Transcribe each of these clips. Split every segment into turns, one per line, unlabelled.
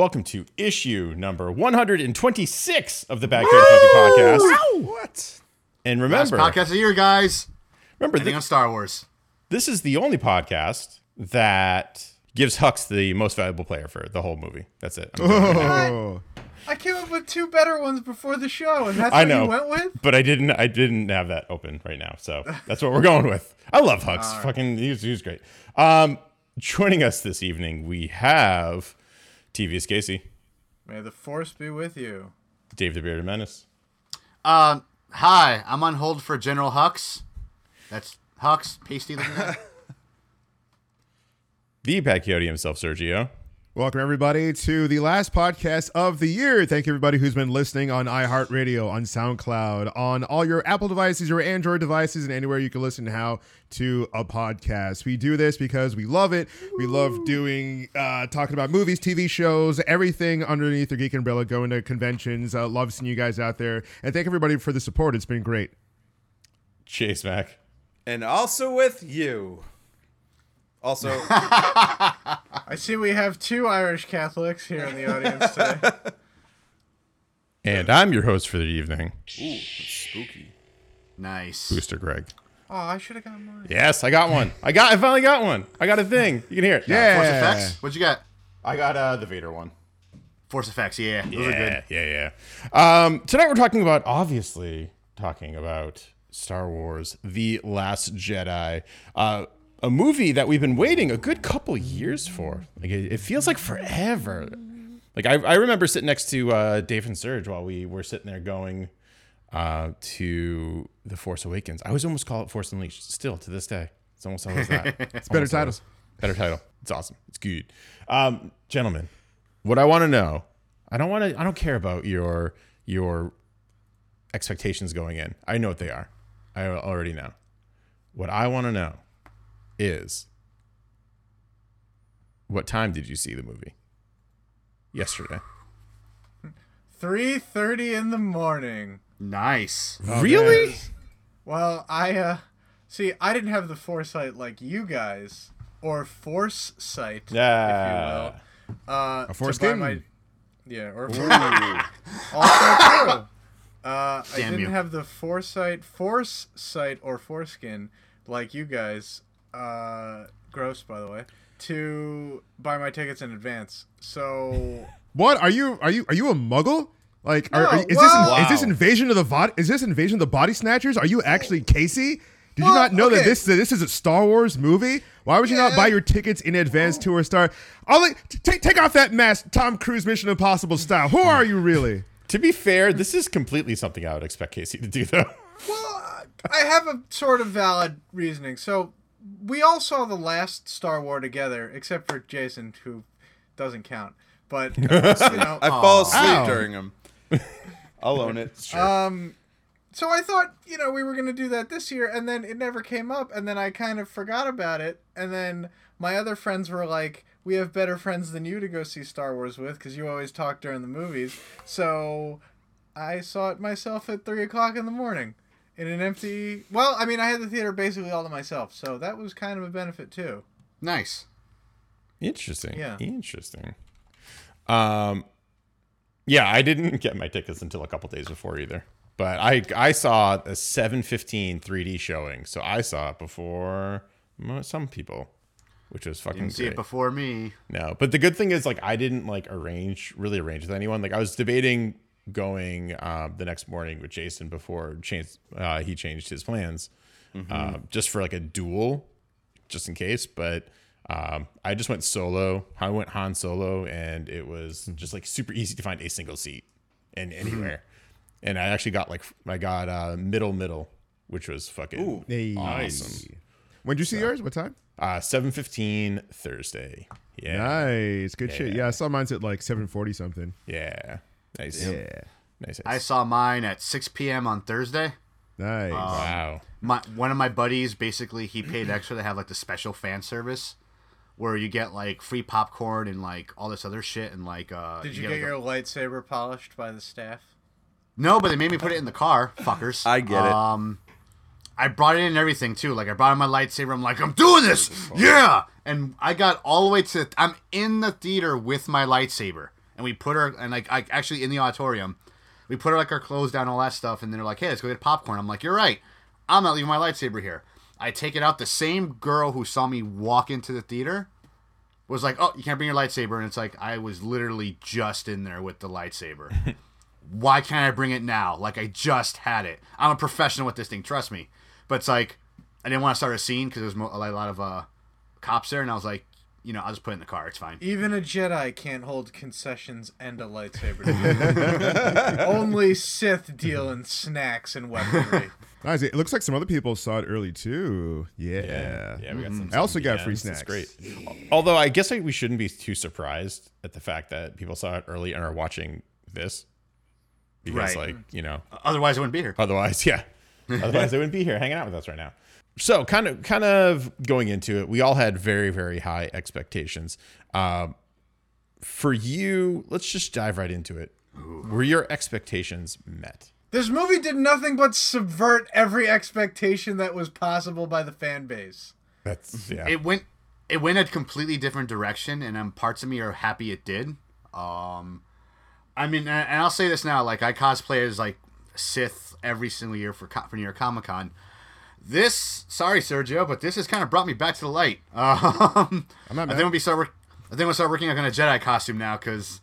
welcome to issue number 126 of the Bad Kid Funky Podcast.
What?
And
Last
remember,
podcast of the year, guys.
remember,
Anything
thi-
on Star Wars.
this is the only podcast that gives Hux the most valuable player for the whole movie. That's it. I'm doing it now.
Oh,
I came up with two better ones before the show, and that's
I
what
know,
you went with.
but I didn't. I didn't have that open right now, so that's what we're going with. I love Hux. Fucking, he's, he's great. Um, joining us this evening, we have TVS Casey,
May the force be with you.
Dave the Bearded Menace,
Uh, hi, I'm on hold for General Hux. That's Hux, pasty looking guy.
the Bad Coyote himself, Sergio.
Welcome everybody to the last podcast of the year. Thank you everybody who's been listening on iHeartRadio, on SoundCloud, on all your Apple devices, your Android devices, and anywhere you can listen to how to a podcast. We do this because we love it. We love doing uh, talking about movies, TV shows, everything underneath the geek umbrella. Going to conventions. Uh, love seeing you guys out there, and thank everybody for the support. It's been great.
Chase Mac.
and also with you. Also,
I see we have two Irish Catholics here in the audience today.
And I'm your host for the evening, Ooh,
spooky.
Nice.
Booster Greg.
Oh, I should have got mine.
Yes, I got one. I got. I finally got one. I got a thing. You can hear it.
Yeah.
Force FX? What'd you got?
I got uh, the Vader one.
Force FX, yeah. Those are
Yeah,
good.
yeah, yeah. Um, tonight we're talking about obviously talking about Star Wars: The Last Jedi, uh, a movie that we've been waiting a good couple years for. Like it, it feels like forever. Like I, I remember sitting next to uh, Dave and Serge while we were sitting there going uh, to the Force Awakens. I always almost call it Force Unleashed. Still to this day, it's almost always that. it's
better
almost
title.
always. Better title. It's awesome. It's good. Um, gentlemen, what I want to know, I don't want to. I don't care about your your expectations going in. I know what they are. I already know. What I want to know is what time did you see the movie? Yesterday.
Three thirty in the morning.
Nice.
really?
Well, I uh, see. I didn't have the foresight like you guys, or force sight,
Yeah.
if you will. Uh,
A
to buy
foreskin?
my- yeah, or also true. Uh, I didn't
you.
have the foresight, force sight, or foreskin like you guys. Uh, gross, by the way. To buy my tickets in advance. So
What are you? Are you? Are you a Muggle? Like,
No,
are- is this
well-
is this invasion of the vod? Is this invasion of the body snatchers? Are you actually Casey? Did you not know that
okay.
this that this is a Star Wars movie? Why would you not buy your tickets in advance to a star? I'll like, t- take take off that mask, Tom Cruise Mission Impossible style. Who are you really?
To be fair, this is completely something I would expect Casey to do, though.
Well, I have a sort of valid reasoning. So we all saw the last Star War together, except for Jason, who doesn't count. But you know,
I fall asleep
Ow.
during them. I'll own it.
um, so I thought you know we were gonna do that this year, and then it never came up, and then I kind of forgot about it, and then my other friends were like. We have better friends than you to go see Star Wars with because you always talk during the movies. So I saw it myself at three o'clock in the morning in an empty. Well, I mean, I had the theater basically all to myself, so that was kind of a benefit too.
Nice.
Interesting.
Yeah.
Interesting. Um, yeah, I didn't get my tickets until a couple days before either. But I I saw a 7:15 3D showing, so I saw it before some people, which was fucking
Didn't see
great.
it before me.
No, but the good thing is like I didn't like arrange really arrange with anyone. Like I was debating going um, the next morning with Jason before change uh, he changed his plans, uh, just for like a duel, just in case. But um, I just went solo. I went Han Solo, and it was just like super easy to find a single seat and anywhere. And I actually got like I got uh, middle middle, which was fucking
Hey.
awesome.
When did you see yours? What time?
Uh, seven fifteen Thursday. Yeah.
Nice, good shit.
Yeah.
Yeah, I saw mine's at like seven forty something.
Yeah. Nice.
Yeah,
Nice.
I saw mine at 6 p.m. on Thursday.
nice.
wow.
My one of my buddies basically he paid extra to have like the special fan service, where you get like free popcorn and like all this other shit and like. uh
Did you
get,
get
like,
your lightsaber polished by the staff?
No, but they made me put it in the car, fuckers.
I get it.
Um, I brought it in and everything too. Like I brought in my lightsaber. I'm like, I'm doing this, yeah. And I got all the way to. I'm in the theater with my lightsaber, and we put her and like I actually in the auditorium, we put her like our clothes down, all that stuff, and then they're like, hey, let's go get popcorn. I'm like, you're right. I'm not leaving my lightsaber here. I take it out. The same girl who saw me walk into the theater was like, "Oh, you can't bring your lightsaber," and it's like I was literally just in there with the lightsaber. Why can't I bring it now? Like I just had it. I'm a professional with this thing, trust me. But it's like I didn't want to start a scene because there's mo- a lot of uh, cops there, and I was like, you know, I'll just put it in the car. It's fine.
Even a Jedi can't hold concessions and a lightsaber. together. Only Sith deal in snacks and weaponry.
Nice. It looks like some other people saw it early too. Yeah.
Yeah, yeah, we got some.
I also
some
got free
DMs. It's
snacks.
great. Although I guess we shouldn't be too surprised at the fact that people saw it early and are watching this, because
Right.
like you know,
Otherwise, I wouldn't be here.
otherwise, yeah, otherwise they wouldn't be here hanging out with us right now. So kind of kind of going into it, we all had very very high expectations. Um, for you, let's just dive right into it. Were your expectations met?
This movie did nothing but subvert every expectation that was possible by the fan base.
That's yeah.
It went, it went a completely different direction, and um, parts of me are happy it did. Um, I mean, and and I'll say this now: like I cosplay as like Sith every single year for for New York Comic Con. This, sorry, Sergio, but this has kind of brought me back to the light. Um,
I'm not
I think we'll be start. Work- I think we'll start working on a Jedi costume now because,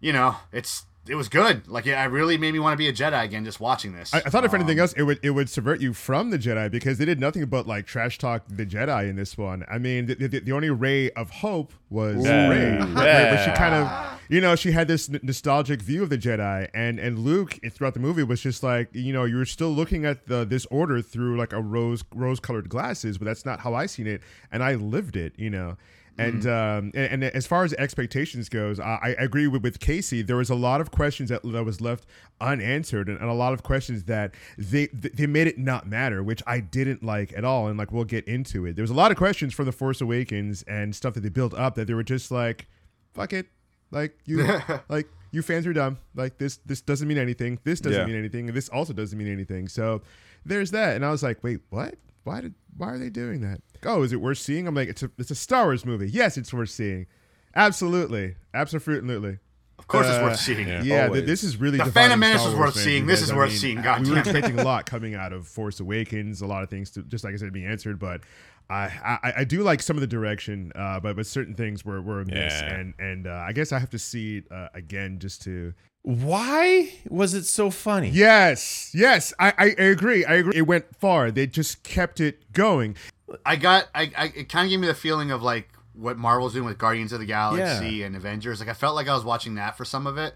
you know, it's it was good. Like, yeah, it really made me want to be a Jedi again just watching this.
I, I thought if
Um,
anything else, it would it would subvert you from the Jedi because they did nothing but like trash talk the Jedi in this one. I mean, the, the, the only ray of hope was
Yeah.
Rey,
Yeah.
where, where she kind of, you know, she had this n- nostalgic view of the Jedi, and and Luke throughout the movie was just like, you know, you're still looking at the this order through like a rose rose colored glasses, but that's not how I seen it, and I lived it, you know. And, um, and and as far as expectations goes, I, I agree with, with Casey. There was a lot of questions that, that was left unanswered, and, and a lot of questions that they they made it not matter, which I didn't like at all. And like we'll get into it. There was a lot of questions from the Force Awakens and stuff that they built up that they were just like, fuck it, like you like you fans are dumb. Like this this doesn't mean anything. This doesn't
Yeah.
mean anything. And this also doesn't mean anything. So there's that. And I was like, wait, what? Why did why are they doing that? Oh, is it worth seeing? I'm like, it's a it's a Star Wars movie. Yes, it's worth seeing. Absolutely, absolutely.
of course, it's
uh,
worth seeing.
yeah.
Yeah, th- this is really
The
defining
Phantom Menace
Star
was
Wars
worth
fans
seeing. This is
I
worth
mean,
seeing.
we were expecting a lot coming out of Force Awakens. A lot of things to just like I said be answered, but I I, I do like some of the direction, uh, but but certain things were were a miss,
Yeah.
and and uh, I guess I have to see it uh, again just to.
Why was it so funny?
Yes, yes, I, I I agree. I agree. It went far. They just kept it going.
I got I, I it kind of gave me the feeling of like what Marvel's doing with Guardians of the Galaxy and Avengers. Like I felt like I was watching that for some of it.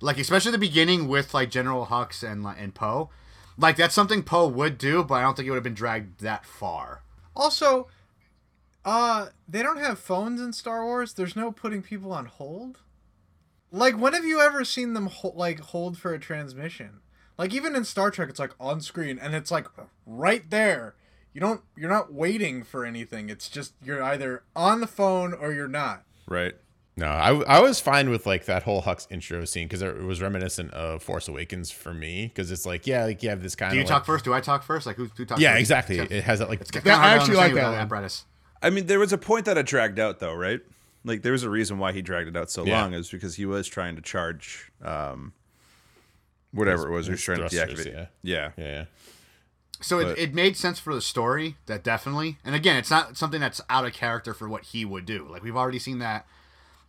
Like especially the beginning with like General Hux and and Poe. Like that's something Poe would do, but I don't think it would have been dragged that far.
Also, uh, they don't have phones in Star Wars. There's no putting people on hold. Like, when have you ever seen them ho- like hold for a transmission? Like even in Star Trek, it's like on screen and it's like right there. You don't. You're not waiting for anything. It's just you're either on the phone or you're not.
Right.
No, I, I was fine with like that whole Hux intro scene because it was reminiscent of Force Awakens for me because it's like yeah like you have this kind of
Do
of
you talk first? Do I talk first? Like who, who talks
yeah
first?
exactly
It's
it has that like
kinda
I actually like that
without apparatus.
I mean, there was a point that it dragged out, though, right? Like, there was a reason why he dragged it out so
Yeah.
long, is because he was trying to charge um, whatever it was he was trying to deactivate.
yeah.
yeah.
yeah yeah
So it, it made sense for the story, that definitely. And again, it's not something that's out of character for what he would do. Like we've already seen that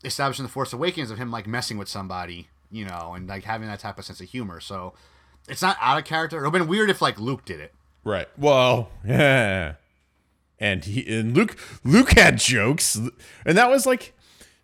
established in the Force Awakens of him like messing with somebody, you know, and like having that type of sense of humor. So it's not out of character. It would have been weird if like Luke did it.
right. Well yeah and he and Luke Luke had jokes. And that was like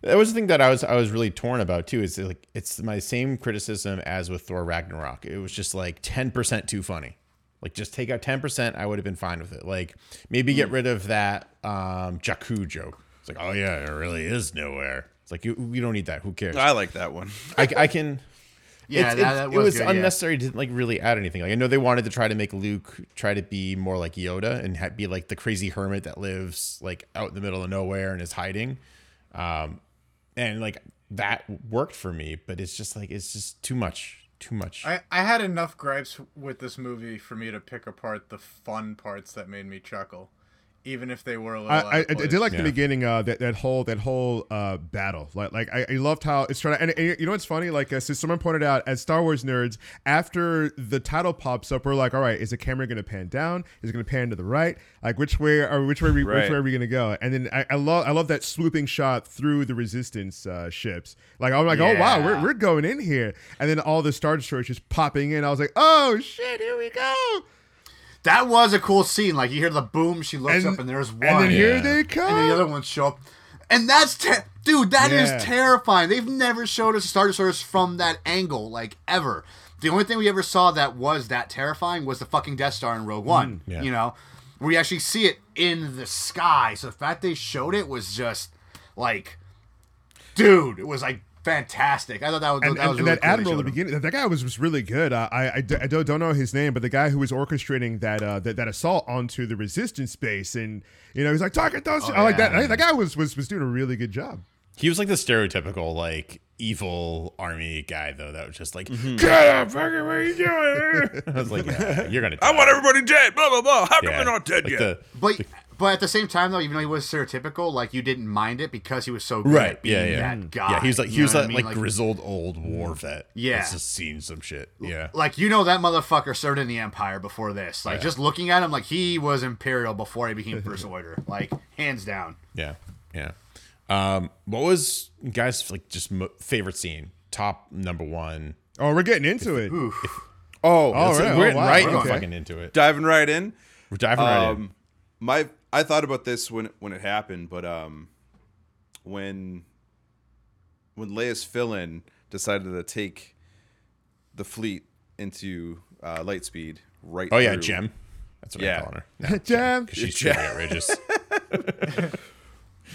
that was the thing that I was I was really torn about too is like it's my same criticism as with Thor Ragnarok. It was just like ten percent too funny. Like just take out ten percent I would have been fine with it. Like maybe get rid of that um Jakku joke. It's like oh yeah it really is nowhere it's like you we don't need that who cares
I like that one.
I, I can
Yeah,
it's-
that,
it,
that
it
was,
was
good, yeah.
unnecessary. Didn't like really add anything. Like I know they wanted to try to make Luke try to be more like Yoda and ha- be like the crazy hermit that lives like out in the middle of nowhere and is hiding, um, and like that worked for me. But it's just like it's just too much. too much.
I, I had enough gripes with this movie for me to pick apart the fun parts that made me chuckle, even if they were a little.
I,
out
I,
of
I
place.
did like the beginning, uh, that, that whole that whole uh, battle. Like, like I, I loved how it's trying to. And, and you know what's funny? Like, uh, so someone pointed out, as Star Wars nerds, after the title pops up, we're like, all right, is the camera going to pan down? Is it going to pan to the right? Like, which way or which way we, which
Right.
way are we going to go? And then I, I love I love that swooping shot through the Resistance uh, ships. Like, I'm like, oh wow, we're we're going in here. And then all the Star Destroyers just popping in. I was like, oh shit, here we go.
That was a cool scene. Like you hear the boom, she looks
And-
up, and there's one,
And then here
Yeah.
they come.
and the other ones show up, and that's ter- dude. That is
Yeah.
terrifying. They've never showed us Star Destroyers from that angle, like ever. The only thing we ever saw that was that terrifying was the fucking Death Star in Rogue mm, One.
yeah.
You know, where we actually see it in the sky. So the fact they showed it was just like, dude, it was like fantastic. I thought that was
and,
that
and-
was
and
really
that
cool they
admiral in the beginning, that guy was, was really good. Uh, I I, d- I don't, don't know his name, but the guy who was orchestrating that uh, that, that assault onto the resistance base, and you know, he's like target those. I like that.
yeah.
That guy was, was was doing a really good job.
he was like the stereotypical like evil army guy though. That was just like,
Mm-hmm.
get up, fucker, what are you doing? I was like, yeah, you're gonna.
I want everybody dead. Blah blah blah. How come
Yeah.
they're not dead
Like
yet?
the-
But but at the same time though, even though he was stereotypical, like you didn't mind it because he was so good
right.
at being
Yeah, yeah.
that guy.
Yeah, he was like he was that
I mean?
like, grizzled old war vet.
Yeah.
that's just seen some shit. Yeah.
like you know that motherfucker served in the Empire before this. Like
Yeah.
just looking at him, like he was Imperial before he became First Order. Like hands down.
Yeah, yeah. Um, what was guys like just mo- favorite scene? Top number one.
Oh, we're getting into it.
oh,
Oh,
Let's- we're
Oh, wow.
right
Okay.
fucking into it.
diving right in.
We're diving right in.
Um, my I thought about this when when it happened, but um, when when Leia's fill-in decided to take the fleet into uh, Lightspeed, right?
Oh yeah,
through-
Jem. That's what
Yeah.
I'm calling her.
Jam.
Because she's truly outrageous.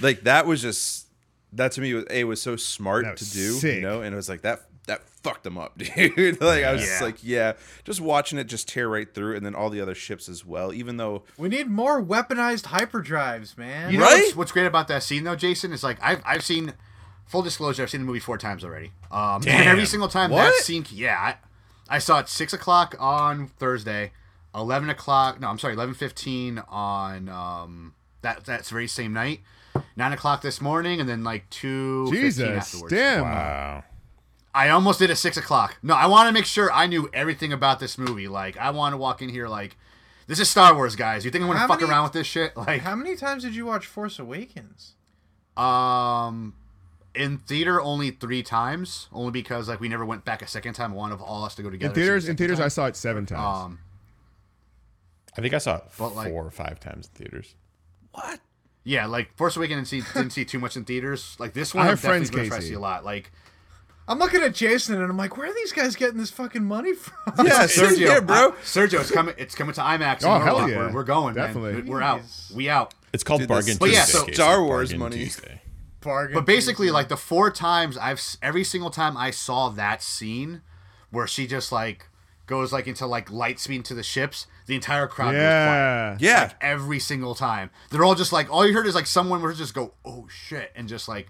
Like that was just that to me was a was so smart
That
to do,
sick.
you know, and it was like that that fucked them up, dude. like I was just like, yeah, just watching it just tear right through, and then all the other ships as well. Even though
We need more weaponized hyperdrives, man.
You know
Right?
what's, what's great about that scene though, Jason, is like I've I've seen full disclosure, I've seen the movie four times already. Um and every single time that
What?
scene yeah, I, I saw it six o'clock on Thursday, eleven o'clock no, I'm sorry, eleven fifteen on um that that's very same night. Nine o'clock this morning, and then like two.
Jesus,
afterwards.
damn.
Wow.
I almost did at six o'clock. No, I want to make sure I knew everything about this movie. Like, I want to walk in here like, this is Star Wars, guys. You think I'm gonna
How
fuck
many-
around with this shit? Like,
How many times did you watch Force Awakens?
um, in theater only three times, only because like we never went back a second time. One of all us to go together.
In
to
theaters,
the
in
second
theaters, I saw it seven times.
Um,
I think I saw it four
like-
or five times in theaters.
what?
yeah, like Force Awakens didn't see, didn't see too much in theaters. Like this one,
I
I
have
am definitely
friends,
gonna
Casey.
see a lot. Like
I'm looking at Jason and I'm like, where are these guys getting this fucking money from?
Yeah,
Sergio,
here, bro.
Sergio, it's coming. It's coming to IMAX. in
Oh, hell
Norwalk.
yeah.
We're, we're going,
Definitely.
man. We're out. We out.
It's called
Dude,
Bargain
this-
But yeah, so
Star Wars
Bargain
money.
Tuesday.
Bargain.
But basically,
Tuesday.
like the four times I've every single time I saw that scene where she just like goes like into like light speed to the ships, the entire crowd goes quiet.
yeah.
Yeah,
Like every single time, they're all just like all you heard is like someone would just go "oh shit" and just like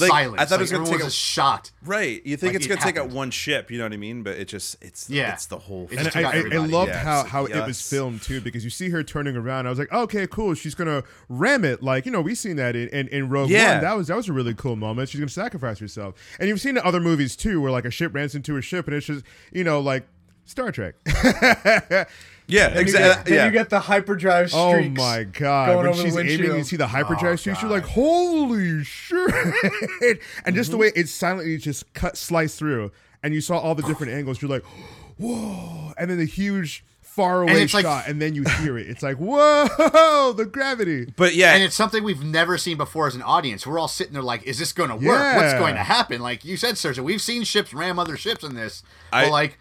Like,
silence.
I thought it was gonna take a-
just shot.
right. You think
Like,
it's
it
gonna take out one ship, you know what I mean? But it just it's
Yeah.
it's the whole.
It
And
just
I, I, I loved
Yeah,
how,
it's-
how it was filmed too, because you see her turning around. I was like, okay, cool. She's gonna ram it, like you know, we've seen that in, in, in Rogue
Yeah.
One. That was that was a really cool moment. She's gonna sacrifice herself, and you've seen it other movies too, where like a ship rams into a ship, and it's just you know like Star Trek.
yeah,
Then you get-
exactly.
then
Yeah,
you get the hyperdrive
oh my god!
going
When
over the
she's aiming, you see the hyperdrive
Oh,
streaks. You're like, holy shit! and just
Mm-hmm.
the way it silently just cut slice through, and you saw all the different angles. You're like, whoa! And then the huge far away
it's like-
shot, and then you hear it. It's like, whoa! The gravity.
but yeah,
And it's something we've never seen before as an audience. We're all sitting there like, is this going to work? What's going to happen? Like you said, Sergio, we've seen ships ram other ships in this.
I-
but like,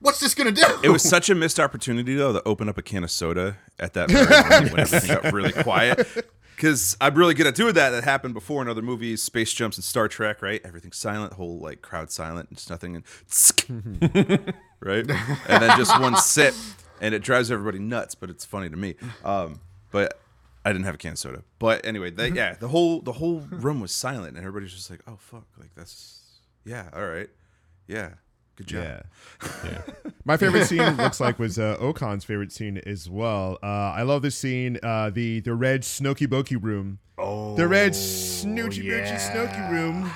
what's this to do?
It was such a missed opportunity though to open up a can of soda at that moment when everything got really quiet. Because I'm really good at doing that. That happened before in other movies, space jumps and Star Trek. Right, everything's silent, whole like crowd silent, and just nothing, and right, and then just one sip, and it drives everybody nuts. But it's funny to me. Um, but I didn't have a can of soda. But anyway, they, yeah, the whole the whole room was silent, and everybody's just like, "Oh fuck!" Like that's yeah, all right, yeah. Good job.
Yeah.
Yeah.
My favorite scene looks like was uh, Okan's favorite scene as well. Uh, I love this scene, uh, the the red Snooky Bokey room.
Oh,
The red Snoochie Boochie
yeah.
Snooky room.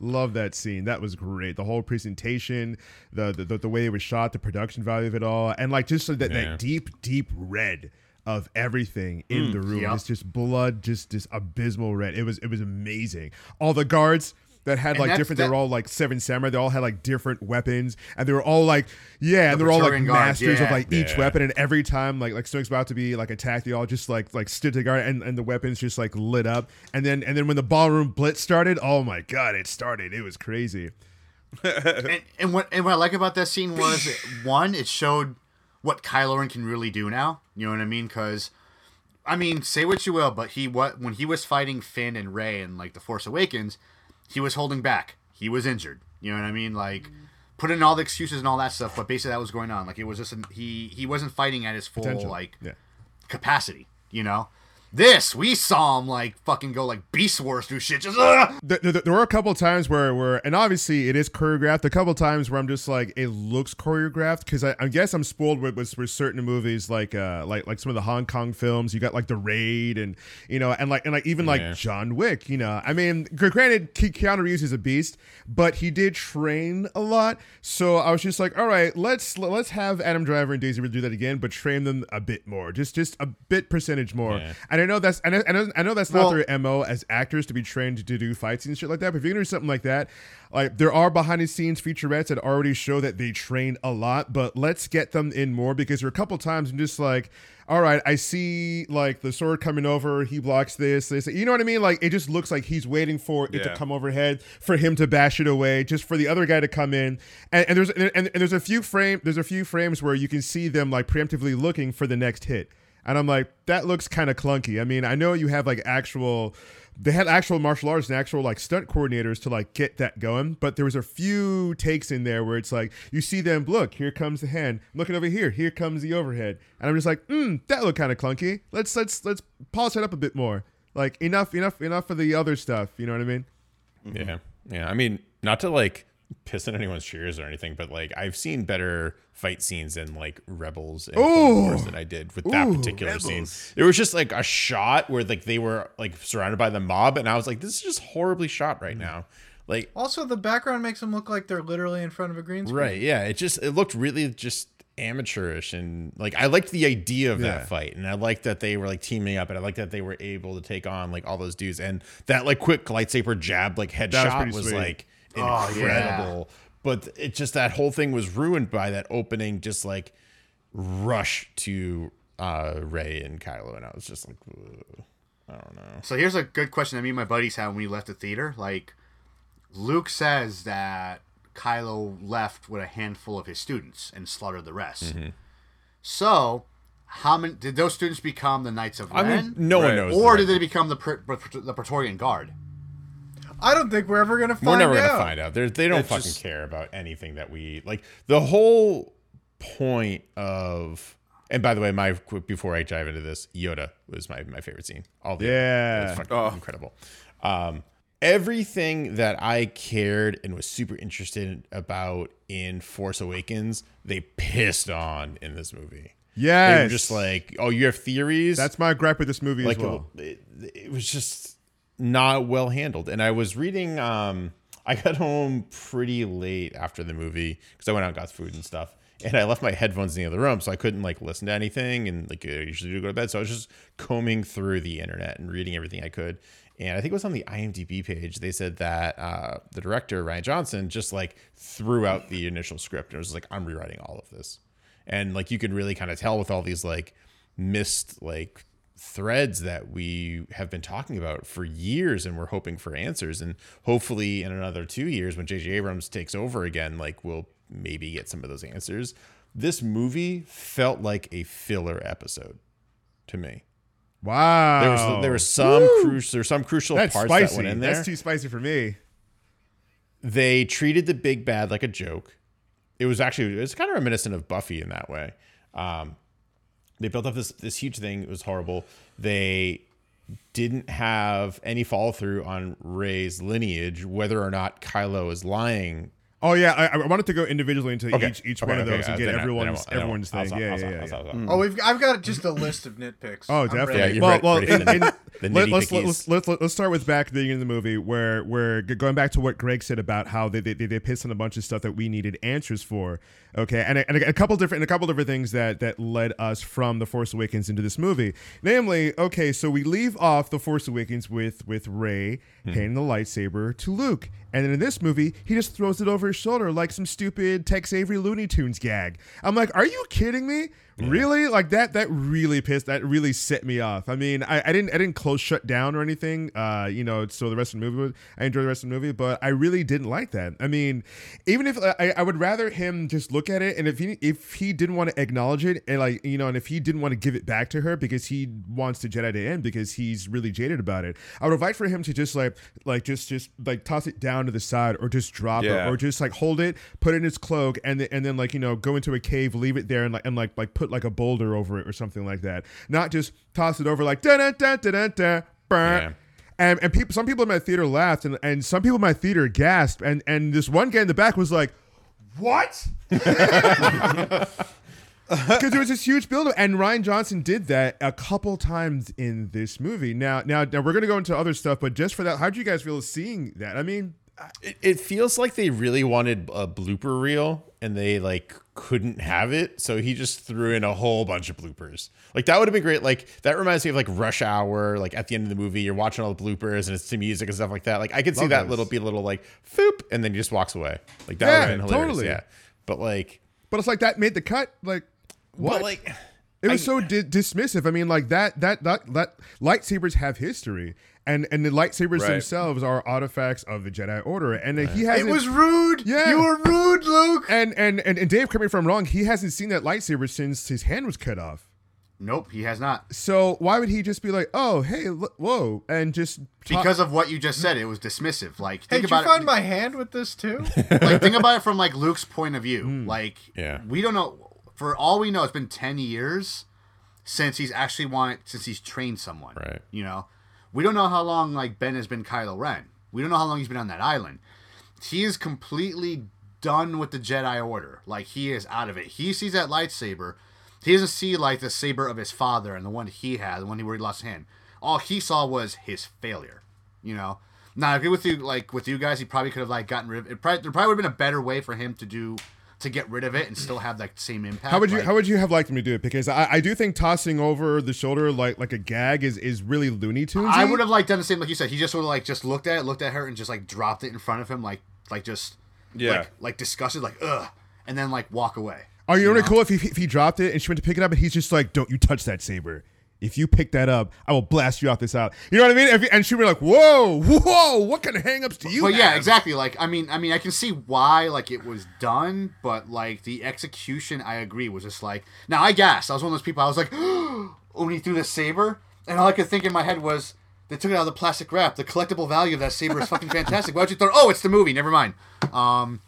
Love that scene. That was great. The whole presentation, the the, the, the way it was shot, the production value of it all, and like just that,
Yeah.
that deep, deep red of everything in the room.
Yep.
It's just blood, just just abysmal red. It was it was amazing. All the guards that had
And
like
that's-
different. They were all like seven samurai. They all had like different weapons, and they were all like yeah, and they were all like
Praetorian guards,
masters of like each
Yeah.
weapon. And every time like like Snoke's about to be like attacked, they all just like like stood together, and and the weapons just like lit up. And then and then when the ballroom blitz started, oh my god, it started. It was crazy.
and, and what and what I like about that scene was one, it showed what Kylo Ren can really do now. You know what I mean? Because I mean, say what you will, but he what when he was fighting Finn and Rey and like the Force Awakens, he was holding back. He was injured. You know what I mean? Like mm. put in all the excuses and all that stuff, but basically that was going on. Like it was just an, he he wasn't fighting at his full
Potential.
like
Yeah.
capacity. You know. This we saw him like fucking go like Beast Wars through shit. Just uh,
There, there, there were a couple times where, where, and obviously it is choreographed. A couple times where I'm just like, it looks choreographed because I, I guess I'm spoiled with, with, with certain movies like, uh, like, like some of the Hong Kong films. You got like The Raid, and you know, and like, and like even like John Wick. You know, I mean, granted, Ke- Keanu Reeves is a beast, but he did train a lot. So I was just like, all right, let's let's have Adam Driver and Daisy Ridley do that again, but train them a bit more, just just a bit percentage more.
Yeah.
And I know that's, and I, I know, I know that's not
Well-
their mo as actors to be trained to do fight scenes and shit like that. But if you're gonna do something like that, like there are behind the scenes featurettes that already show that they train a lot, but let's get them in more because there are a couple times I'm just like, all right, I see like the sword coming over, he blocks this, this, you know what I mean? Like it just looks like he's waiting for it to come overhead for him to bash it away, just for the other guy to come in. And, and there's and, and there's a few frame there's a few frames where you can see them like preemptively looking for the next hit. And I'm like, that looks kind of clunky. I mean, I know you have like actual, they had actual martial arts and actual like stunt coordinators to like get that going, but there was a few takes in there where it's like you see them, look, here comes the hand, looking over here, here comes the overhead, and I'm just like, hmm, that looked kind of clunky. Let's let's let's polish it up a bit more. Like enough, enough, enough for the other stuff. You know what I mean?
Yeah. Yeah. I mean, not to like piss in anyone's cheers or anything, but like I've seen better fight scenes in like Rebels and Clone Wars than I did with that
Ooh,
particular scene. It was just like a shot where like they were like surrounded by the mob, and I was like, this is just horribly shot right mm. now. Like
Also, the background makes them look like they're literally in front of a green screen.
Right. Yeah. It just it looked really just amateurish and like I liked the idea of
Yeah.
that fight and I liked that they were like teaming up and I liked that they were able to take on like all those dudes and that like quick lightsaber jab like headshot was,
sweet.
like
Oh, yeah.
incredible. But it just that whole thing was ruined by that opening just like rush to uh Rey and Kylo and I was just like I don't know.
So here's a good question that me and my buddies had when we left the theater. Like, Luke says that Kylo left with a handful of his students and slaughtered the rest.
Mm-hmm.
So, how many did those students become the Knights of
I mean no one knows.
or
the
did they become the Pr- Pr- the Praetorian Guard?
I don't think we're ever gonna find out.
We're never
out.
gonna find out. They're, they don't
It's
fucking
just-
care about anything that we like. The whole point of, and by the way, my before I dive into this, Yoda was my my favorite scene. All the
Yeah.
it was fucking
Oh.
incredible. Um, everything that I cared and was super interested about in Force Awakens, they pissed on in this movie. They
Yes.
just like, oh, you have theories.
That's my gripe with this movie
like
as well.
it, it was just not well handled. And i was reading um i got home pretty late after the movie because i went out and got food and stuff and i left my headphones in the other room so i couldn't like listen to anything and like i usually do go to bed. So i was just combing through the internet and reading everything i could. And i think it was on the imdb page they said that uh, the director rian johnson just like threw out the initial script and was like i'm rewriting all of this. And like you could really kind of tell with all these like missed like threads that we have been talking about for years and we're hoping for answers and hopefully in another 2 years when JJ Abrams takes over again like we'll maybe get some of those answers this movie felt like a filler episode to me
wow.
there was there was some crucial there's some crucial
That's
parts
spicy.
that went in there
That's too spicy for me.
they treated the big bad like a joke. It was actually it was kind of reminiscent of Buffy in that way. Um, they built up this this huge thing. It was horrible. They didn't have any follow through on Rey's lineage, whether or not Kylo is lying
Oh yeah, I, I wanted to go individually into
Okay.
each each
Okay,
one of
okay,
those and
uh,
get
then I- then I
everyone's
won't- then I
everyone's thing. Yeah, yeah,
I'll
yeah.
stop, I'll stop.
Oh, we've I've got just a list of nitpicks.
Oh, definitely.
Yeah,
well, well, in,
in the-
in,
the
let, us let's, let's let's let's start with back at the beginning of the movie where where g- going back to what Greg said about how they they, they pissed on a bunch of stuff that we needed answers for. Okay, and a, and a, a couple different and a couple different things that that led us from the Force Awakens into this movie. Namely, okay, so we leave off the Force Awakens with with Rey handing the lightsaber to Luke. And then in this movie, he just throws it over his shoulder like some stupid Tex Avery Looney Tunes gag. I'm like, are you kidding me? Really? Like that? That really pissed. That really set me off. I mean, I, I didn't I didn't close shut down or anything. Uh, you know, so the rest of the movie, was, I enjoyed the rest of the movie, but I really didn't like that. I mean, even if I, I would rather him just look at it, and if he if he didn't want to acknowledge it, and like you know, and if he didn't want to give it back to her because he wants the Jedi to end because he's really jaded about it, I would invite for him to just like like just just like toss it down to the side or just drop
Yeah.
it or just like hold it, put it in his cloak, and then, and then like you know go into a cave, leave it there, and like and like like put like a boulder over it or something like that. Not just toss it over like da da da da da da. And and people, some people in my theater laughed, and, and some people in my theater gasped, and and this one guy in the back was like, "What?" Because there was this huge buildup, and Rian Johnson did that a couple times in this movie. Now, now, now we're gonna go into other stuff, but just for that, how did you guys feel seeing that? I mean,
It, it feels like they really wanted a blooper reel and they like couldn't have it, so he just threw in a whole bunch of bloopers. Like that would have been great. Like that reminds me of like Rush Hour. Like at the end of the movie, you're watching all the bloopers and it's to music and stuff like that. Like I could see
Love
that
those.
little be a little like foop, and then he just walks away. Like that
Yeah,
would have been hilarious.
totally.
Yeah, but like,
but it's like that made the cut. Like, what?
like.
It was so di- dismissive. I mean, like that, that, that, that lightsabers have history, and and the lightsabers
Right.
themselves are artifacts of the Jedi Order, and uh, he hasn't.
was rude.
Yeah.
You were rude, Luke.
and, and and and Dave, correct me if I'm wrong. He hasn't seen that lightsaber since his hand was cut off.
Nope, he has not.
So why would he just be like, "Oh, hey, look, whoa," and just talk-
Because of what you just said, it was dismissive. Like
Hey,
think
did you find
it.
my hand with this too?
like think about it from like Luke's point of view.
Hmm.
Like
Yeah.
we don't know. For all we know, it's been ten years since he's actually wanted since he's trained someone.
Right.
You know, we don't know how long like Ben has been Kylo Ren. We don't know how long he's been on that island. He is completely done with the Jedi Order. Like he is out of it. He sees that lightsaber. He doesn't see like the saber of his father and the one he had, the one where he lost hand. All he saw was his failure. You know. Now I agree with you. Like with you guys, he probably could have like gotten rid of it. Probably, there probably would have been a better way for him to do to get rid of it and still have like the same impact.
How would you
like-
How would you have liked him to do it? Because I, I do think tossing over the shoulder like like a gag is is really Looney Tunes.
I would have like done the same, like you said. He just sort of like just looked at it, looked at her, and just like dropped it in front of him, like like just
Yeah.
like, like disgusted, like ugh, and then like walk away.
Are you really cool if he if he dropped it and she went to pick it up and he's just like, "Don't you touch that saber." If you pick that up, I will blast you off this out. You know what I mean? And she'd be like, "Whoa, whoa! What kind of hangups do you?" Have?
But yeah, exactly. Like I mean, I mean, I can see why like it was done, but like the execution, I agree, was just like. Now I gasped. I was one of those people. I was like, oh, when he threw the saber, and all I could think in my head was, they took it out of the plastic wrap. The collectible value of that saber is fucking fantastic. Why'd you throw? Oh, it's the movie. Never mind. Um,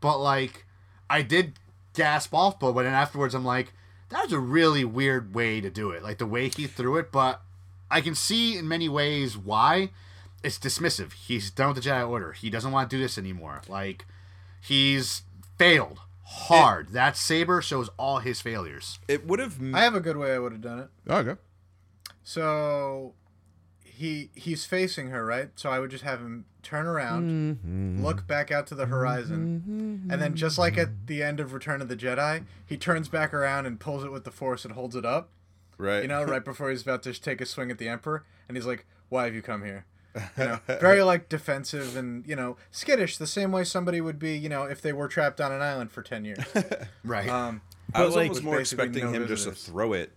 but like, I did gasp off, but then afterwards, I'm like, that was a really weird way to do it. Like the way he threw it, but I can see in many ways why. It's dismissive. He's done with the Jedi Order. He doesn't want to do this anymore. Like, he's failed hard. that saber shows all his failures.
It would have.
I have a good way I would have done it.
Oh, okay.
So he he's facing her, right? So I would just have him turn around, look back out to the horizon, and then just like at the end of Return of the Jedi, he turns back around and pulls it with the Force and holds it up.
right.
You know, right before he's about to take a swing at the Emperor, and he's like, "Why have you come here?" You know, very like defensive and you know skittish, the same way somebody would be, you know, if they were trapped on an island for ten years.
Right.
Um,
I was
like-
almost more expecting
no
him just to throw it,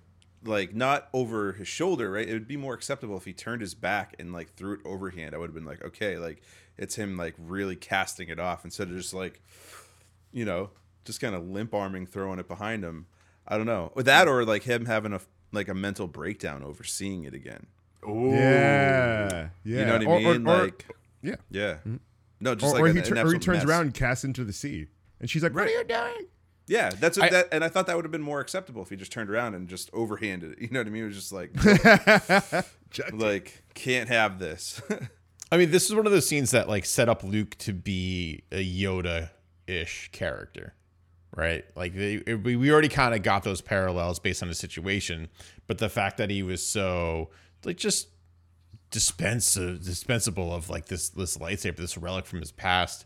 like not over his shoulder, right? It would be more acceptable if he turned his back and like threw it overhand. I would have been like, okay, like it's him like really casting it off instead of just like, you know, just kind of limp arming throwing it behind him. I don't know, with that or like him having a like a mental breakdown over seeing it again.
Oh, yeah, yeah.
You know what I
Or- or-
mean?
or-
like,
yeah. Mm-hmm.
yeah, no, just
Or,
like
or
an,
he,
an
tur- or he turns
mess.
around and casts into the sea, and she's like, "What are you doing?"
Yeah, that's what
I-
that, and I thought that would have been more acceptable if he just turned around and just overhanded it. You know what I mean? It was just like, like can't have this.
I mean, this is one of those scenes that like set up Luke to be a Yoda ish character, right? Like they, it, we we already kind of got those parallels based on the situation, but the fact that he was so like just dispense dispensable of like this this lightsaber, this relic from his past.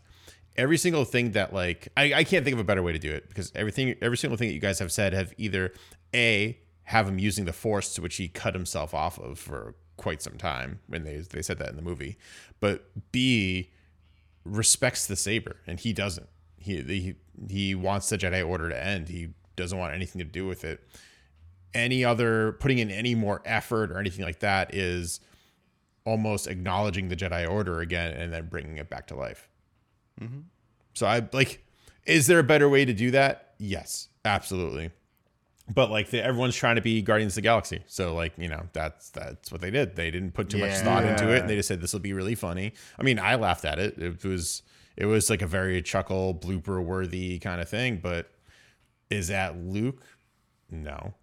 Every single thing that like I, I can't think of a better way to do it because everything every single thing that you guys have said have either a have him using the force to which he cut himself off of for quite some time when they they said that in the movie, but b respects the saber and he doesn't. He he he wants the Jedi Order to end. He doesn't want anything to do with it. Any other putting in any more effort or anything like that is almost acknowledging the Jedi Order again and then bringing it back to life. Mm-hmm. So I like, is there a better way to do that? Yes, absolutely. But like the, everyone's trying to be Guardians of the Galaxy, so like you know that's that's what they did. They didn't put too much thought into it, and they just said this will be really funny. I mean, I laughed at it. It was it was like a very chuckle blooper worthy kind of thing. But is that Luke? No.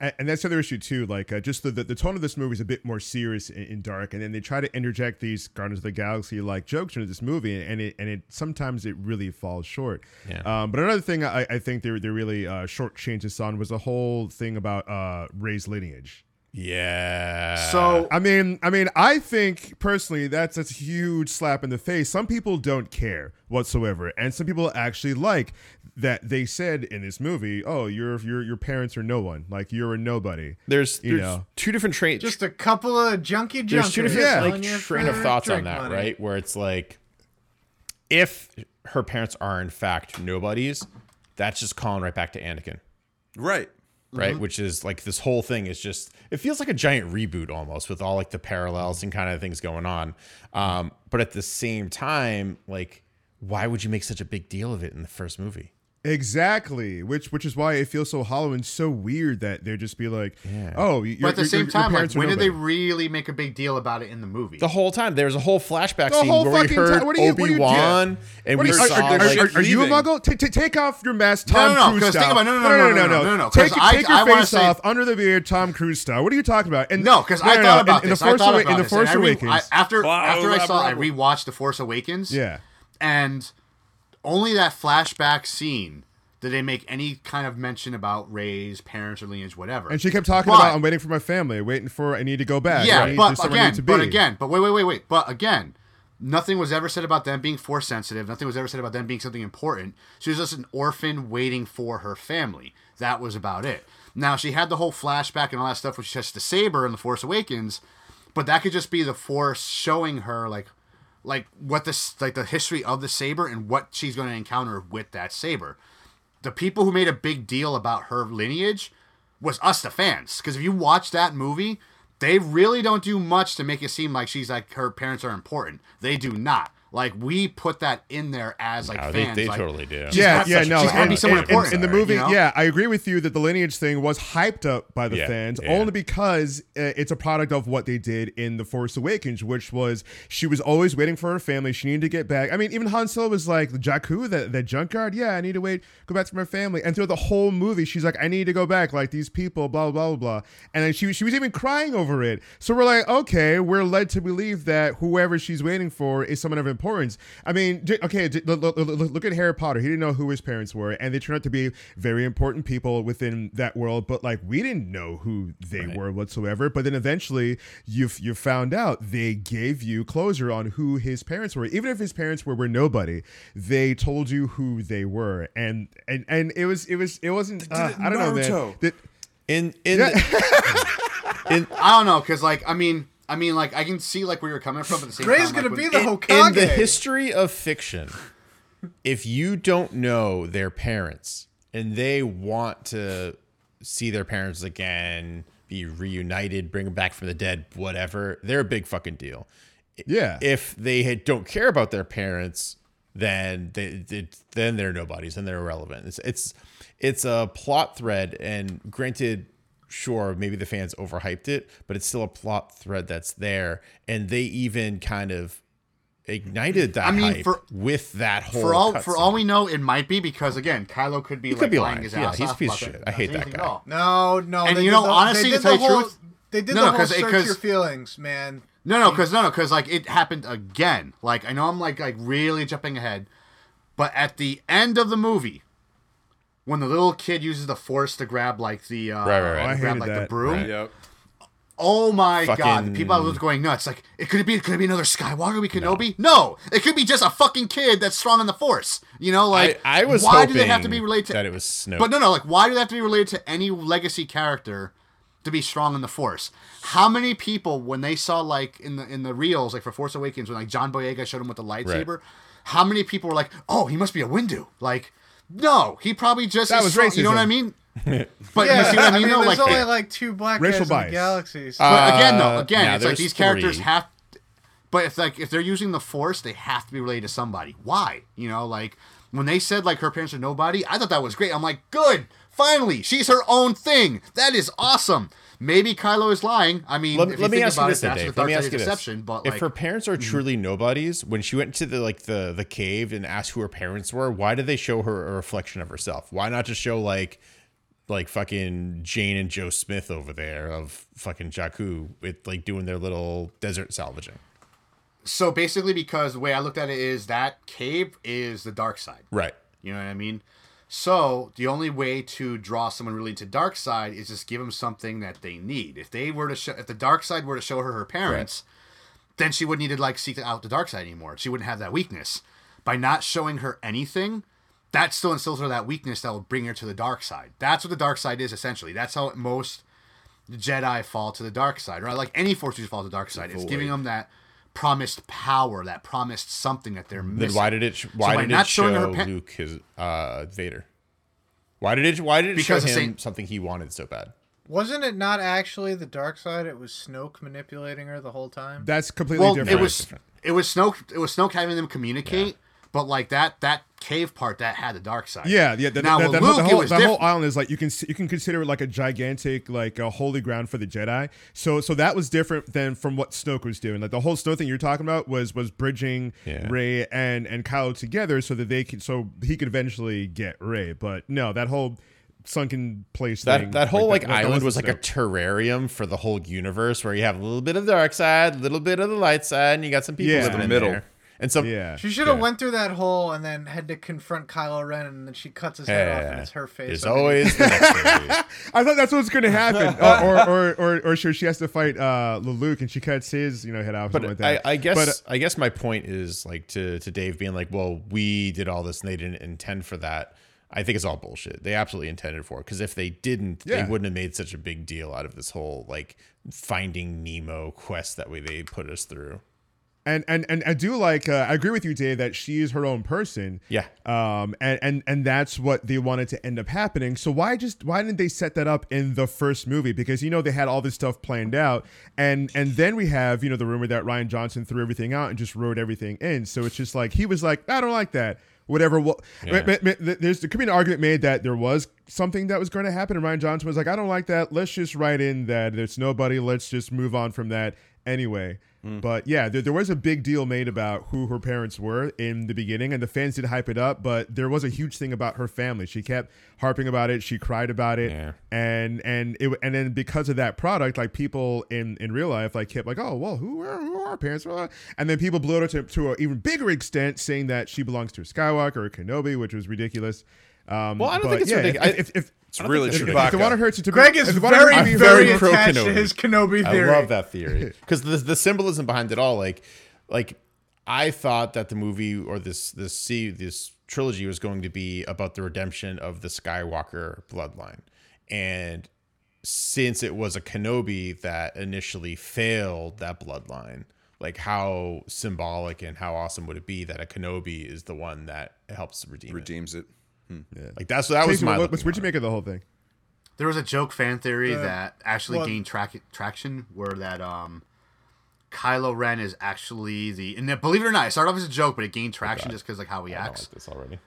And, and that's another issue too. Like, uh, just the, the the tone of this movie is a bit more serious and, and dark, and then they try to interject these Guardians of the Galaxy like jokes into this movie, and it and it sometimes it really falls short.
Yeah.
Um, but another thing I, I think they they really uh, shortchanged this on was the whole thing about uh, Rey's lineage.
Yeah.
So
I mean, I mean, I think personally that's a huge slap in the face. Some people don't care whatsoever, and some people actually like that they said in this movie, "Oh, your your your parents are no one. Like you're a nobody."
there's
you
there's
know.
two different traits.
Just a couple of junky junkers.
there's two different
Yeah.
like train of thoughts on that,
money.
right? Where it's like, if her parents are in fact nobodies, that's just calling right back to Anakin,
Right.
Right? Which is like this whole thing is just it feels like a giant reboot almost with all like the parallels and kind of things going on. Um, but at the same time, like, why would you make such a big deal of it in the first movie?
Exactly, which which is why it feels so hollow and so weird that they'd just be like,
yeah.
"Oh." You're,
but at the
you're,
same time, like, when did they really make a big deal about it in the movie?
The whole time there was a whole flashback
the
scene
whole
where we heard Obi Wan and we saw.
Are, you a muggle? take off your mask, Tom
no, no,
Cruise
no, no, no, no, no, no, no.
Take, take your face off under the beard, Tom Cruise style. What are you talking about? And
no, because I thought about this. I thought about this.
In the Force Awakens,
after after I saw, I rewatched the Force Awakens.
Yeah,
and only that flashback scene did they make any kind of mention about Rey's parents or lineage, whatever.
and she kept talking
But-
about, "I'm waiting for my family, waiting for, I need to go back.
Yeah, but
there's somewhere I
again, but again, but wait, wait, wait, wait. But again, nothing was ever said about them being force sensitive. Nothing was ever said about them being something important. She was just an orphan waiting for her family. That was about it. Now she had the whole flashback and all that stuff, which touched the saber in the Force Awakens, but that could just be the Force showing her like, like what this like the history of the saber and what she's going to encounter with that saber. The people who made a big deal about her lineage was us, the fans. Because if you watch that movie, they really don't do much to make it seem like she's like her parents are important. They do not. Like we put that in there as like
No, they-
fans.
they
like,
totally do.
yeah,
got
yeah,
such-
no.
she's
and-
be someone
and-
important
in the movie,
you know?
yeah, I agree with you that the lineage thing was hyped up by the
Yeah,
fans
yeah.
only because uh, it's a product of what they did in the Force Awakens, which was she was always waiting for her family. She needed to get back. I mean, even Han Solo was like, "Jakku, that that junkyard, yeah, I need to wait, go back to my family." And throughout the whole movie, she's like, "I need to go back, like these people, blah blah blah blah." And then she she was even crying over it. So we're like, okay, we're led to believe that whoever she's waiting for is someone of importance. I mean, okay, look, at Harry Potter. He didn't know who his parents were, and they turned out to be very important people within that world. But like, we didn't know who they were whatsoever. But then eventually, you you found out they gave you closure on who his parents were, even if his parents were were nobody. They told you who they were, and and and it was it was it wasn't. Uh,
it
I don't know, man.
Naruto.
That-
in in
Yeah.
the, in
I don't know, because like I mean, I mean, like I can see like where you're coming from. But the same
Rey's
time,
gonna
like,
be
when-
the
in,
Hokage.
in the history of fiction, if you don't know their parents and they want to see their parents again, be reunited, bring them back from the dead, whatever, they're a big fucking deal.
yeah.
If they had- don't care about their parents, then they, they then they're nobodies and they're irrelevant. It's it's it's a plot thread, and granted, sure, maybe the fans overhyped it, but it's still a plot thread that's there, and they even kind of ignited that
I mean,
hype
for-
with that whole.
for all
cutscene.
for all we know, it might be because again, Kylo could be
He
like
could be
lying
lying.
his
Yeah,
ass
he's a piece of shit. I hate that guy.
No, no.
And you know,
the,
honestly,
they
to
did
tell
the
you the
whole,
truth-
they did
No,
the
no,
whole
'cause-
search
'cause-
your feelings, man.
No, no, because no, no, because like it happened again. Like I know I'm like like really jumping ahead. But at the end of the movie, when the little kid uses the force to grab like the uh,
Right, right, right.
Oh, I
grab
hated
like the broom,
Right.
Yep.
Oh my god!
Fucking-
People are going nuts. Like, it could it be could it be another Skywalker? We Kenobi? No. it could be just a fucking kid that's strong in the Force. You know, like
I, I was
why do they have to be related to?
that it was Snoke.
But no, no. Like, why do they have to be related to any legacy character to be strong in the Force? How many people, when they saw like in the in the reels, like for Force Awakens, when like John Boyega showed him with the lightsaber, how many people were like, "Oh, he must be a Windu"? Like, no, he probably just
That
is
was
strong- You know what I mean? But
Yeah,
you see what I mean?
I mean,
though?
there's
like,
only like two black
Racial
guys in the galaxy. So
but again, though,
Uh,
again,
nah,
it's like
there's
these characters
three.
have. But if like if they're using the Force, they have to be related to somebody. Why? You know, like when they said like her parents are nobody, I thought that was great. I'm like, good, finally, she's her own thing. That is awesome. Maybe Kylo is lying. I mean,
let,
if you
let me
think
ask you
about
this,
it, that's
Dave. Let me ask you this.
But
if
like,
her parents are hmm. truly nobodies, when she went to the like the the cave and asked who her parents were, why did they show her a reflection of herself? Why not just show like like fucking Jane and Joe Smith over there of fucking Jakku with like doing their little desert salvaging?
so basically, because the way I looked at it is that cave is the dark side.
Right.
You know what I mean? So the only way to draw someone really into dark side is just give them something that they need. If they were to show, if the dark side were to show her her parents, then she wouldn't need to like seek out the dark side anymore. She wouldn't have that weakness. By not showing her anything, that still instills her that weakness that will bring her to the dark side. That's what the dark side is essentially. That's how most Jedi fall to the dark side, right? like any force users fall to the dark side. It's giving them that promised power, that promised something that they're missing.
Then why did it? sh- Why
by
did
not
it
showing
show
her pa-
Luke his uh Vader? Why did it? Why did it
Because
show him
same-
something he wanted so bad?
wasn't it not actually the dark side? It was Snoke manipulating her the whole time.
That's completely
well,
different.
it was it was Snoke. It was Snoke having them communicate, but like that that cave part that had the dark side.
Yeah, yeah. The,
Now,
the,
with
the,
Luke,
the whole,
was
the whole island is like you can you can consider it like a gigantic like a holy ground for the Jedi. So so that was different than from what Snoke was doing. Like the whole Snoke thing you're talking about was was bridging
Yeah.
Rey and and Kylo together so that they could so he could eventually get Rey. But no, that whole sunken place
That
thing,
that whole like,
that- that
island was
wasn't
like a terrarium for the whole universe, where you have a little bit of the dark side, a little bit of the light side, and you got some people
Yeah.
living
The
middle.
there. And
so Yeah.
She should have
Yeah.
went through that hole and then had to confront Kylo Ren, and then she cuts his head off, and it's her face.
There's always the next.
I thought that's what's going to happen, uh, or, or or or sure she has to fight uh, Luke and she cuts his you know head off.
But
something like that.
I, I guess
But, uh,
I guess my point is like to to Dave being like, well, we did all this and they didn't intend for that. I think it's all bullshit. They absolutely intended for it because if they didn't,
Yeah.
they wouldn't have made such a big deal out of this whole like finding Nemo quest that way they put us through.
And and and I do like uh, I agree with you, Dave, that she is her own person.
Yeah.
Um, and and and that's what they wanted to end up happening. So why just why didn't they set that up in the first movie? Because you know they had all this stuff planned out, and and then we have you know the rumor that Rian Johnson threw everything out and just wrote everything in. So it's just like he was like, I don't like that. Whatever. Well,
Yeah.
there's there could be an argument made that there was something that was going to happen, and Rian Johnson was like, I don't like that. Let's just write in that there's nobody. Let's just move on from that anyway. But yeah, there, there was a big deal made about who her parents were in the beginning, and the fans did hype it up. But there was a huge thing about her family. She kept harping about it. She cried about it,
Yeah.
and and it and then because of that product, like people in in real life, like kept like, oh well, who are who are her parents? And then people blew it to to an even bigger extent, saying that she belongs to Skywalker or Kenobi, which was ridiculous. Um,
Well, I don't
but
think it's
yeah,
ridiculous.
If, if, if,
It's really
think
if,
it's
if, if they
Chewbacca.
wanted her to, to
Greg is
if they wanted her
very,
to be
very
pro
attached to his Kenobi theory.
I love that theory because the the symbolism behind it all, like like I thought that the movie or this this see this trilogy was going to be about the redemption of the Skywalker bloodline, and since it was a Kenobi that initially failed that bloodline, like how symbolic and how awesome would it be that a Kenobi is the one that helps redeem redeems it. it?
Redeems it.
Like that's that was my.
what,
looking
what's, what'd you make of the whole thing?
There was a joke fan theory
Uh,
that actually
well-
gained track- traction, where that um, Kylo Ren is actually the and then, believe it or not, it started off as a joke, but it gained traction just because like how he
I don't
acts.
like this already.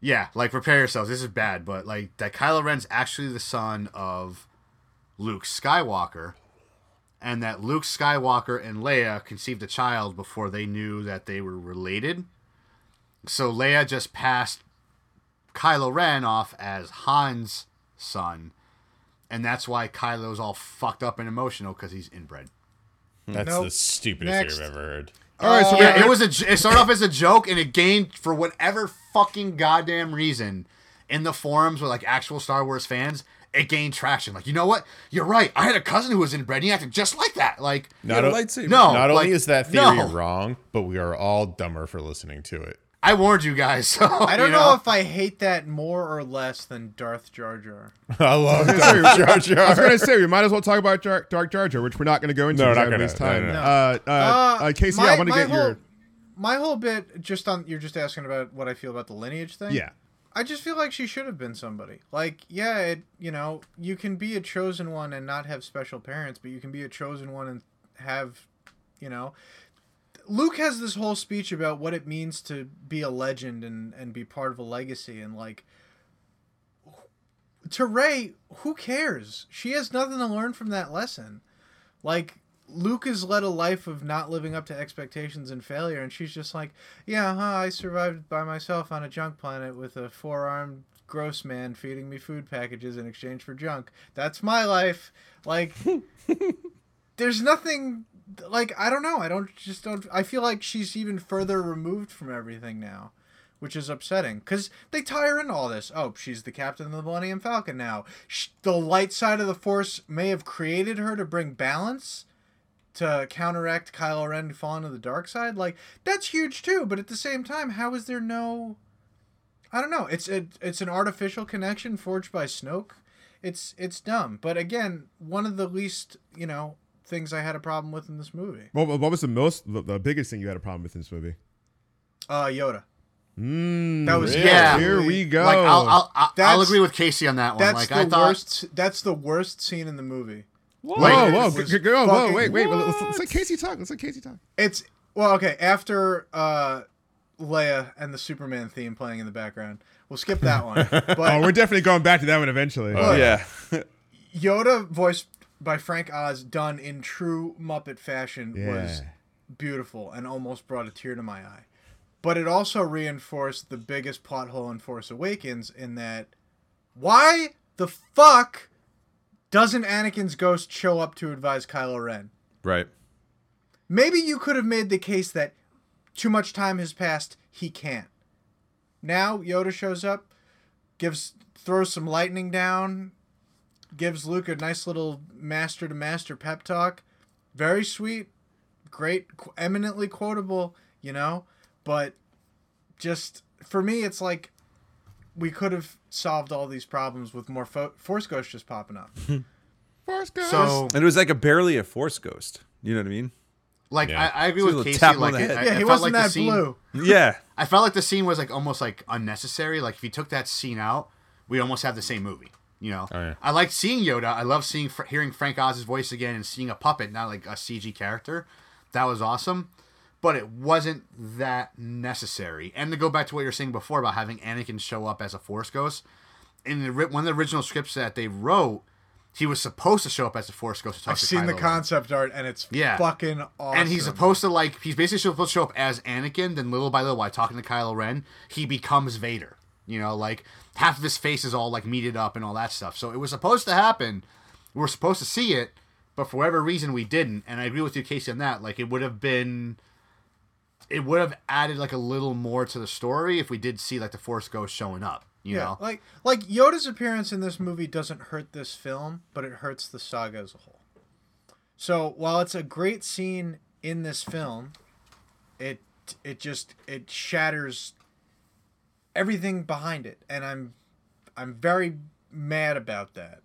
Yeah, like prepare yourselves. This is bad, but like that Kylo Ren's actually the son of Luke Skywalker, and that Luke Skywalker and Leia conceived a child before they knew that they were related. So Leia just passed Kylo Ren off as Han's son, and that's why Kylo's all fucked up and emotional because he's inbred.
That's
Nope.
the stupidest
Next.
theory I've ever heard.
All right, so
oh,
Yeah,
it was a. j- It started off as a joke, and it gained for whatever fucking goddamn reason in the forums with like actual Star Wars fans. It gained traction. Like, you know what? You're right. I had a cousin who was inbred. And he acted just like that. Like,
Not,
a
o-
lightsaber.
no,
not
like,
only is that theory
no.
wrong, but we are all dumber for listening to it.
I warned you guys. So
I don't
you
know, if I hate that more or less than Darth Jar Jar.
I love Darth Jar Jar.
I was going to say we might as well talk about Dark, Dark Jar Jar, which we're not going to go into.
No,
because
not
I
gonna.
waste
No,
time.
no, no.
Uh, uh, uh, Casey, I want to get
whole,
your
my whole bit just on you're just asking about what I feel about the lineage thing.
yeah.
I just feel like she should have been somebody. Like, yeah, it you know, you can be a chosen one and not have special parents, but you can be a chosen one and have, you know, Luke has this whole speech about what it means to be a legend and and be part of a legacy and like to Rey, who cares? She has nothing to learn from that lesson. Like Luke has led a life of not living up to expectations and failure, and she's just like, yeah, huh, I survived by myself on a junk planet with a four-armed gross man feeding me food packages in exchange for junk. That's my life. Like, there's nothing. Like I don't know. I don't just don't. I feel like she's even further removed from everything now, which is upsetting because they tie her into all this. Oh, she's the captain of the Millennium Falcon now. Sh- the light side of the Force may have created her to bring balance to counteract Kylo Ren falling to the dark side. Like that's huge too. But at the same time, how is there no? I don't know. It's a, it's an artificial connection forged by Snoke. It's it's dumb. But again, one of the least you know things I had a problem with in this movie.
What, what was the most, the, the biggest thing you had a problem with in this movie?
Uh, Yoda.
Mm,
That was
Yeah.
Here we go.
Like, I'll, I'll, I'll, I'll agree with Casey on that one.
That's
Like,
the
I thought.
worst. That's the worst scene in the movie.
whoa,
Wait,
whoa,
it was
g- g- whoa, whoa, wait, wait. Let's, let's let Casey talk. Let's let Casey talk.
It's well, okay. After uh, Leia and the Superman theme playing in the background, we'll skip that one. But
Oh, we're definitely going back to that one eventually.
Oh,
yeah.
Yoda, voiced by Frank Oz, done in true Muppet fashion, was beautiful and almost brought a tear to my eye. But it also reinforced the biggest plot hole in Force Awakens in that why the fuck doesn't Anakin's ghost show up to advise Kylo Ren?
Right.
Maybe you could have made the case that too much time has passed, he can't. Now Yoda shows up, gives throws some lightning down, gives Luke a nice little master to master pep talk. Very sweet, great, eminently quotable, you know, but just for me it's like we could have solved all these problems with more fo- force ghosts just popping up.
Force Ghost.
So,
And it was like a barely a force ghost. You know what I mean?
like,
Yeah.
I, I agree
It's
with Casey. Like, it. I,
yeah,
I
he wasn't
like
that
scene,
blue.
Yeah.
I felt like the scene was like almost like unnecessary. Like if you took that scene out, we almost have the same movie. You know,
Oh, yeah.
I like seeing Yoda. I love seeing hearing Frank Oz's voice again and seeing a puppet, not like a CG character. That was awesome, but it wasn't that necessary. And to go back to what you were saying before about having Anakin show up as a Force ghost, in the, one of the original scripts that they wrote, he was supposed to show up as a Force ghost to talk
I've
to
seen the
Kylo Ren.
concept art and it's
Yeah.
fucking awesome.
And he's supposed to like he's basically supposed to show up as Anakin, then little by little, while talking to Kylo Ren, he becomes Vader. You know, like half of his face is all like meated up and all that stuff. So it was supposed to happen. We were supposed to see it, but for whatever reason we didn't. And I agree with you, Casey, on that. Like it would have been it would have added like a little more to the story if we did see like the Force Ghost showing up. You
yeah,
know?
like like Yoda's appearance in this movie doesn't hurt this film, but it hurts the saga as a whole. So while it's a great scene in this film, it it just it shatters everything behind it, and I'm I'm very mad about that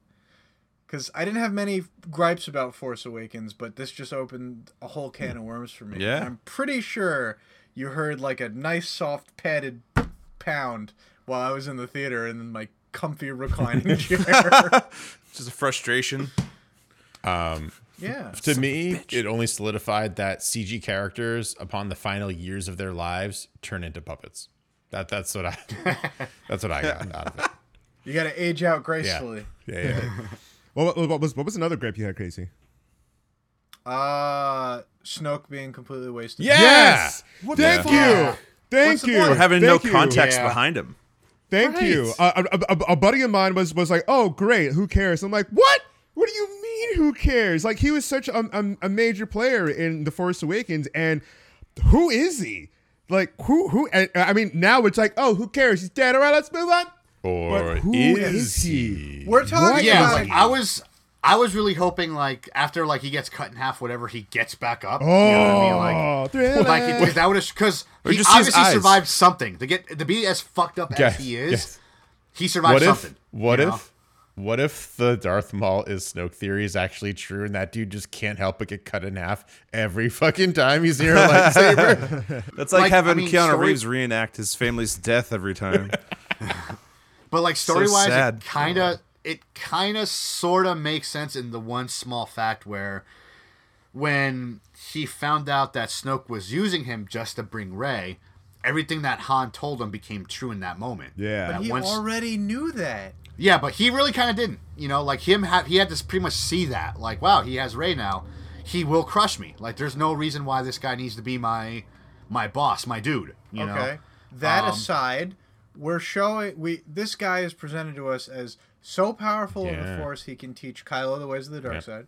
because I didn't have many gripes about Force Awakens, but this just opened a whole can of worms for me.
Yeah.
I'm pretty sure you heard like a nice soft padded pound while I was in the theater in my comfy reclining chair.
Just a frustration.
Um, yeah.
To me, it only solidified that CG characters, upon the final years of their lives, turn into puppets. That that's what I that's what I got out of it.
You got to age out gracefully.
yeah, yeah.
What, what, what was what was another grape you had, Casey?
Uh Snoke being completely wasted.
Yes.
What
Thank
the
you.
fuck?
Thank
What's
you.
point?
Or having
Thank
no
you.
context
Yeah.
behind him.
Thank
Right.
you. Uh, a, a, a buddy of mine was was like, "Oh, great. Who cares?" I'm like, "What? What do you mean? Who cares?" Like he was such a, a, a major player in the Force Awakens, and who is he? Like who who? And, I mean, now it's like, oh, who cares? He's dead. All right, let's move on.
Or
But who
is
is he?
he?
We're talking
What
Yeah,
about
like, I was I was really hoping like after like he gets cut in half, whatever he gets back up.
Oh,
you know what I mean? Like, oh,
thriller.
like it, that would have because he
just
obviously survived something. To get to be as fucked up
Yes,
as he is,
yes.
he survived
What if?
something.
What if?
know?
What if the Darth Maul is Snoke theory is actually true, and that dude just can't help but get cut in half every fucking time he's near a lightsaber?
That's like,
Like,
having
I mean,
Keanu
story-
Reeves reenact his family's death every time.
But like story wise,
sad.
it kind of it kind of sort of makes sense in the one small fact where when he found out that Snoke was using him just to bring Rey, everything that Han told him became true in that moment.
Yeah.
But
That
he
once-
already knew that.
Yeah, but he really kind of didn't. You know, like him had he had to pretty much see that. Like, wow, he has Rey now. He will crush me. Like, there's no reason why this guy needs to be my my boss, my dude. You know.
Okay. That
Um,
aside, we're showing we this guy is presented to us as so powerful in the Force he can teach Kylo the ways of the dark
Yep.
side.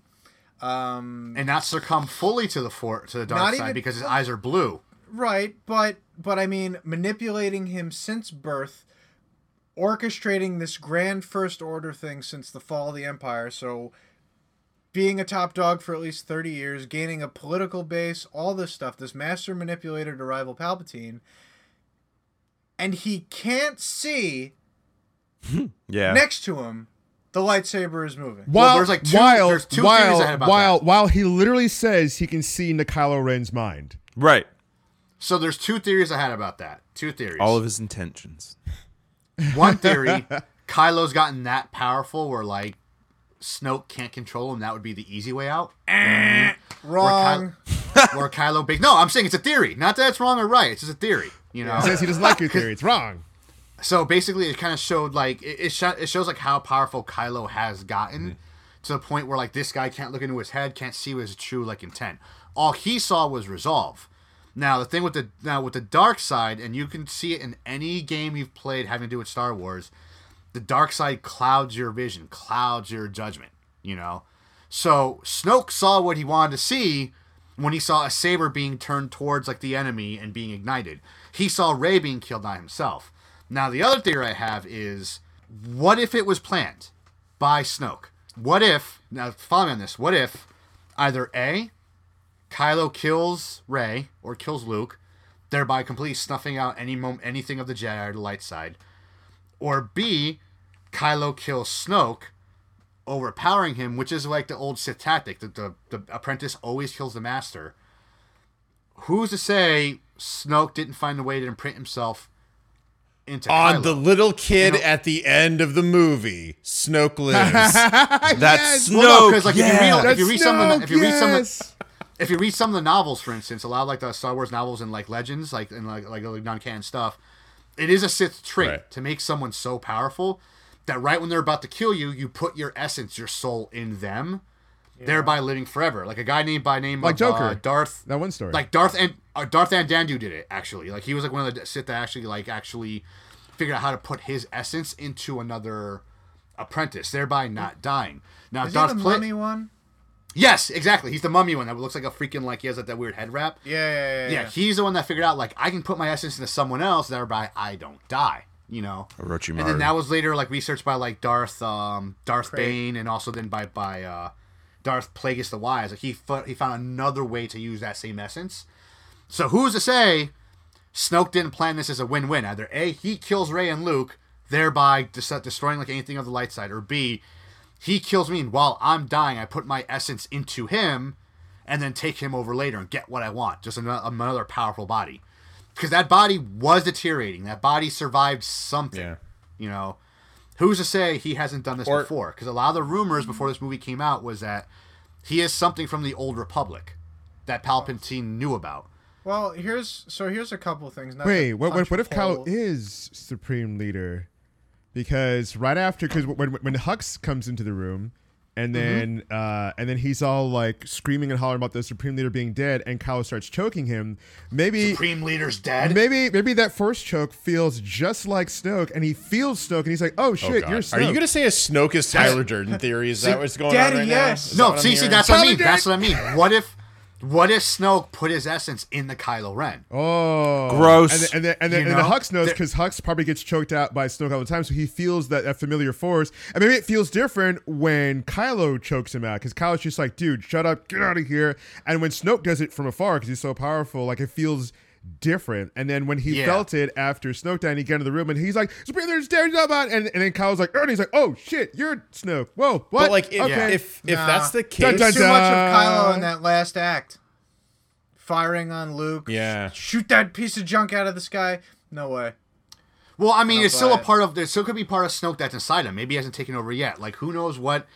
Um,
And not succumb fully to the for to the dark side
even-
because his eyes are blue.
right, but but I mean manipulating him since birth, orchestrating this grand first order thing since the fall of the Empire. So being a top dog for at least 30 years, gaining a political base, all this stuff, this master manipulator to rival Palpatine. And he can't see
Yeah.
next to him, the lightsaber is moving.
While,
there's like two-
while,
there's two theories I
while,
had about
while, while he literally says he can see into Kylo Ren's mind.
Right.
So there's two theories I had about that. Two theories.
All of his intentions.
One theory, Kylo's gotten that powerful where like Snoke can't control him. That would be the easy way out.
Eh, wrong.
Where Kylo, big no, I'm saying it's a theory. Not that it's wrong or right. It's just a theory. You know.
He says he doesn't like your theory. It's wrong.
So basically, it kind of showed like it, it, sho- it shows like how powerful Kylo has gotten to the point where like this guy can't look into his head, can't see his true like intent. All he saw was resolve. Now the thing with the now with the dark side, and you can see it in any game you've played having to do with Star Wars, the dark side clouds your vision, clouds your judgment. You know, so Snoke saw what he wanted to see when he saw a saber being turned towards like the enemy and being ignited. He saw Rey being killed by himself. Now the other theory I have is what if it was planned by Snoke? What if now follow me on this, what if either A Kylo kills Rey or kills Luke, thereby completely snuffing out any mom- anything of the Jedi or the light side, or B Kylo kills Snoke, overpowering him, which is like the old Sith tactic that the, the apprentice always kills the master. Who's to say Snoke didn't find a way to imprint himself into
On
Kylo?
the little kid
You know-
at the end of the movie, Snoke lives.
That's
Well, no,
Snoke.
like, if you read- if you read some of the- if you read some
yes.
If you read some of the novels, for instance, a lot of like the Star Wars novels and like legends, like and like like, like non-canon stuff, it is a Sith trait
Right.
to make someone so powerful that right when they're about to kill you, you put your essence, your soul in them, thereby living forever. Like a guy named by name
Like
of
Joker.
Uh, Darth.
That one story.
Like Darth and uh, Darth Andeddu did it actually. Like he was like one of the Sith that actually like actually figured out how to put his essence into another apprentice, thereby not dying. Now
Is
Darth
he the
Pla-
mummy one?
Yes, exactly. He's the mummy one that looks like a freaking like he has like that weird head wrap.
Yeah, yeah, yeah.
Yeah,
yeah.
he's the one that figured out like I can put my essence into someone else, thereby I don't die. You know.
Orochimaru.
And then that was later like researched by like Darth, um, Darth
Great.
Bane, and also then by by uh, Darth Plagueis the Wise. Like he fo- he found another way to use that same essence. So who's to say Snoke didn't plan this as a win-win? Either a he kills Rey and Luke, thereby dis- destroying like anything of the light side, or b he kills me and while I'm dying, I put my essence into him, and then take him over later and get what I want. Just another, another powerful body, because that body was deteriorating. That body survived something.
Yeah.
You know, who's to say he hasn't done this
Or-
before? Because a lot of the rumors before this movie came out was that he is something from the old Republic that Palpatine knew about.
Well, here's so here's a couple things. not
Wait, what, what, what if Kylo is Supreme Leader? Because right after, because when, when Hux comes into the room, and then uh, and then he's all like screaming and hollering about the Supreme Leader being dead, and Kylo starts choking him. Maybe
Supreme Leader's dead.
maybe maybe that first choke feels just like Snoke, and he feels Snoke, and he's like, "Oh
Oh,
shit,
God.
you're
Are you gonna say a Snoke is Tyler Durden theory? Is that what's going
Daddy,
on right
yes.
now? Is
No,
what I'm
see, see,
hearing?
that's what I mean. That's what I mean. What if, What if Snoke put his essence in the Kylo Ren?
Oh,
Gross.
And then, and then, and then,
You
and then? Hux knows because Hux probably gets choked out by Snoke all the time, so he feels that, that familiar force. And maybe it feels different when Kylo chokes him out because Kylo's just like, "Dude, shut up, get out of here." And when Snoke does it from afar because he's so powerful, like it feels different. And then when he
Yeah.
felt it after Snoke died, he got into the room and he's like, "There's stairs about," and and then Kylo's like, "Ernie's like, "Oh shit, you're Snoke." Whoa, what?
But like, if,
okay.
if if
Nah.
that's the case,
Dun, dun,
Too much of
dun.
Kylo in that last act. Firing on Luke.
Yeah.
Shoot that piece of junk out of the sky. No way.
Well, I mean,
don't
it's still a part of. There still could be part of Snoke that's inside him. Maybe he hasn't taken over yet. Like, who knows what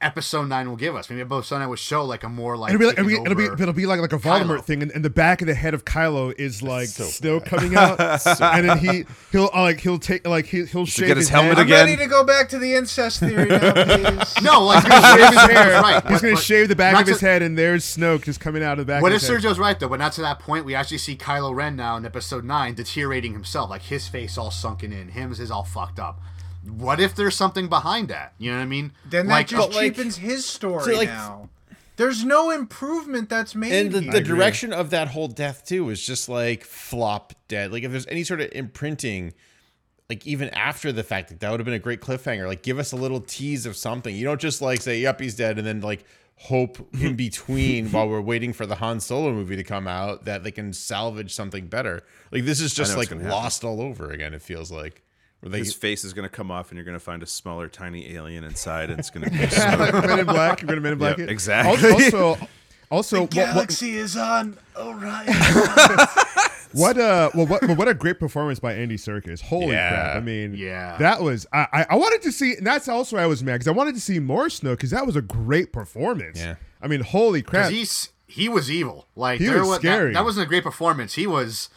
Episode Nine will give us? Maybe Episode Nine will show like a more like.
It'll be, like, it'll,
taking
be, it'll, be, it'll be like like a Voldemort
Kylo.
thing, and, and the back of the head of Kylo is like
so
snow coming out, and then he he'll uh, like he'll take like he, he'll shave
get his helmet
head.
I'm
again.
ready to go back to the incest theory now, please.
No, like
He's gonna shave his hair.
Right.
He's gonna
but-
shave the back of his
to-
head, and there's Snoke just coming out of the back.
What if
his head.
Sergio's right though? But not to that point. We actually see Kylo Ren now in Episode Nine deteriorating himself, like his face all sunken in, him's is all fucked up. What if there's something behind that? You know what I mean?
Then that
like,
just
But, like-
cheapens his story
So, like-
now. There's no improvement that's made.
and the, the direction of that whole death too is just like flop dead. Like if there's any sort of imprinting, like even after the fact, like that would have been a great cliffhanger. Like give us a little tease of something. You don't just like say, "Yep, he's dead," and then like hope in between while we're waiting for the Han Solo movie to come out that they can salvage something better. Like this is just like
what's gonna happen.
lost all over again. It feels like. Where they,
His face is gonna come off, and you're gonna find a smaller, tiny alien inside, and it's gonna be.
like Men in Black, you're gonna Men in Black.
Yep,
it.
exactly.
Also, also, what, what,
Galaxy is on Orion.
what uh, well, what, well, what a great performance by Andy Serkis. Holy
Yeah.
crap! I mean,
Yeah.
that was I, I, I wanted to see. And that's also why I was mad because I wanted to see more Snow because that was a great performance.
Yeah.
I mean, holy crap!
he's he was evil. Like
He
there
was
wa-
scary.
That, that wasn't a great performance. He was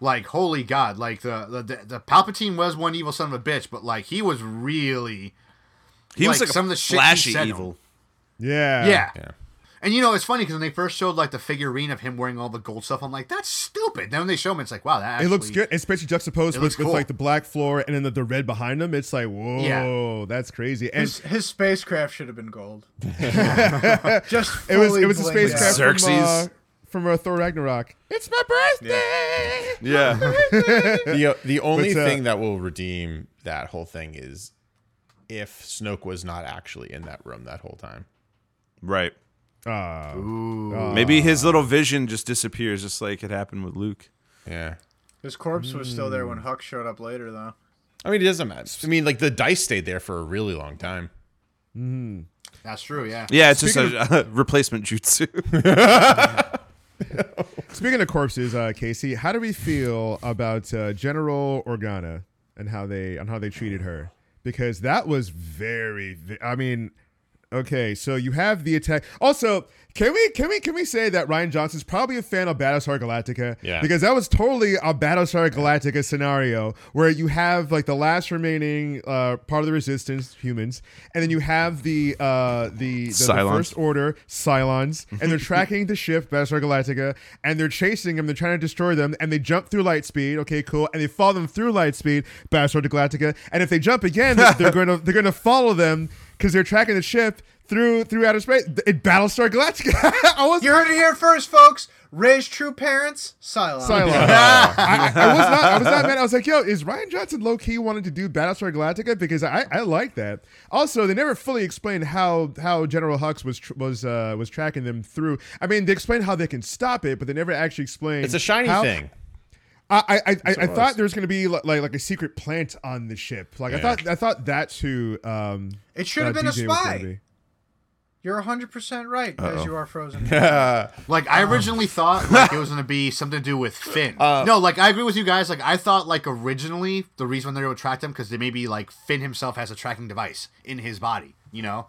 like holy god. Like the the the, the Palpatine was one evil son of a bitch, but like he was really
He was
Like,
like
some
a
of the shit he
flashy
said-
evil.
yeah,
yeah.
yeah.
And you know it's funny because when they first showed like the figurine of him wearing all the gold stuff, I'm like that's stupid. Then when they show him, it's like wow, that actually,
It looks good, especially juxtaposed with,
looks
with like the black floor and then the, the red behind them. It's like, whoa,
Yeah.
that's crazy. And
his, his spacecraft should have been gold. Just
it was
fully
it was a spacecraft
out.
from,
Xerxes.
uh, from uh, Thor Ragnarok. It's my birthday.
Yeah.
the the only
But, uh,
thing that will redeem that whole thing is if Snoke was not actually in that room that whole time.
right.
Uh,
Maybe his little vision just disappears, just like it happened with Luke.
Yeah.
His corpse was still there when Hux showed up later, though.
I mean, it doesn't matter. I mean, like the dice stayed there for a really long time.
That's true. Yeah.
Yeah, it's just a, a replacement jutsu.
Speaking of corpses, uh, Casey, how do we feel about uh, General Organa and how they and how they treated her? Because that was very. ve- I mean, okay, so you have the attack. Also, can we can we can we say that Rian Johnson's probably a fan of Battlestar Galactica?
Yeah.
Because that was totally a Battlestar Galactica scenario where you have like the last remaining uh, part of the Resistance humans, and then you have the uh, the, the, the first order Cylons, and they're tracking the ship Battlestar Galactica, and they're chasing them. They're trying to destroy them, and they jump through light speed. Okay, cool. And they follow them through light speed, Battlestar Galactica. And if they jump again, they're going to they're going to follow them because they're tracking the ship through through outer space. It Battlestar Galactica. I was
You heard it here first, folks. Rey's true parents. Cylon.
Cylon. I, I was not. I was not mad. I was like, "Yo, is Rian Johnson low key wanting to do Battlestar Galactica?" Because I, I like that. Also, they never fully explained how how General Hux was tr- was uh, was tracking them through. I mean, they explained how they can stop it, but they never actually explained.
It's a shiny
how-
thing.
I I, I, I thought there was going to be li- like like a secret plant on the ship. Like I thought I thought that's who. Um,
It should have
uh,
been a
DJ was gonna
spy.
be.
You're 100% right, as you are frozen.
Like I originally thought like it was gonna be something to do with Finn. no, like I agree with you guys. Like I thought like originally the reason they would track him because they maybe like Finn himself has a tracking device in his body. You know,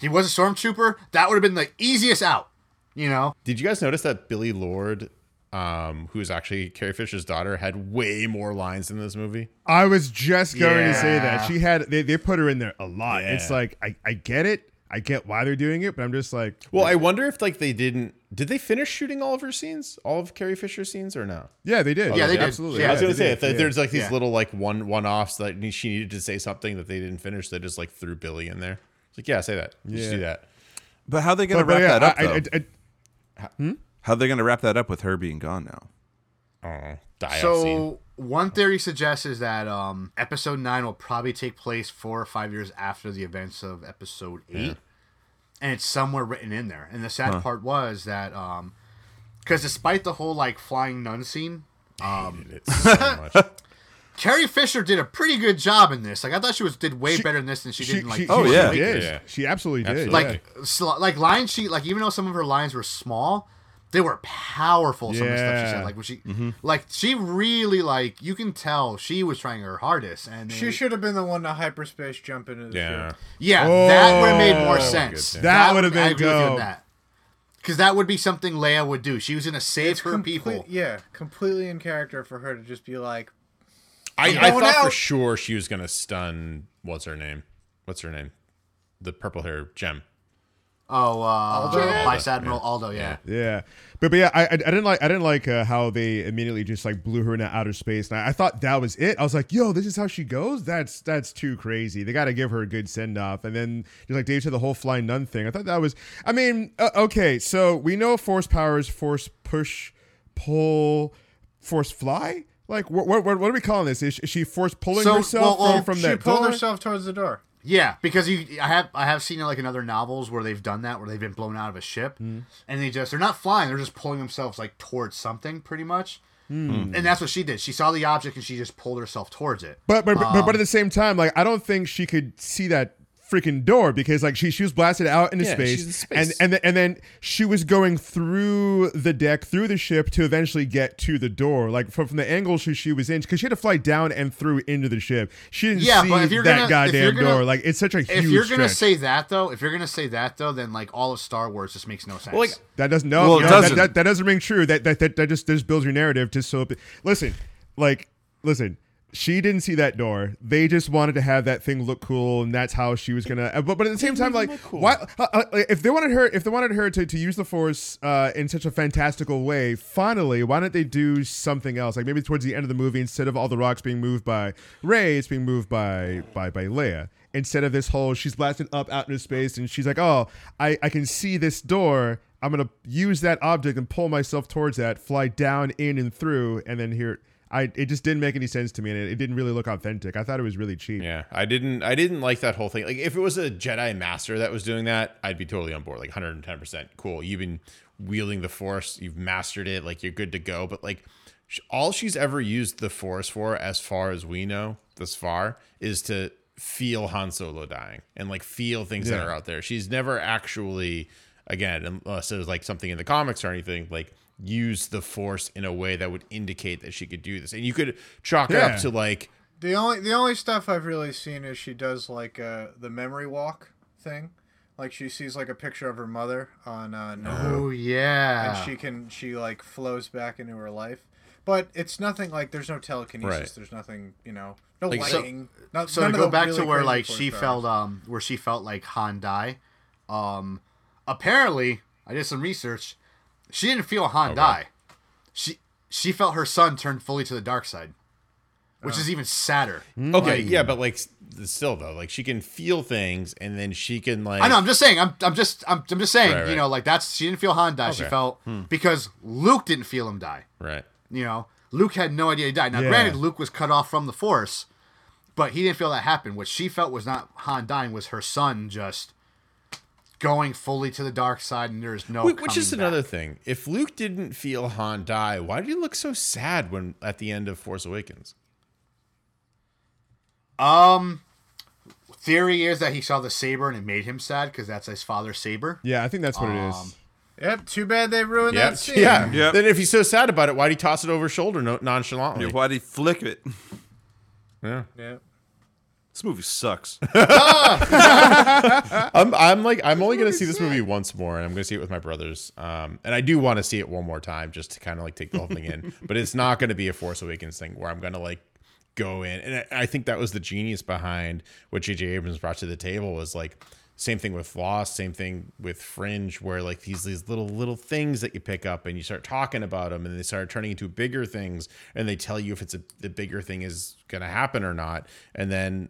he was a stormtrooper. That would have been the easiest out. You know,
Did you guys notice that Billy Lord, um, who is actually Carrie Fisher's daughter, had way more lines in this movie?
I was just going to say that she had they, they put her in there a lot. It's like I, I get it. I get why they're doing it, but I'm just like,
Well, I wonder if like they didn't. Did they finish shooting all of her scenes, all of Carrie Fisher's scenes, or no?
yeah, they did.
Yeah, they did.
absolutely.
Yeah,
I was gonna say
did.
if
Yeah.
there's like these
Yeah.
little like one one offs that she needed to say something that they didn't finish. They just like threw Billie in there. It's like yeah, say that. Just
Yeah.
do that.
But how are they gonna
But- but
wrap
yeah,
that up?
I- I-
though?
I-
How are they going to wrap that up with her being gone now?
Oh, die
So
scene.
one theory suggests is that um, episode nine will probably take place four or five years after the events of episode eight, and it's somewhere written in there. And the sad part was that because despite the whole like flying nun scene,
It's so much.
Carrie Fisher did a pretty good job in this. Like I thought she was did way better in this than she, did in like.
Oh,
Force
yeah.
she
Yeah.
She absolutely did.
Absolutely.
like so, like line she like even though some of her lines were small they were powerful some of the stuff she
Yeah.
said like when she mm-hmm. like she really like you can tell she was trying her hardest and
She
they-
should have been the one to hyperspace jump into the
yeah.
ship.
yeah that would have made more
Oh,
sense
good.
That would have been good.
I agree with you on
dope.
that because that would be something Leia would do she was gonna save her
Complete-
people
Yeah, completely in character for her to just be like,
I,
I'm
I
going
thought for sure she was gonna stun. What's her name? What's her name? The purple hair Jem.
Oh uh
Holdo?
Vice Admiral Holdo yeah.
Yeah, but but yeah, I I, I didn't like I didn't like uh, how they immediately just like blew her into outer space, and I, I thought that was it. I was like, yo, this is how she goes. That's that's too crazy. They got to give her a good send off, and then just like Dave said, the whole flying nun thing. I thought that was. I mean, uh, okay, so we know force powers, force push, pull, force fly. Like what what what, what are we calling this? Is, is she force pulling
So,
herself
well, well,
from, from
she
that
pulled
door?
herself towards the door.
Yeah, because you, I have, I have seen it like in other novels where they've done that, where they've been blown out of a ship, and they just, they're not flying, they're just pulling themselves like towards something, pretty much. And that's what she did. She saw the object and she just pulled herself towards it.
But but, but but
Um,
at the same time, like I don't think she could see that freaking door because like she she was blasted out into
Yeah,
space,
she's in space.
and and the, and then she was going through the deck through the ship to eventually get to the door like from, from the angle she, she was in because she had to fly down and through into the ship she didn't
Yeah,
see
but if you're
that
gonna- if you're
goddamn
gonna-
door like it's such a huge
if you're gonna
stretch.
say that though, if you're gonna say that though, then like all of Star Wars just makes no sense.
Well, like
that doesn't no,
Well,
no,
doesn't.
That, that, that doesn't ring true that that, that that just that just builds your narrative just so listen like listen she didn't see that door. They just wanted to have that thing look cool, and that's how she was gonna. But but at the same time, like, why? Uh, uh, if they wanted her, if they wanted her to, to use the force uh, in such a fantastical way, finally, why don't they do something else? Like maybe towards the end of the movie, instead of all the rocks being moved by Rey, it's being moved by by by Leia. Instead of this whole, she's blasted up out into space, and she's like, "Oh, I I can see this door." I'm gonna use that object and pull myself towards that, fly down, in, and through, and then here. I it just didn't make any sense to me, and it, it didn't really look authentic. I thought it was really cheap.
Yeah, I didn't. I didn't like that whole thing. Like, if it was a Jedi Master that was doing that, I'd be totally on board. Like, hundred and ten percent cool. You've been wielding the Force. You've mastered it. Like, you're good to go. But like, all she's ever used the Force for, as far as we know, thus far, is to feel Han Solo dying and like feel things that are out there. She's never actually, again, unless it was like something in the comics or anything, like use the Force in a way that would indicate that she could do this. And you could chalk it up to like
The only the only stuff I've really seen is she does like uh, the memory walk thing, like she sees like a picture of her mother on uh, Naboo,
oh yeah,
and she can she like flows back into her life. But it's nothing like there's no telekinesis.
Right.
There's nothing you know, no
Like, so-
lighting. no,
so to go back
really
to where like she
powers.
felt um where she felt like Han die, um apparently I did some research. She didn't feel Han oh, die. She she felt her son turn fully to the dark side, which is oh. even sadder.
Okay, yeah, but like still though, like she can feel things and then she can like
I know. I'm just saying. I'm. I'm just. I'm. I'm just saying.
Right,
You know, like that's. She didn't feel Han die. She
Okay.
felt hmm. because Luke didn't feel him die.
right.
You know, Luke had no idea he died. Now,
Yeah.
granted, Luke was cut off from the Force, but he didn't feel that happen. What she felt was not Han dying; was her son just going fully to the dark side, and there's no.
Wait, which is
coming
another
back.
thing. If Luke didn't feel Han die, why did he look so sad when at the end of Force Awakens?
Um, theory is that he saw the saber and it made him sad because that's his father's saber.
Yeah, I think that's what it
Um,
is.
Yep. Too bad they ruined
Yeah,
that scene.
yeah.
Yep.
Then if he's so sad about it, why'd he toss it over his shoulder no- nonchalantly?
Why'd he flick it?
Yeah.
Yeah.
This movie sucks.
I'm, I'm like, I'm only gonna see this movie once more, and I'm gonna see it with my brothers. Um, and I do want to see it one more time just to kind of like take the whole thing in. But it's not gonna be a Force Awakens thing where I'm gonna like go in. And I I think that was the genius behind what J.J. Abrams brought to the table was like same thing with Lost, same thing with Fringe, where like these these little little things that you pick up and you start talking about them, and they start turning into bigger things, and they tell you if it's a the bigger thing is gonna happen or not, and then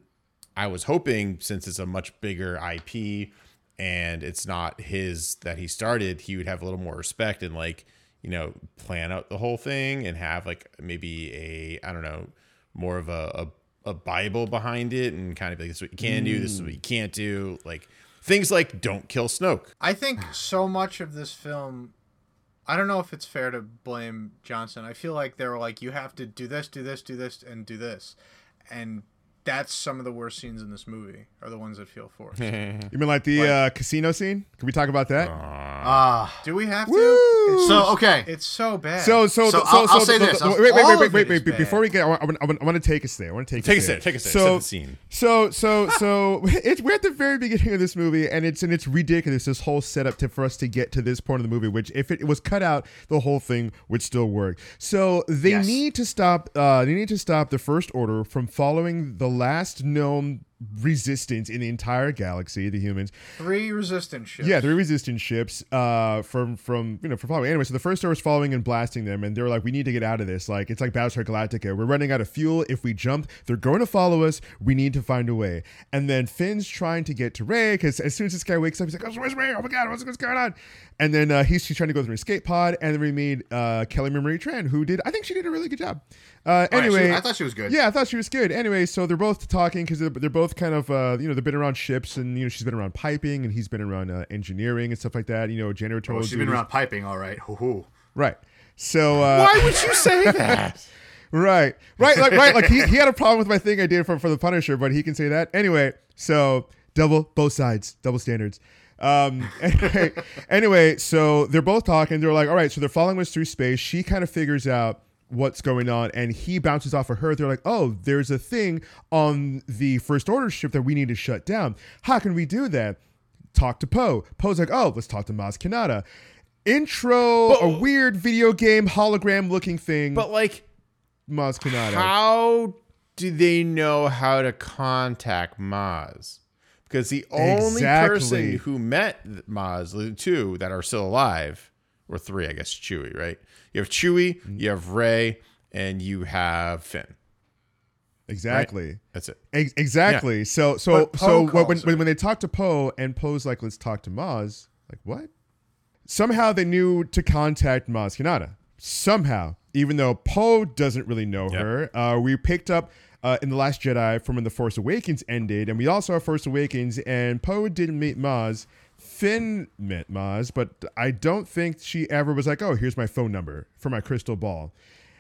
I was hoping since it's a much bigger IP and it's not his that he started, he would have a little more respect and like you know plan out the whole thing and have like maybe a I don't know more of a a, a Bible behind it and kind of like this is what you can do, this is what you mm. can't do, like things like don't kill Snoke.
I think so much of this film I don't know if it's fair to blame Johnson. I feel like they were like, you have to do this, do this, do this, and do this. And that's some of the worst scenes in this movie are the ones that feel forced.
You mean like the uh, casino scene? Can we talk about that?
Ah.
Do we have to?
Woo!
It's
so okay.
It's so bad.
So, so,
So
so,
I'll-
so,
I'll say
the-
this.
the-
I'll-
wait, wait, wait, wait, wait, wait. Before we get, I want, I want, I want, I want to take us there. I want to take,
Take
us
us
there.
there, take us there.
So,
Set scene.
So, so, so it's we're at the very beginning of this movie, and it's and it's ridiculous. This whole setup to for us to get to this point of the movie, which if it was cut out, the whole thing would still work. So they
Yes.
need to stop. Uh, they need to stop the First Order from following the last known resistance in the entire galaxy, the humans.
three resistance ships.
Yeah, three resistance ships uh, from from you know from following. Anyway, so the first star was following and blasting them, and they were like, "We need to get out of this. Like it's like Battlestar Galactica. We're running out of fuel. If we jump, they're going to follow us. We need to find a way." And then Finn's trying to get to Rey because as soon as this guy wakes up, he's like, "Oh, where's Rey? Oh my god, what's, what's going on?" And then uh, he's, he's trying to go through an escape pod, and then we meet uh, Kelly Marie Tran, who did I think she did a really good job. Uh,
right, she-
anyway,
I thought she was good.
yeah, I thought she was good. Anyway, so they're both talking because they're, they're both kind of, uh, you know, they've been around ships and, you know, she's been around piping and he's been around uh, engineering and stuff like that, you know, janitorial.
Oh, she's been around piping, all right. Hoo-hoo.
Right. So, uh,
Why would you say that?
right, right, like, right. Like he, he had a problem with my thing I did for, for the Punisher, but he can say that. Anyway, so double, both sides, double standards. Um, anyway, anyway, so they're both talking. They're like, all right, so they're following us through space. She kind of figures out what's going on and he bounces off of her. They're like, oh, there's a thing on the First Order ship that we need to shut down. How can we do that? Talk to Poe. Poe's like, oh, let's talk to Maz Kanata. Intro a weird video game hologram looking thing.
But like,
Maz Kanata.
how do they know how to contact Maz? Because the only
Exactly.
person who met Maz, the two that are still alive, or three, I guess, Chewie, right? You have Chewie,
Mm-hmm.
you have Rey, and you have Finn.
Exactly.
That's it.
Ex- exactly. So so so when,
calls
when,
her.
when when they talk to Poe and Poe's like, let's talk to Maz, like what? Somehow they knew to contact Maz Kanata. Somehow, even though Poe doesn't really know
Yep.
her, uh, we picked up uh, in the Last Jedi from when the Force Awakens ended, and we also have Force Awakens, and Poe didn't meet Maz. Finn met Maz, but I don't think she ever was like, "Oh, here's my phone number for my crystal ball."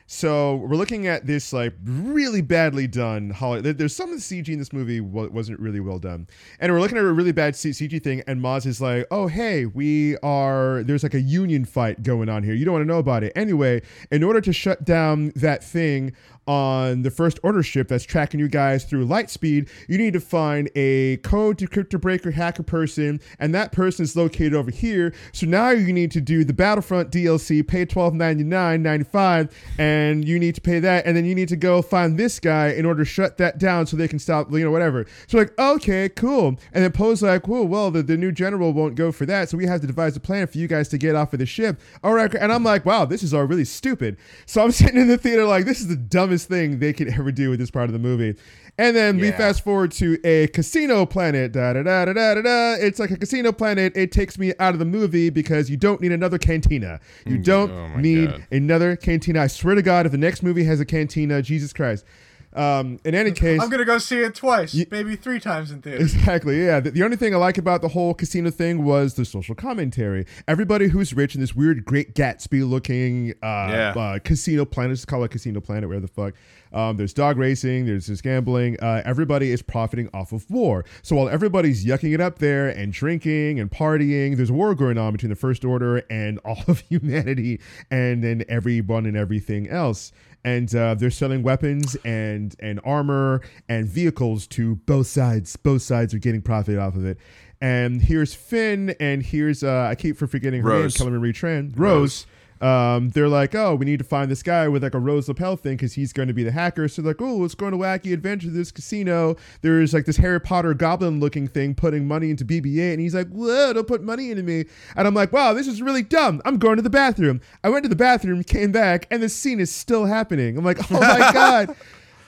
So we're looking at this like really badly done. There- There's some of the CG in this movie wasn't really well done, and we're looking at a really bad CG thing. And Maz is like, "Oh hey, we are there's like a union fight going on here. You don't want to know about it anyway. In order to shut down that thing on the first order ship that's tracking you guys through light speed, you need to find a code decryptor breaker hacker person, and that person is located over here. So now you need to do the Battlefront DLC, pay twelve ninety nine ninety five, and you need to pay that, and then you need to go find this guy in order to shut that down so they can stop, you know, whatever. So like, okay, cool. And then Poe's like, well, well, the, the new general won't go for that, so we have to devise a plan for you guys to get off of the ship. All right, and I'm like, wow, this is all really stupid. So I'm sitting in the theater like, this is the dumbest thing they could ever do with this part of the movie. And then we fast forward to a casino planet. Da da da da da da da. It's like a casino planet. It takes me out of the movie because you don't need another cantina. You mm, don't
oh
need
God.
another cantina. I swear to God, if the next movie has a cantina, Jesus Christ. Um, in any case,
I'm gonna go see it twice, maybe three times in theaters.
Exactly. Yeah. The, the only thing I like about the whole casino thing was the social commentary. Everybody who's rich in this weird Great Gatsby looking uh,
Yeah.
uh, casino planet, just call it casino planet, where the fuck. Um, there's dog racing. There's this gambling. Uh, everybody is profiting off of war. So while everybody's yucking it up there and drinking and partying, there's a war going on between the First Order and all of humanity, and then everyone and everything else and uh, they're selling weapons and and armor and vehicles to both sides. Both sides are getting profit off of it. And here's Finn, and here's uh, I keep for forgetting her
Rose.
name, Kelly Marie Tran. Rose. Um, they're like, oh, we need to find this guy with like a rose lapel thing because he's going to be the hacker. So they're like, oh, let's go on a wacky adventure to this casino. There's like this Harry Potter goblin looking thing putting money into BB-8, and he's like, whoa, don't put money into me. And I'm like, wow, this is really dumb. I'm going to the bathroom. I went to the bathroom, came back, and the scene is still happening. I'm like, oh my god,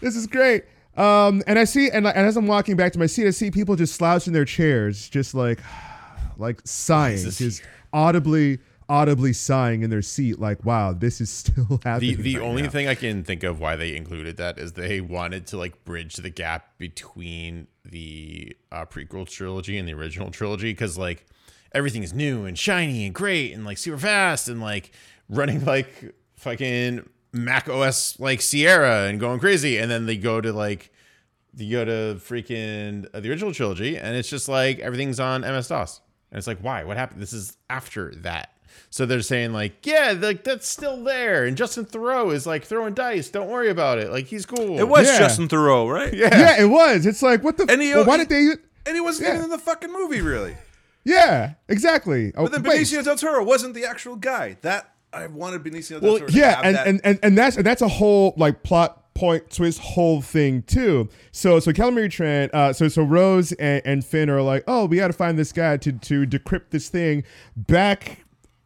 this is great. Um, and I see, and, and as I'm walking back to my seat, I see people just slouched in their chairs, just like. like sighing, just audibly, audibly sighing in their seat, like, "Wow, this is still
The
happening."
the
right
only
now.
thing I can think of why they included that is they wanted to like bridge the gap between the uh, prequel trilogy and the original trilogy because like everything is new and shiny and great and like super fast and like running like fucking Mac OS like Sierra and going crazy and then they go to like you go to freaking uh, the original trilogy and it's just like everything's on MS DOS and it's like why what happened this is after that so they're saying like yeah like that's still there and Justin Theroux is like throwing dice don't worry about it like he's cool
It was
Yeah.
Justin Theroux, right?
yeah
yeah, it was. It's like, what the?
And he-
well, why did they?
And he wasn't
Yeah.
even in the fucking movie, really.
Yeah, exactly. Oh,
But then
wait.
Benicio del Toro wasn't the actual guy. That I wanted Benicio del
Well,
Toro. to
yeah
have
and,
that-
and, and and that's and that's a whole like plot point to his whole thing too so so calamari trent uh so so rose and, and finn are like oh we got to find this guy to to decrypt this thing back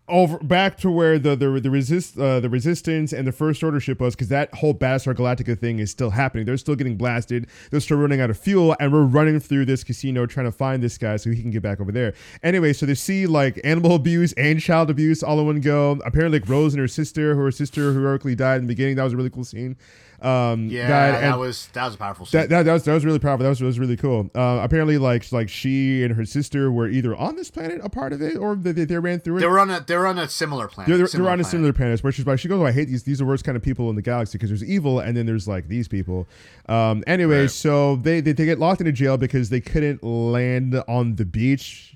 over back to where the the, the resist uh, the resistance and the first order ship was because that whole Battlestar Galactica thing is still happening. They're still getting blasted. They're still running out of fuel, and we're running through this casino trying to find this guy so he can get back over there. Anyway, so they see like animal abuse and child abuse all in one go. Apparently, like Rose and her sister, who her sister heroically died in the beginning. That was a really cool scene. Um,
Yeah,
died,
that was that was a powerful scene.
that, that, that was that was really powerful. That was, that was really cool. Uh, apparently, like like she and her sister were either on this planet, a part of it, or they, they, they ran through it.
they were on a they were on a similar planet.
They're, they're,
similar
they're on a similar planet, which is why she goes, oh, I hate these. These are the worst kind of people in the galaxy because there's evil and then there's like these people. Um, anyway, so they, they, they get locked into jail because they couldn't land on the beach.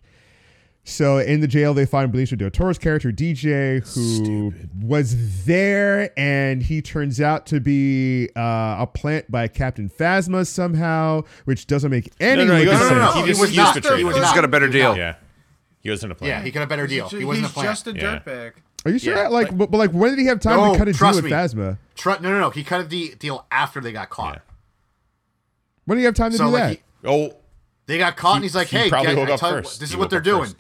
So in the jail, they find Benicio del Toro's character, DJ, who was there, and he turns out to be uh, a plant by Captain Phasma somehow, which doesn't make any
no, he
lick of
goes-
No, no,
sense.
no,
He
he,
just-
was
he just
not.
betrayed
He was
him.
He's got a better deal.
yeah he was in a plan
Yeah, he got a better deal.
He's,
He wasn't a
he's
plant.
just a
Yeah.
dirtbag.
Are you sure?
Yeah,
like, but, but like, when did he have time
No,
to cut a deal
trust
with
me.
Phasma?
Tru- no, no, no. He cut the deal after they got caught.
Yeah.
When did he have time to
So
do
like
that?
he,
oh
they got caught, and he's like,
he
"Hey,
probably
guys, I tell you
first.
this is what they're doing."
first.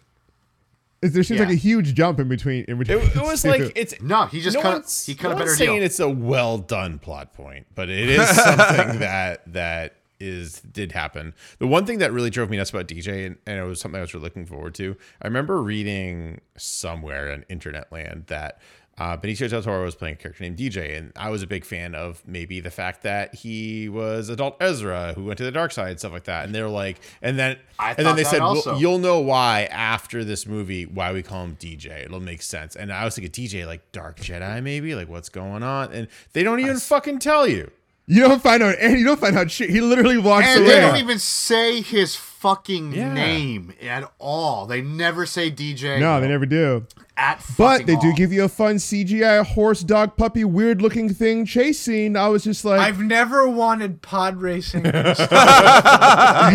Is- There seems like a huge jump in between. In between
It, it was like it's
No, he just
no
cut.
one's-
He cut
no
a better
one's
deal.
saying it's a well done plot point, but it is something that that is did happen. The one thing that really drove me nuts about DJ, and, and it was something I was really looking forward to. I remember reading somewhere in internet land that uh, Benicio del Toro was playing a character named DJ, and I was a big fan of maybe the fact that he was adult Ezra who went to the dark side, and stuff like that. And they're like, and then
I
and then they said, well, you'll know why after this movie why we call him DJ. It'll make sense. And I was thinking DJ like Dark Jedi maybe like what's going on, and they don't even fucking tell you.
You don't find out, and you don't find out shit. He literally walks
And
away.
they don't even say his fucking
Yeah.
name at all. They never say DJ.
no, they never do.
At
But
fucking
they do give you a fun CGI horse, dog, puppy, weird looking thing chase scene. I was just like,
I've never wanted pod racing.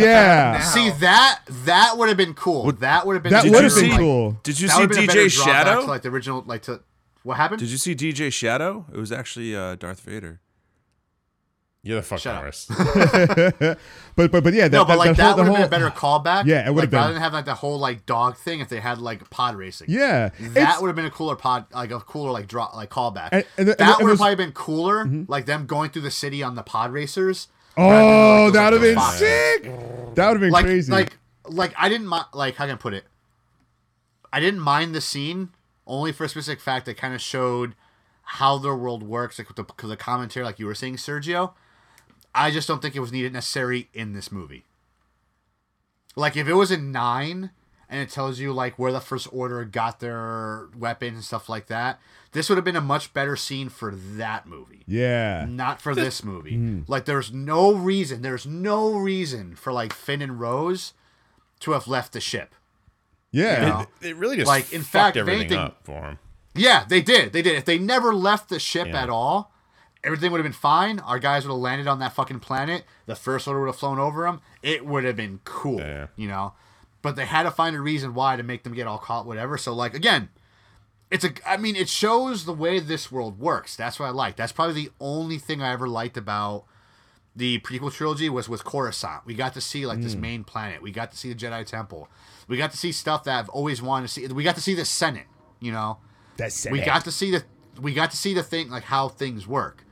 yeah,
See that that would have been cool. that would have been
that would have been
see-
cool.
Did you
That
see
would have been a better
DJ Shadow?
To, like the original, like to what happened?
Did you see DJ Shadow? It was actually uh, Darth Vader.
You're the fucking
Shut
worst.
But but but yeah, that,
no, but like
that,
that, would have been a better callback.
Yeah, it would've
like, rather
been.
than have like the whole like dog thing. If they had like pod racing,
Yeah,
that would have been a cooler pod, like a cooler like draw like callback.
And- and the-
that would have
Mm-hmm.
probably been cooler, like them going through the city on the pod racers.
Oh,
like,
that would have been
like,
sick. That would have been
like
crazy.
like like I didn't mind like how can I put it? I didn't mind the scene only for a specific fact that kind of showed how their world works, like with the, the commentary, like you were saying, Sergio. I just don't think it was needed necessary in this movie. Like if it was in nine and it tells you like where the first order got their weapons and stuff like that, this would have been a much better scene for that movie
yeah,
not for this movie.
Mm-hmm.
Like, there's no reason. There's no reason for like Finn and Rose to have left the ship.
yeah.
You know?
It, it really just
Like, in
fucked
fact,
everything
anything-
up for him.
Yeah, they did. They did. If they never left the ship
Yeah.
at all, everything would have been fine. Our guys would have landed on that fucking planet. The first order would have flown over them. It would have been cool.
Yeah.
You know, but they had to find a reason why to make them get all caught. Whatever. So like again. It's a. I mean, it shows the way this world works. That's what I like. That's probably the only thing I ever liked about the prequel trilogy was with Coruscant. We got to see like
Hmm.
this main planet. We got to see the Jedi Temple. We got to see stuff that I've always wanted to see. We got to see the Senate. You know,
That's
we got to see the we got to see the thing like how things work.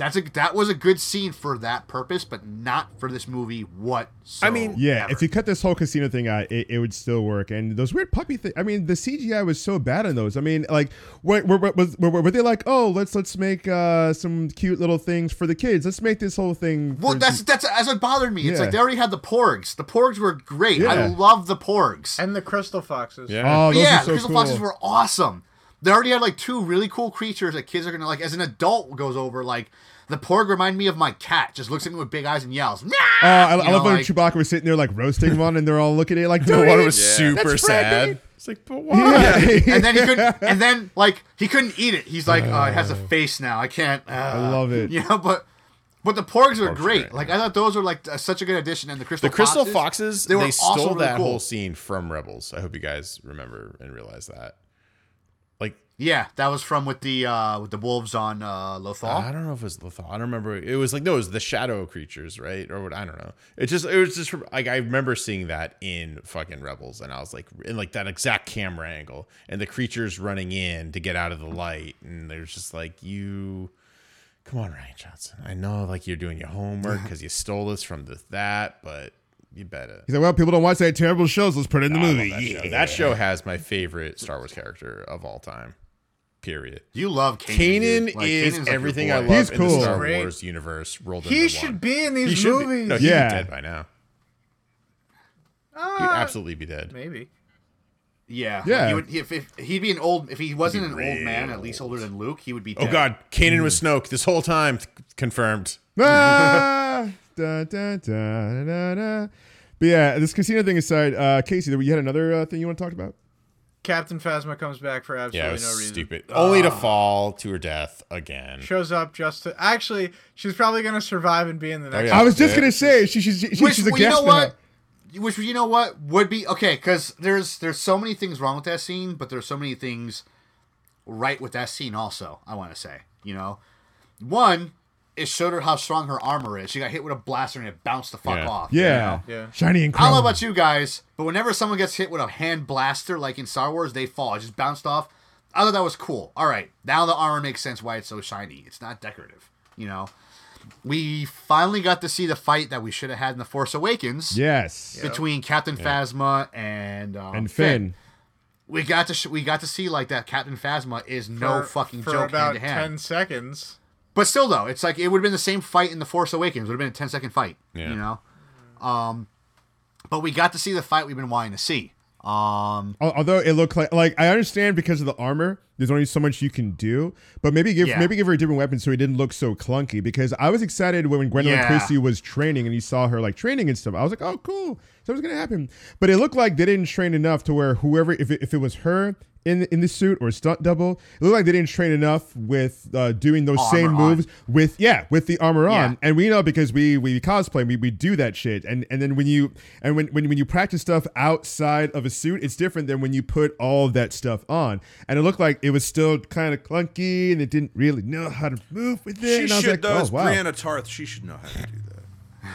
That's a that was a good scene for that purpose, but not for this movie What?
I mean,
Yeah, if you cut this whole casino thing out, it, it would still work. And those weird puppy things. I mean, the CGI was so bad in those. I mean, like, what were, were, were, were they like? Oh, let's let's make uh, some cute little things for the kids. Let's make this whole thing.
Well,
for-
that's that's that's what bothered me. It's
Yeah.
like they already had the porgs. The porgs were great. I love the porgs.
And the crystal foxes.
Yeah.
oh, those
yeah,
are so
the crystal
cool.
foxes were awesome. They already had like two really cool creatures that kids are gonna like. As an adult goes over, like the porg remind me of my cat. Just looks at me with big eyes and yells. Nah!
Uh, I,
You
I love
know,
when
like-
Chewbacca was sitting there like roasting one, and they're all looking at it like,
The
"Don't
one was
Yeah.
super
That's Fred,
sad.
baby.
It's like, but why?
Yeah.
and then he couldn't. And then like he couldn't eat it. He's like, oh, it has a face now. I can't. Uh, I
love it.
You know, but. But the porgs were
Porgs are
great.
great.
Like I thought those were like uh, such a good addition. And the crystal
The Crystal
foxes,
Foxes,
they
they, stole
also really
that
cool.
whole scene from Rebels. I hope you guys remember and realize that. Like,
Yeah, that was from with the uh with the wolves on uh Lothal.
I don't know if it was Lothal. I don't remember. It was like no, it was the shadow creatures, right? Or what? I don't know. It just it was just like I remember seeing that in fucking Rebels, and I was like in like that exact camera angle, and the creatures running in to get out of the light, and there's just like you. Come on, Rian Johnson. I know like you're doing your homework because you stole this from the that, but you better.
He's like, "Well, people don't watch that terrible shows. Let's put it in the
I
movie."
that,
Yeah.
show. that show has my favorite Star Wars character of all time. Period.
You love Kanan.
Kanan.
Like,
is
Kanan's like
everything I love
He's
in
cool.
the Star
Great.
Wars universe rolled
He
into
should
one.
be in
He
these
should be-
movies.
No, he'd
Yeah.
be dead by now. He'd
Ah,
absolutely be dead.
maybe.
Yeah,
Yeah.
He would, he, if, if he'd be an old, if he wasn't an old man,
real
at least older than Luke, he would be.
Oh God, Kanan was Snoke this whole time. Confirmed.
ah, da, da, da, da, da. But yeah, this casino thing aside, uh, Casey, you had another uh, thing you want to talk about?
Captain Phasma comes back for
Yeah,
absolutely
it was
no reason.
stupid. Only to fall to her death again.
Shows up just to actually, she's probably gonna survive and be in the oh, next.
yeah.
I was just
Yeah.
gonna say she, she, she,
Which,
she's a
well, you know
now.
what? Which you know what would be okay because there's there's so many things wrong with that scene, but there's so many things right with that scene also. I want to say, you know, one it showed her how strong her armor is. She got hit with a blaster and it bounced the fuck
Yeah.
off. you
Yeah.
Yeah.
shiny and
I don't know about you guys, but whenever someone gets hit with a hand blaster, like in Star Wars, they fall. It just bounced off. I thought that was cool. All right, now the armor makes sense why it's so shiny. It's not decorative, you know. We finally got to see the fight that we should have had in the Force Awakens
Yes,
between Captain Phasma and um,
and Finn.
We got to sh- we got to see like that Captain Phasma is no fucking
for
joke
about
hand to hand.
ten seconds.
But still, though, it's like it would have been the same fight in the Force Awakens. It would have been a 10 second fight.
Yeah.
You know. Um, but we got to see the fight we've been wanting to see. Um,
Although it looked like like I understand because of the armor, there's only so much you can do. But maybe give
Yeah.
maybe give her a different weapon so it didn't look so clunky. Because I was excited when Gwendoline
Yeah.
Christie was training and you saw her like training and stuff. I was like, oh cool, something's gonna happen. But it looked like they didn't train enough to where whoever if it, if it was her in in the suit or stunt double, it looked like they didn't train enough with uh, doing those
Armor
same
on.
moves with yeah with the armor on. And we know because we we cosplay, we, we do that shit. And and then when you and when, when when you practice stuff outside of a suit, it's different than when you put all that stuff on. And it looked like it was still kind of clunky and it didn't really know how to move with it.
She
and I was
should
like,
though.
oh wow.
Brienne of Tarth. She should know how to do that.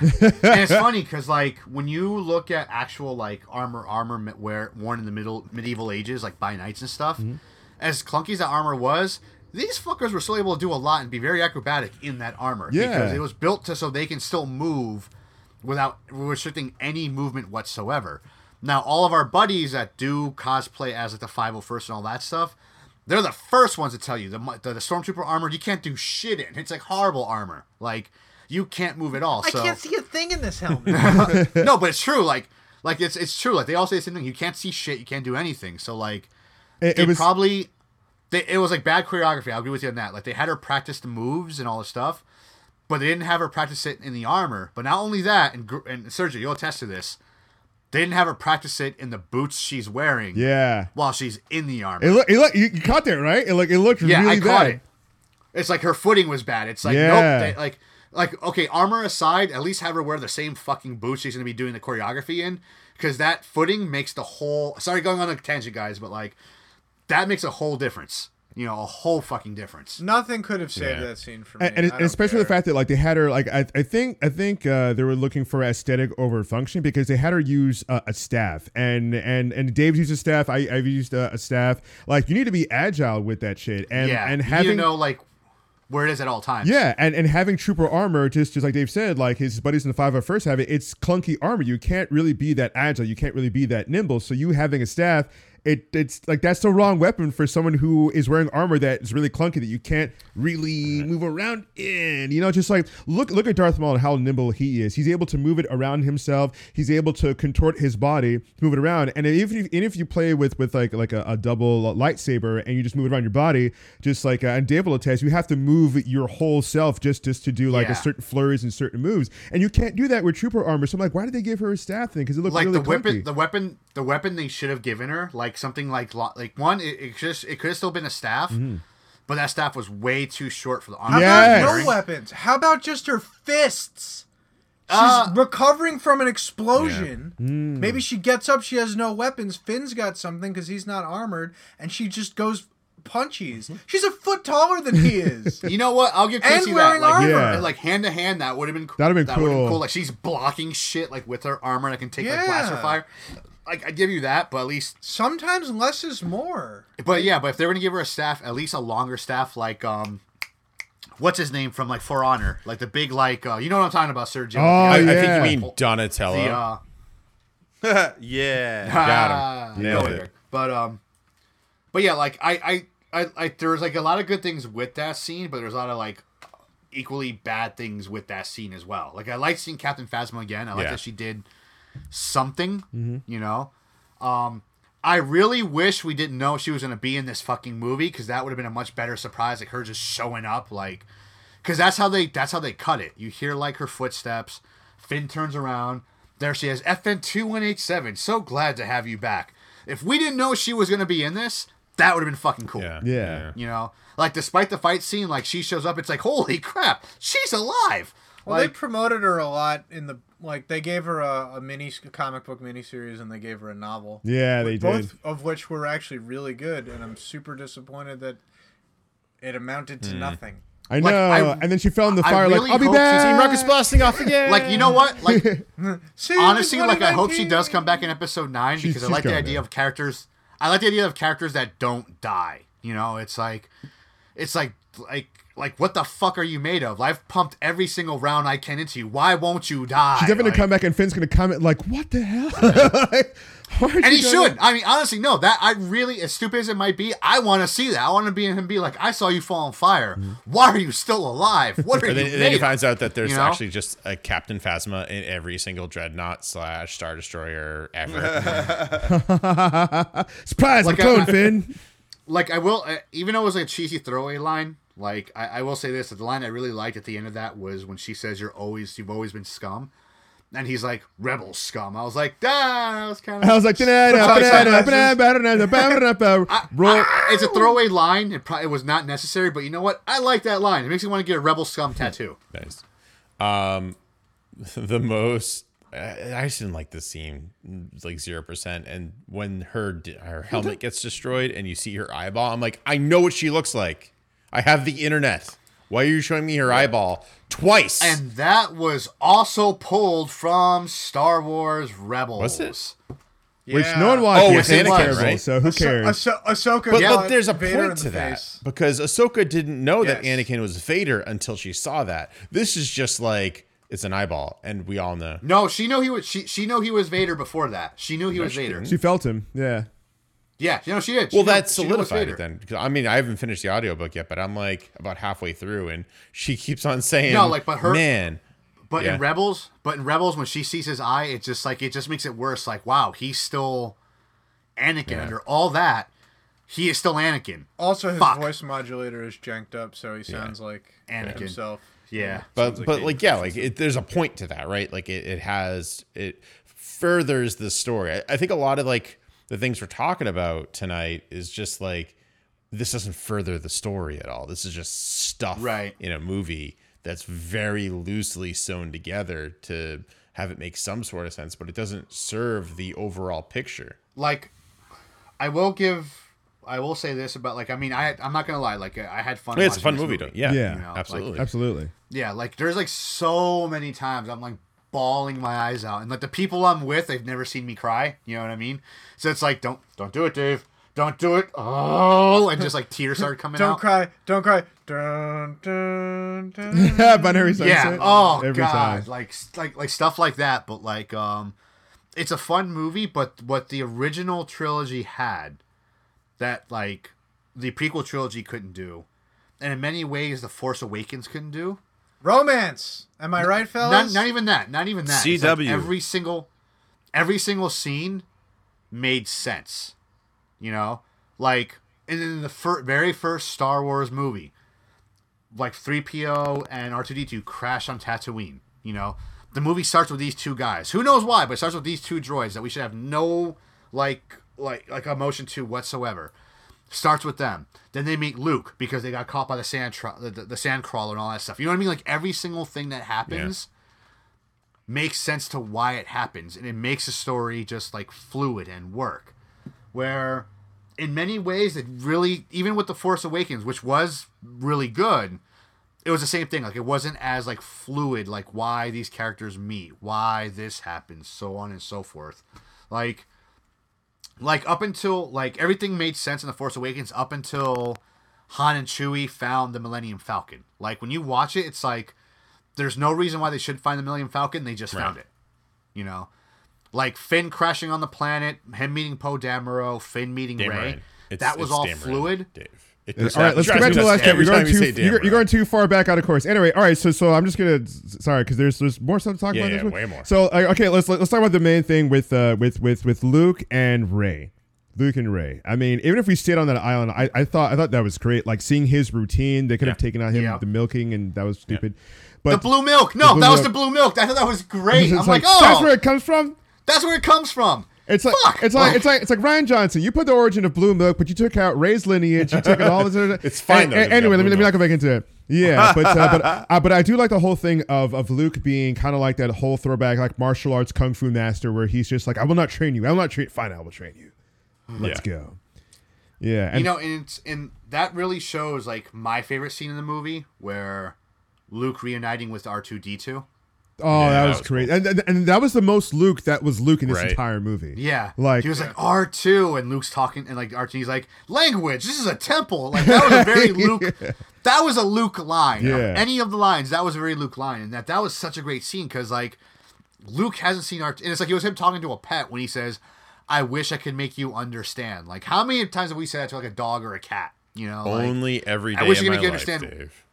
and it's funny because like when you look at actual like armor armor wear worn in the middle medieval ages like by knights and stuff
Mm-hmm.
as clunky as that armor was these fuckers were still able to do a lot and be very acrobatic in that armor
Yeah.
because it was built to so they can still move without restricting any movement whatsoever now all of our buddies that do cosplay as like the 501st and all that stuff they're the first ones to tell you the, the, the stormtrooper armor you can't do shit in it's like horrible armor like you can't move at all
I
so
can't see a thing in this helmet.
no, but it's true. Like, like it's it's true. Like they all say the same thing. You can't see shit. You can't do anything. So like,
It,
it,
it was
probably they, it was like bad choreography. I agree with you on that. Like they had her practice the moves and all the stuff, but they didn't have her practice it in the armor. But not only that, and Gr- and Sergio, you'll attest to this. They didn't have her practice it in the boots she's wearing.
yeah.
While she's in the armor.
It look, it look, you, you caught that right? It look, it looked
yeah,
really
I caught
bad.
it. It's like her footing was bad. It's like
Yeah.
nope. They, like like okay, armor aside, at least have her wear the same fucking boots she's gonna be doing the choreography in, because that footing makes the whole. Sorry, going on a tangent, guys, but like that makes a whole difference. You know, a whole fucking difference.
Nothing could have saved
Yeah.
that scene for me.
and, and
I don't
especially the fact that like they had her like I, I think I think uh, they were looking for aesthetic over function because they had her use uh, a staff and and and Dave's used a staff I, I've used a, a staff like you need to be agile with that shit and
yeah,
and
you need to
having
know like where it is at all times.
Yeah, and, and having trooper armor, just just like Dave said, like his buddies in the five of first have it, it's clunky armor. You can't really be that agile. You can't really be that nimble. So you having a staff, it it's like that's the wrong weapon for someone who is wearing armor that is really clunky that you can't really move around in. You know, just like look look at Darth Maul and how nimble he is. He's able to move it around himself. He's able to contort his body, move it around. And if you, and if you play with with like like a, a double lightsaber and you just move it around your body, just like uh, and Dave will attest, you have to move your whole self just just to do like
Yeah.
a certain flurries and certain moves, and you can't do that with trooper armor. So I'm like, why did they give her a staff thing? Because it looks
like
really
the weapon, the weapon, the weapon they should have given her, like something like like one, it, it just it could have still been a staff, but that staff was way too short for the arm.
How
Yes.
about no weapons? How about just her fists? She's
Uh,
recovering from an explosion.
Hmm.
Maybe she gets up, she has no weapons. Finn's got something because he's not armored, and she just goes punchies. She's a foot taller than he is.
You know what? I'll give
And
Casey that.
wearing
Like,
armor.
Yeah.
like hand to hand, that would have been
That'd have been
that would've
cool.
cool. Like she's blocking shit like with her armor and I can take like
Yeah.
blaster fire. Like I give you that, but at least,
Sometimes less is more.
but yeah, but if they're gonna give her a staff, at least a longer staff, like um, what's his name from like For Honor, like the big like uh, you know what I'm talking about, Sergio.
Oh,
I, I
yeah.
think you mean Donatello.
the uh,
yeah.
Got him.
Ah,
Nailed it.
But um, but yeah, like I I I, I there was like a lot of good things with that scene, but there's a lot of like equally bad things with that scene as well. Like I like seeing Captain Phasma again. I like
Yeah.
that she did something. You know, um. I really wish we didn't know she was gonna be in this fucking movie because that would have been a much better surprise. Like her just showing up, like, because that's how they that's how they cut it. You hear like her footsteps. Finn turns around. There she is, FN two one eight seven. So glad to have you back. If we didn't know she was gonna be in this, that would have been fucking cool.
Yeah.
Yeah.
You know, like despite the fight scene, like she shows up, it's like holy crap, she's alive.
Well,
like
they promoted her a lot in the like. They gave her a, a mini a comic book miniseries, and they gave her a novel.
Yeah, they did
both
did.
of which were actually really good, and I'm super disappointed that it amounted to hmm. nothing.
I know.
Like, I-
and then she fell in the
I
fire.
really
like, I'll be back.
Team Rocket's blasting off again.
like you know what? Like
See,
honestly, like I hope she does come back in episode nine
She's-
because I like the idea
to.
of characters. I like the idea of characters that don't die. You know, it's like, it's like like like what the fuck are you made of? I've pumped every single round I can into you. Why won't you die?
She's definitely
Like-
gonna come back, and Finn's gonna comment like, "What the hell?" Like,
And he
gonna-
should. I mean, honestly, no. That I really, as stupid as it might be, I want to see that. I want to be in him be like, I saw you fall on fire. Why are you still alive? What are
And then,
you
and then he finds out that there's
You know?
actually just a Captain Phasma in every single dreadnought slash Star Destroyer ever.
Surprise,
Like,
I'm clone
I-
Finn.
like I will, uh, even though it was like a cheesy throwaway line. Like I, I will say this: the line I really liked at the end of that was when she says, "You're always, you've always been scum," and he's like, "Rebel scum." I was like, "Ah, that was kind of."
I was like,
it's a throwaway line. It probably was not necessary, but you know what? I like that line. It makes me want to get a rebel scum tattoo.
nice. Um, the most. I I just didn't like this scene, like zero percent. And when her her helmet gets destroyed and you see her eyeball, I'm like, I know what she looks like. I have the internet. Why are you showing me your eyeball twice?
And that was also pulled from Star Wars Rebels.
Was it?
Which
Yeah.
no one watched.
Oh,
because it's
Anakin,
terrible,
right?
So who
Ahso-
cares?
Ahso- Ahsoka,
But,
got
but there's a
Vader
point to that
face.
because Ahsoka didn't know that Anakin was Vader until she saw that. This is just like it's an eyeball, and we all know.
No, she knew he was. She she knew he was Vader before that. She knew he was
she
Vader.
didn't.
She felt him. Yeah.
Yeah, you know she did. She
Well,
knew-
that
she knew it was
solidified it then. I mean, I haven't finished the audiobook yet, but I'm like about halfway through, and she keeps on saying,
No, like, but her-
man."
But
Yeah.
in Rebels, but in Rebels, when she sees his eye, it just like it just makes it worse. Like, wow, he's still Anakin
Yeah.
under all that. He is still Anakin.
Also, his
Fuck.
voice modulator is janked up, so he sounds like
Anakin.
himself.
Yeah.
but
like
but like yeah like it, there's a point to that right like it, it has it furthers the story I, I think a lot of like the things we're talking about tonight is just like this doesn't further the story at all this is just stuff
Right.
in a movie that's very loosely sewn together to have it make some sort of sense but it doesn't serve the overall picture
like I will give I will say this about like I mean I I'm not gonna lie like I had fun.
I mean, it's a fun
this
movie, though. Yeah,
Yeah.
You know, like,
absolutely.
Absolutely.
Yeah, like there's like so many times I'm like bawling my eyes out, and like the people I'm with, they've never seen me cry. You know what I mean? So it's like, don't don't do it, Dave. Don't do it. Oh, and just like tears start coming
Don't
out.
cry, don't cry, Dun, dun, dun.
Binary Sunset.
yeah. Oh
Every
god,
time.
like like like stuff like that. But like, um, it's a fun movie. But what the original trilogy had, that like the prequel trilogy couldn't do, and in many ways the Force Awakens couldn't do.
Romance. Am I right, fellas?
not even that. Not even that. It's like
CW.
every single, every single scene made sense. You know, like in, in the fir- very first Star Wars movie, like 3PO and R2D2 crash on Tatooine. You know, the movie starts with these two guys. Who knows why, but it starts with these two droids that we should have no like like like emotion to whatsoever. Starts with them. Then they meet Luke because they got caught by the sand the, the, the sand crawler and all that stuff. You know what I mean? Like every single thing that happens makes sense to why it happens, and it makes the story just like fluid and work. Where, in many ways, it really even with the Force Awakens, which was really good, it was the same thing. Like it wasn't as like fluid, like why these characters meet, why this happens, so on and so forth. Like, like up until like everything made sense in the Force Awakens up until Han and Chewie found the Millennium Falcon. Like when you watch it, it's like there's no reason why they should find the Millennium Falcon. They just found it. You know, like Finn crashing on the planet, him meeting Poe Dameron, Finn meeting
Rey.
that was all
right,
fluid.
Dave. It-
All right, let's
it
go back to the last
me
game. You're going
you
too you're, you're going too far back out of course. Anyway, all right. So so I'm just gonna sorry because there's there's more stuff to talk
Yeah,
about.
yeah,
this one.
way more.
So uh, okay, let's let's talk about the main thing with uh with with with Luke and Rey. Luke and Rey. I mean, even if we stayed on that island, I, I thought I thought that was great. Like seeing his routine, they could have taken out him
Yeah.
the milking, and that was stupid.
The
But
blue milk. No,
blue
that was the blue milk. I thought that was great. I'm like, oh
that's where it comes from.
that's where it comes from.
It's like
Fuck.
it's like it's like it's like Rian Johnson. You put the origin of blue milk, but you took out Rey's lineage. You took out all this. other-
It's fine,
And-
though,
and-
that we
anyway,
got
let me, let me not go back into it. Yeah, but uh, but uh, but I do like the whole thing of of Luke being kind of like that whole throwback, like martial arts kung fu master, where he's just like, I will not train you. I will not train. Fine, I will train you. Let's
Yeah.
go. Yeah, and
you know, and it's and that really shows like my favorite scene in the movie where Luke reuniting with R two D two.
Oh,
Yeah,
that,
that
was,
was
great, and, and and that was the most Luke that was Luke in this
Right.
entire movie.
Yeah,
like
he was like R two, and Luke's talking, and like R two, he's like language. This is a temple. Like that was a very Luke. That was a Luke line.
Yeah.
Any of the lines, that was a very Luke line, and that that was such a great scene because like Luke hasn't seen R two, and it's like it was him talking to a pet when he says, "I wish I could make you understand." Like how many times have we said that to like a dog or a cat? You know, like,
Only every day
I wish
of
you
my
could
life,
understand-
Dave.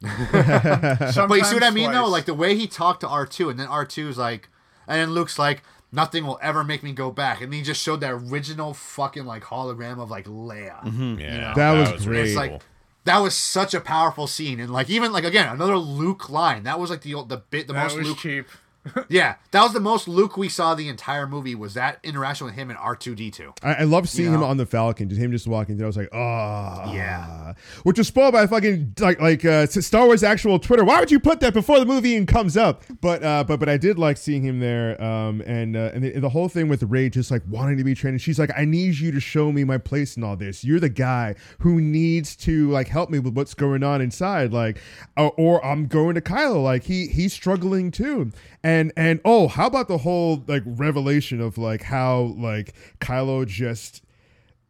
But you see what I mean though? Like the way he talked to R2 and then R2's like and then Luke's like nothing will ever make me go back and he just showed that original fucking like hologram of like Leia. Mm-hmm.
Yeah,
That was great.
It's like that was such a powerful scene and like even like again another Luke line. That was like the old the bit the
That
most
was
Luke
cheap.
Yeah, that was the most Luke we saw the entire movie was that interaction with him and R2D2.
I, I love seeing
You
him
know?
on the Falcon, just him just walking through. I was like, oh,
Yeah.
Which was spoiled by fucking like like uh, Star Wars actual Twitter. Why would you put that before the movie even comes up? But uh, but but I did like seeing him there. Um, and uh, and the, the whole thing with Rey just like wanting to be trained. And she's like, I need you to show me my place in all this. You're the guy who needs to like help me with what's going on inside. Like, or, or I'm going to Kylo. Like he he's struggling too. And and oh, how about the whole like revelation of like how like Kylo just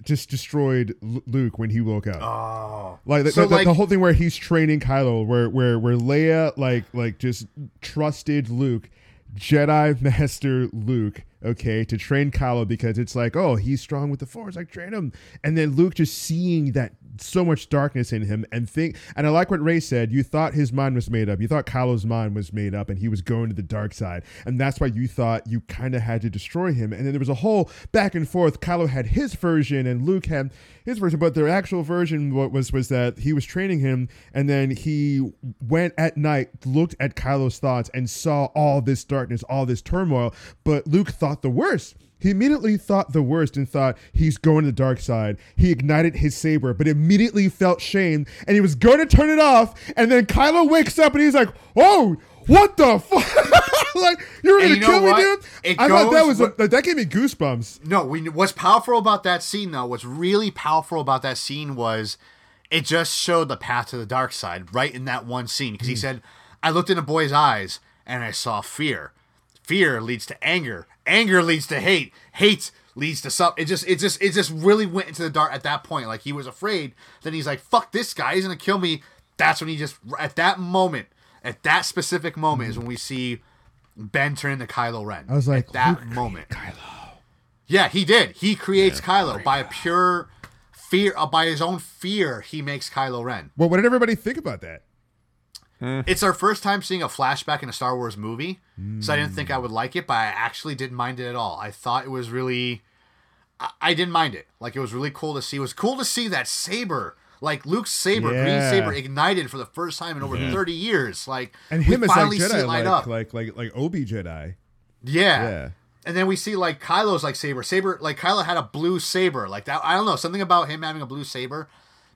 just destroyed Luke when he woke up.
Oh.
like, the,
So,
the, the- the whole thing where he's training Kylo, where where where Leia like like just trusted Luke, Jedi Master Luke, okay, to train Kylo because it's like, oh, he's strong with the Force, like train him, and then Luke just seeing that so much darkness in him and think, and I like what Rey said. You thought his mind was made up. You thought Kylo's mind was made up, and he was going to the dark side, and that's why you thought you kind of had to destroy him. And then there was a whole back and forth. Kylo had his version, and Luke had his version, but their actual version wa- was was that he was training him, and then he went at night, looked at Kylo's thoughts, and saw all this darkness, all this turmoil. But Luke thought the worst. He immediately thought the worst and thought he's going to the dark side. He ignited his saber, but immediately felt shame and he was going to turn it off. And then Kylo wakes up and he's like, "Oh, what the fuck? like you're
And
gonna
you
kill me, dude!"
It
I thought that
goes
was a,
with-
that gave me goosebumps.
No, we, what's powerful about that scene though, what's really powerful about that scene was it just showed the path to the dark side right in that one scene because he
Hmm.
said, "I looked in a boy's eyes and I saw fear. fear leads to anger, anger leads to hate, hate leads to something. It just, it just, it just really went into the dark at that point. Like he was afraid. Then he's like, "Fuck this guy! He's gonna kill me." That's when he just, at that moment, at that specific moment, is when we see Ben turn into Kylo Ren.
I was like,
at that
who
moment, Yeah, he did. He creates Kylo by a pure fear, uh, by his own fear. He makes Kylo Ren.
Well, what did everybody think about that? Eh.
It's our first time seeing a flashback in a Star Wars movie, so I didn't think I would like it, but I actually didn't mind it at all. I thought it was really, I, I didn't mind it. Like it was really cool to see. It was cool to see that saber, like Luke's saber, green saber, ignited for the first time in over thirty years. Like
And him as like
finally see
Jedi,
it light
like,
up.
like like like Obi Jedi.
Yeah.
Yeah.
And then we see like Kylo's like saber. Saber like Kylo had a blue saber. Like that I don't know, something about him having a blue saber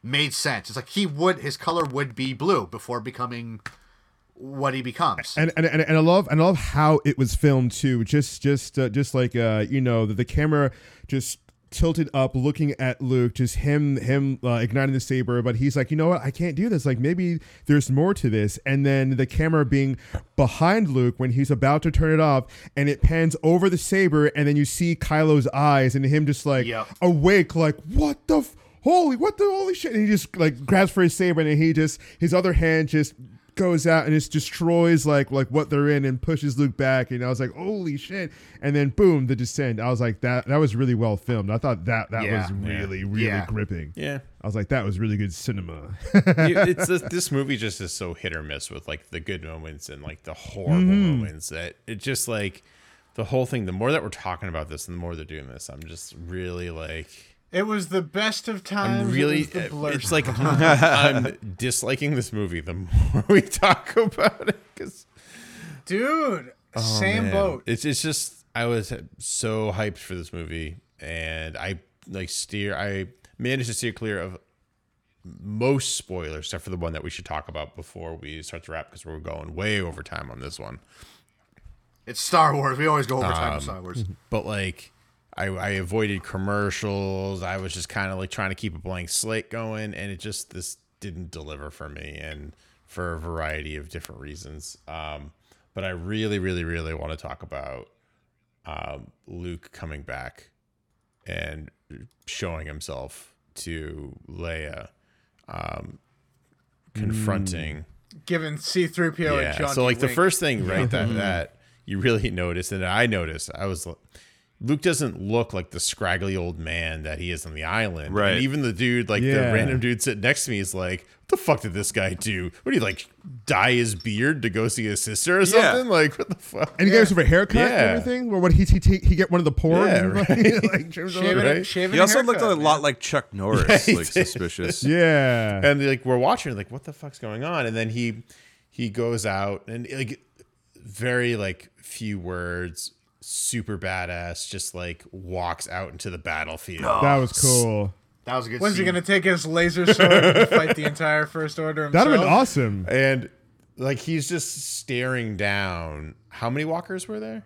made sense. It's like he would his color would be blue before becoming what he becomes.
and and, and, and I love and I love how it was filmed too. Just just uh, just like uh, you know the, the camera just tilted up looking at Luke just him him uh, igniting the saber but he's like you know what I can't do this like maybe there's more to this and then the camera being behind Luke when he's about to turn it off and it pans over the saber and then you see Kylo's eyes and him just like
Yep.
awake like what the f- holy what the holy shit and he just like grabs for his saber and then he just his other hand just goes out and just destroys like like what they're in and pushes Luke back and I was like holy shit and then boom the descent I was like that that was really well filmed I thought that that
Yeah.
was really really
Yeah.
gripping
Yeah.
I was like that was really good cinema
it's this, this movie just is so hit or miss with like the good moments and like the horrible mm-hmm. moments that it just like the whole thing. The more that we're talking about this, and the more they're doing this, I'm just really like
It was the best of times.
I'm
it
really.
was the blur-
It's like I'm disliking this movie the more we talk about it because
dude, same
Oh, man.
boat.
It's it's just I was so hyped for this movie, and I like steer. I managed to steer clear of most spoilers, except for the one that we should talk about before we start to wrap, because we're going way over time on this one.
it's Star Wars. We always go over
Um,
time with Star Wars.
But like, I I avoided commercials. I was just kind of like trying to keep a blank slate going, and it just this didn't deliver for me, and for a variety of different reasons. Um, but I really, really, really want to talk about um, Luke coming back and showing himself to Leia, um, confronting.
Given C-3PO
Yeah.
and
so like the first thing, right, that that you really noticed, and I noticed, I was like, Luke doesn't look like the scraggly old man that he is on the island.
Right.
And even the dude, like the random dude sitting next to me, is like, "What the fuck did this guy do? What did he like dye his beard to go see his sister or
Yeah.
something? Like, what the fuck?"
and he gave us a haircut and
Yeah.
everything or what he he take he get one of the poor
Yeah,
and, like,
right.
like, trims
shaving,
over.
right?
shaving
He also
haircut,
looked a
man.
lot like Chuck Norris,
he
like
did.
suspicious.
yeah
and like we're watching like what the fuck's going on and then he he goes out and like very like few words super badass just like walks out into the battlefield.
Oh, that was cool.
That was a good.
When's he gonna take his laser sword and fight the entire First Order himself?
that'd have been awesome.
And like he's just staring down. How many walkers were there?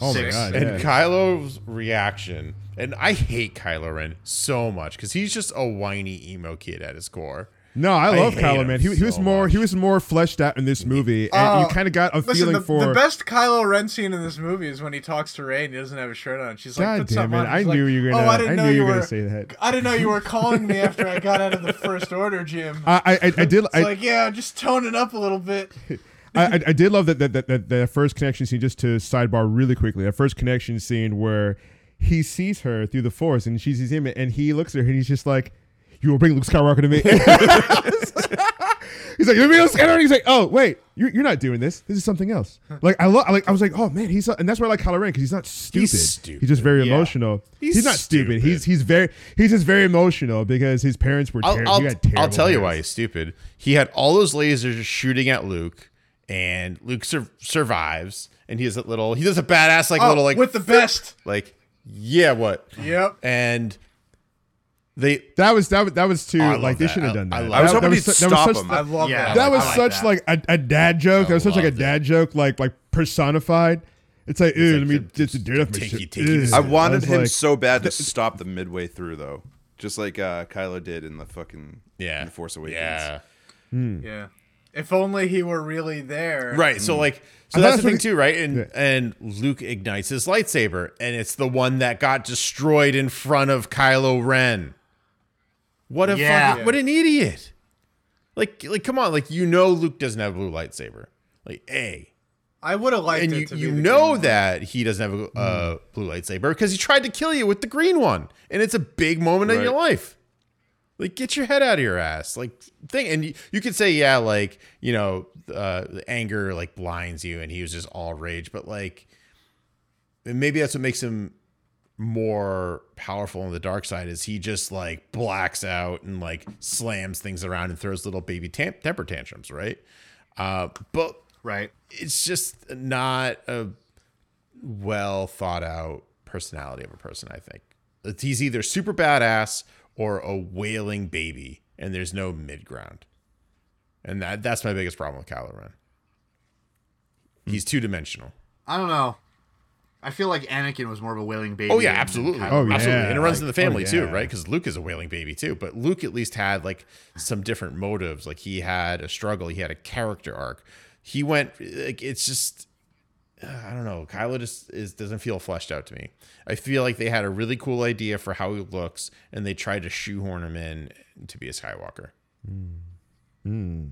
Oh my god
and
yeah.
kylo's reaction and i hate kylo ren so much because he's just a whiny emo kid at his core
No, I love
hate
Kylo, man. He, he was more
much.
he was more fleshed out in this movie, and you uh,
Oh,
kind of got a
Listen,
feeling
the,
for.
the best Kylo Ren scene in this movie is when he talks to Rey and he doesn't have a shirt on. She's like,
God damn it! I
He's
knew
like,
you were oh, gonna.
Oh, I didn't
I
know
knew
you
you were
were.
gonna say that.
I didn't know you were calling me after I got out of the First Order, Jim.
I I, I, I did
It's
I,
like, yeah, just tone it up a little bit.
I, I, I did love that that, that that that first connection scene. Just to sidebar really quickly, that first connection scene where he sees her through the force and she sees him, and he looks at her and he's just like, "You will bring Luke Skywalker to me." he's like, "You bring Luke Skywalker." He's like, "Oh wait, you're, you're not doing this. This is something else." Like I love, like I was like, "Oh man, he's," and that's why I like Kylo Ren because he's not stupid. He's,
stupid.
He's just very
Yeah.
emotional. He's,
He's
not stupid.
stupid.
He's he's very he's just very emotional because his parents were.
I'll,
Ter-
I'll,
he got terrible
I'll tell you why
parents.
he's stupid. He had all those lasers shooting at Luke, and Luke sur- survives, and he has that little. He does a badass like
Oh,
little like
with the best.
like yeah what
Yep.
and they
That was that was that was too
Oh,
like they
that.
should have
I-
done
I
that.
love
That-
I was
that
hoping he'd
su- that
stop
was
him.
such-
I love
Yeah.
that.
that was
like
such
that.
like a, a dad joke. that was such like a
loved it.
dad joke, like like personified. It's like, ew, let me
the-
just do it.
take you- take you to
I wanted
was
him
like-
so bad to stop the midway through, though, just like uh, Kylo did in the fucking
yeah
in the Force Awakens.
yeah
Hmm.
Yeah. If only he were really there.
Right. So like so
I
that's the thing
that's
too, right? And
Yeah.
and Luke ignites his lightsaber, and it's the one that got destroyed in front of Kylo Ren. What a
Yeah.
fucking, what an idiot. Like like come on, like you know Luke doesn't have a blue lightsaber. Like A.
I would have liked
And
it
you,
to be
you
the
know
green one.
that he doesn't have a uh, blue lightsaber because he tried to kill you with the green one. And it's a big moment in your life. Like, get your head out of your ass. Like, thing. And you, you could say, yeah, like, you know, uh, the anger like blinds you and he was just all rage. But like, and maybe that's what makes him more powerful on the dark side is he just like blacks out and like slams things around and throws little baby tam- temper tantrums, right? Uh, but
Right.
it's just not a well thought out personality of a person. I think It's- he's either super badass or a wailing baby, and there's no mid ground. And that that's my biggest problem with Kylo Ren. He's two dimensional.
I don't know. I feel like Anakin was more of a wailing baby.
Oh yeah,
than
absolutely.
Kylo
Oh, yeah.
absolutely. And it runs
Like,
in the oh, family
oh,
too, right? Because Luke is a wailing baby too. But Luke at least had like some different motives. Like he had a struggle. He had a character arc. He went like it's just I don't know. Kylo just is doesn't feel fleshed out to me. I feel like they had a really cool idea for how he looks, and they tried to shoehorn him in to be a Skywalker. Hmm. Hmm.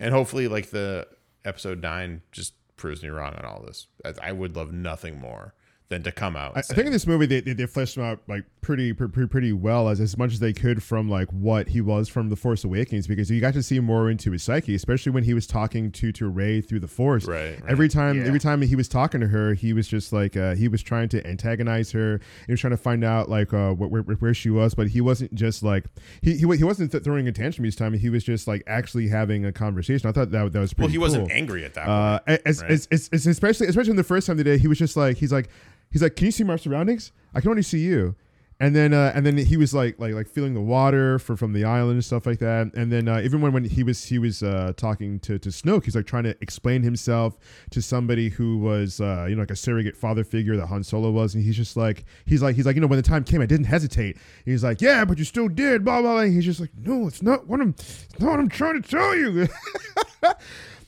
And hopefully, like the episode nine just proves me wrong on all this. I, I would love nothing more than to come out.
I, I think in this movie they, they, they fleshed him out like pretty pretty pretty well as as much as they could from like what he was from the Force Awakens because you got to see more into his psyche, especially when he was talking to to Rey through the Force.
Right, right.
Every time
Yeah.
every time he was talking to her, he was just like uh, he was trying to antagonize her. He was trying to find out like uh, where, where, where she was, but he wasn't just like he he, he wasn't th- throwing a tantrum each time. He was just like actually having a conversation. I thought that that was pretty.
well, he wasn't angry at that point.
Uh, as,
right?
as, as, as- especially especially in the first time today, he was just like he's like he's like, can you see my surroundings? I can only see you. And then uh, and then he was like like like feeling the water for, from the island and stuff like that. And then uh, even when, when he was he was uh, talking to, to Snoke, he's like trying to explain himself to somebody who was uh, you know like a surrogate father figure that Han Solo was, and he's just like he's like he's like you know when the time came, I didn't hesitate. he's like yeah, but you still did, blah blah. blah. And he's just like no, it's not what I'm it's not what I'm trying to tell you.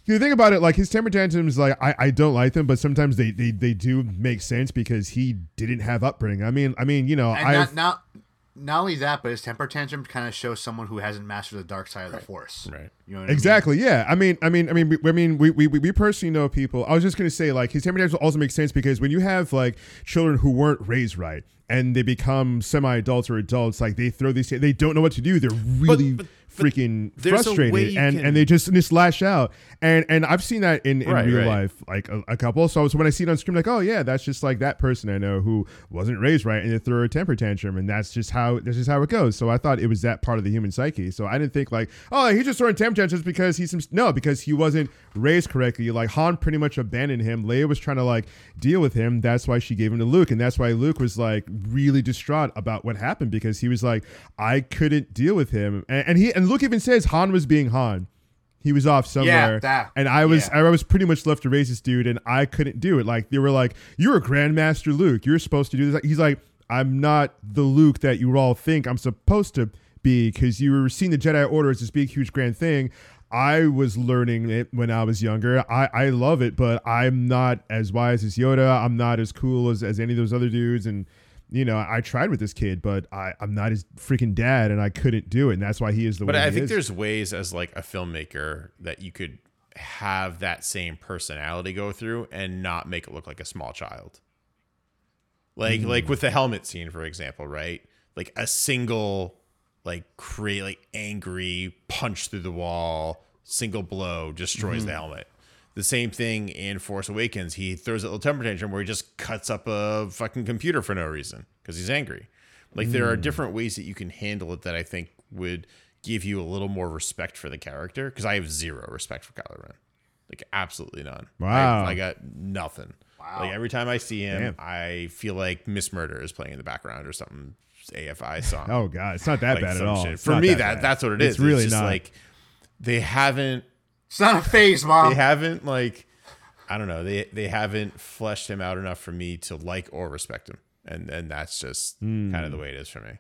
You think about it, like his temper tantrums, like I, I don't like them, but sometimes they, they they do make sense because he didn't have upbringing. I mean, I mean, you know, I
not, not not only that, but his temper tantrum kind of shows someone who hasn't mastered the dark side of the force.
Right.
You know what I mean?
exactly, yeah. I mean, I mean, I mean, we, I mean, we, we we personally know people. I was just gonna say, like, his temper tantrums also make sense because when you have like children who weren't raised right and they become semi-adults or adults, like they throw these, they don't know what to do. They're really
but- but
freaking frustrated, and
can-
and they just just lash out. And and I've seen that in, in
Right,
real
right.
life, like a, a couple. So, when I see it on screen, like, oh yeah, that's just like that person I know who wasn't raised right, and they throw a temper tantrum, and that's just how that's just how it goes. So I thought it was that part of the human psyche. So I didn't think like, oh, he's just throwing temper tantrums because he's some no, because he wasn't raised correctly. Like Han pretty much abandoned him. Leia was trying to like deal with him. That's why she gave him to Luke, and that's why Luke was like really distraught about what happened because he was like, I couldn't deal with him, and, and he and Luke even says Han was being Han. He was off somewhere,
that-
and I was
yeah.
I was pretty much left to raise this dude, and I couldn't do it. Like they were like, "You're a Grandmaster Luke. You're supposed to do this." He's like, "I'm not the Luke that you all think I'm supposed to be because you were seeing the Jedi Order as this big, huge, grand thing." I was learning it when I was younger. I, I love it, but I'm not as wise as Yoda. I'm not as cool as, as any of those other dudes. And, you know, I tried with this kid, but I, I'm not his freaking dad, and I couldn't do it. And that's why he is the
one.
But
I think
is.
there's ways as like a filmmaker that you could have that same personality go through and not make it look like a small child. Like like hmm. with the helmet scene, for example, right? Like a single like create like angry punch through the wall, single blow destroys the mm-hmm. helmet. The same thing in Force Awakens. He throws a little temper tantrum where he just cuts up a fucking computer for no reason because he's angry. Like there are hmm. different ways that you can handle it that I think would give you a little more respect for the character because I have zero respect for Kylo Ren. Like absolutely none.
Wow.
I, I got nothing. Wow. Like every time I see him, I feel like Miss Murder is playing in the background or something AFI song.
Oh god, it's not that
Like
bad at all.
shit. For me,
that
that,
bad.
that's what it is.
It's really not.
like they haven't
It's not a phase, mom.
they haven't like I don't know they they haven't fleshed him out enough for me to like or respect him, and and that's just hmm. kind of the way it is for me.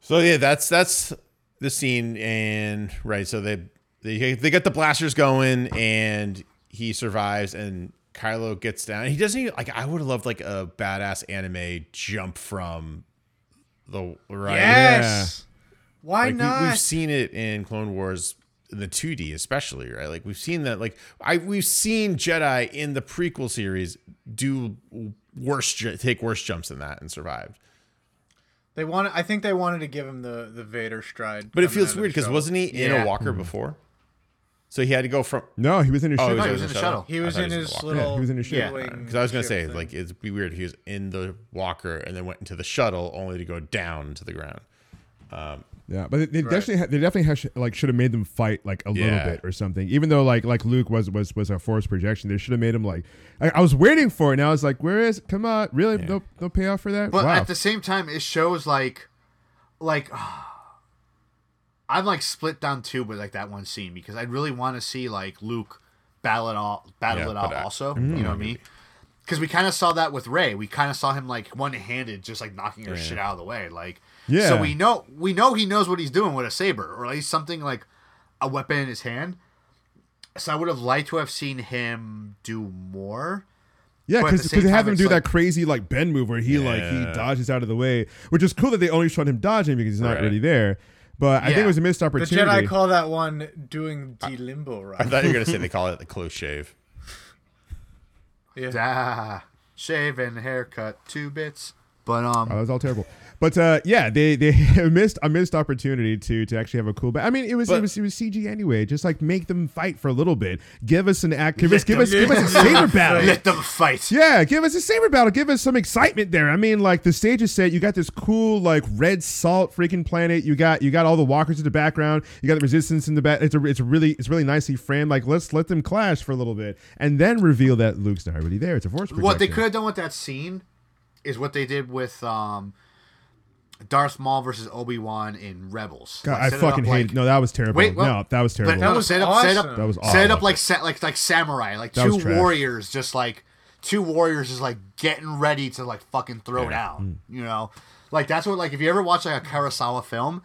So yeah, that's that's the scene, and right. So they they they get the blasters going, and he survives, and Kylo gets down. He doesn't even like. I would have loved like a badass anime jump from the right.
Yes. Why
Like we,
not?
we've seen it in Clone Wars, in the 2D especially, right? Like we've seen that. Like I we've seen Jedi in the prequel series do worse, take worse jumps than that and survived.
they wanted. I think they wanted to give him the the Vader stride.
But it feels weird because wasn't he in
Yeah.
a walker mm-hmm. before? So he had to go from.
No, he was in his
Oh,
ship.
he was in the shuttle.
He was in
he
his
the walker.
little.
Yeah, he was in his ship.
Yeah.
Because I was gonna say,
thing.
like, it'd be weird. He was in the walker and then went into the shuttle, only to go down to the ground.
Um, Yeah, but they, they definitely ha- they definitely have, like should have made them fight like a little bit or something. Even though like like Luke was was was a force projection, they should have made him like I, I was waiting for it. and I was like, where is? Come on, really? No no payoff for that.
But
wow.
at the same time, it shows like, like, I'm like split down too with like that one scene because I really want to see like Luke battle it all, battle
Yeah,
it out.
but I-
Also, you mm-hmm. know what I mean? Because we kind of saw that with Rey. We kind of saw him like one handed, just like knocking her shit out of the way. Like,
Yeah.
So we know we know he knows what he's doing with a saber, or at least something like a weapon in his hand. So I would have liked to have seen him do more.
Yeah,
But at the
because
same
they have him do
like-
that crazy like bend move where he like he dodges out of the way, which is cool that they only showed him dodging because he's not
Right.
really there. But I think it was a missed opportunity.
the
opportunity.
Jedi call that one doing the limbo
right.
I
thought you were gonna say they call it the close shave.
Yeah.
Ah, shave and haircut, two bits. But um,
Oh, that was all terrible. But uh, yeah, they they missed a missed opportunity to to actually have a cool. But I mean, it was it was it was CG anyway. Just like make them fight for a little bit. Give us an act. Give us give
them-
us give us a saber battle.
let them fight.
Yeah, give us a saber battle. Give us some excitement there. I mean, like the stage is set. You got this cool like red salt freaking planet. You got you got all the walkers in the background. You got the resistance in the back. It's a, it's really it's really nicely framed. Like let's let them clash for a little bit and then reveal that Luke's not already there. It's a force projection.
What they could have done with that scene is what they did with um, Darth Maul versus Obi Wan in Rebels.
God,
Like,
I
set it up
fucking
like-
hate. No, that was terrible.
Wait, well,
no, that was terrible.
But
That was
set up, set up,
awesome.
That was
awesome.
set
up like sa- like like samurai, like
That
two warriors, just like two warriors, just like getting ready to like fucking throw
Hmm.
down. You know, like that's what like if you ever watch like a Kurosawa film,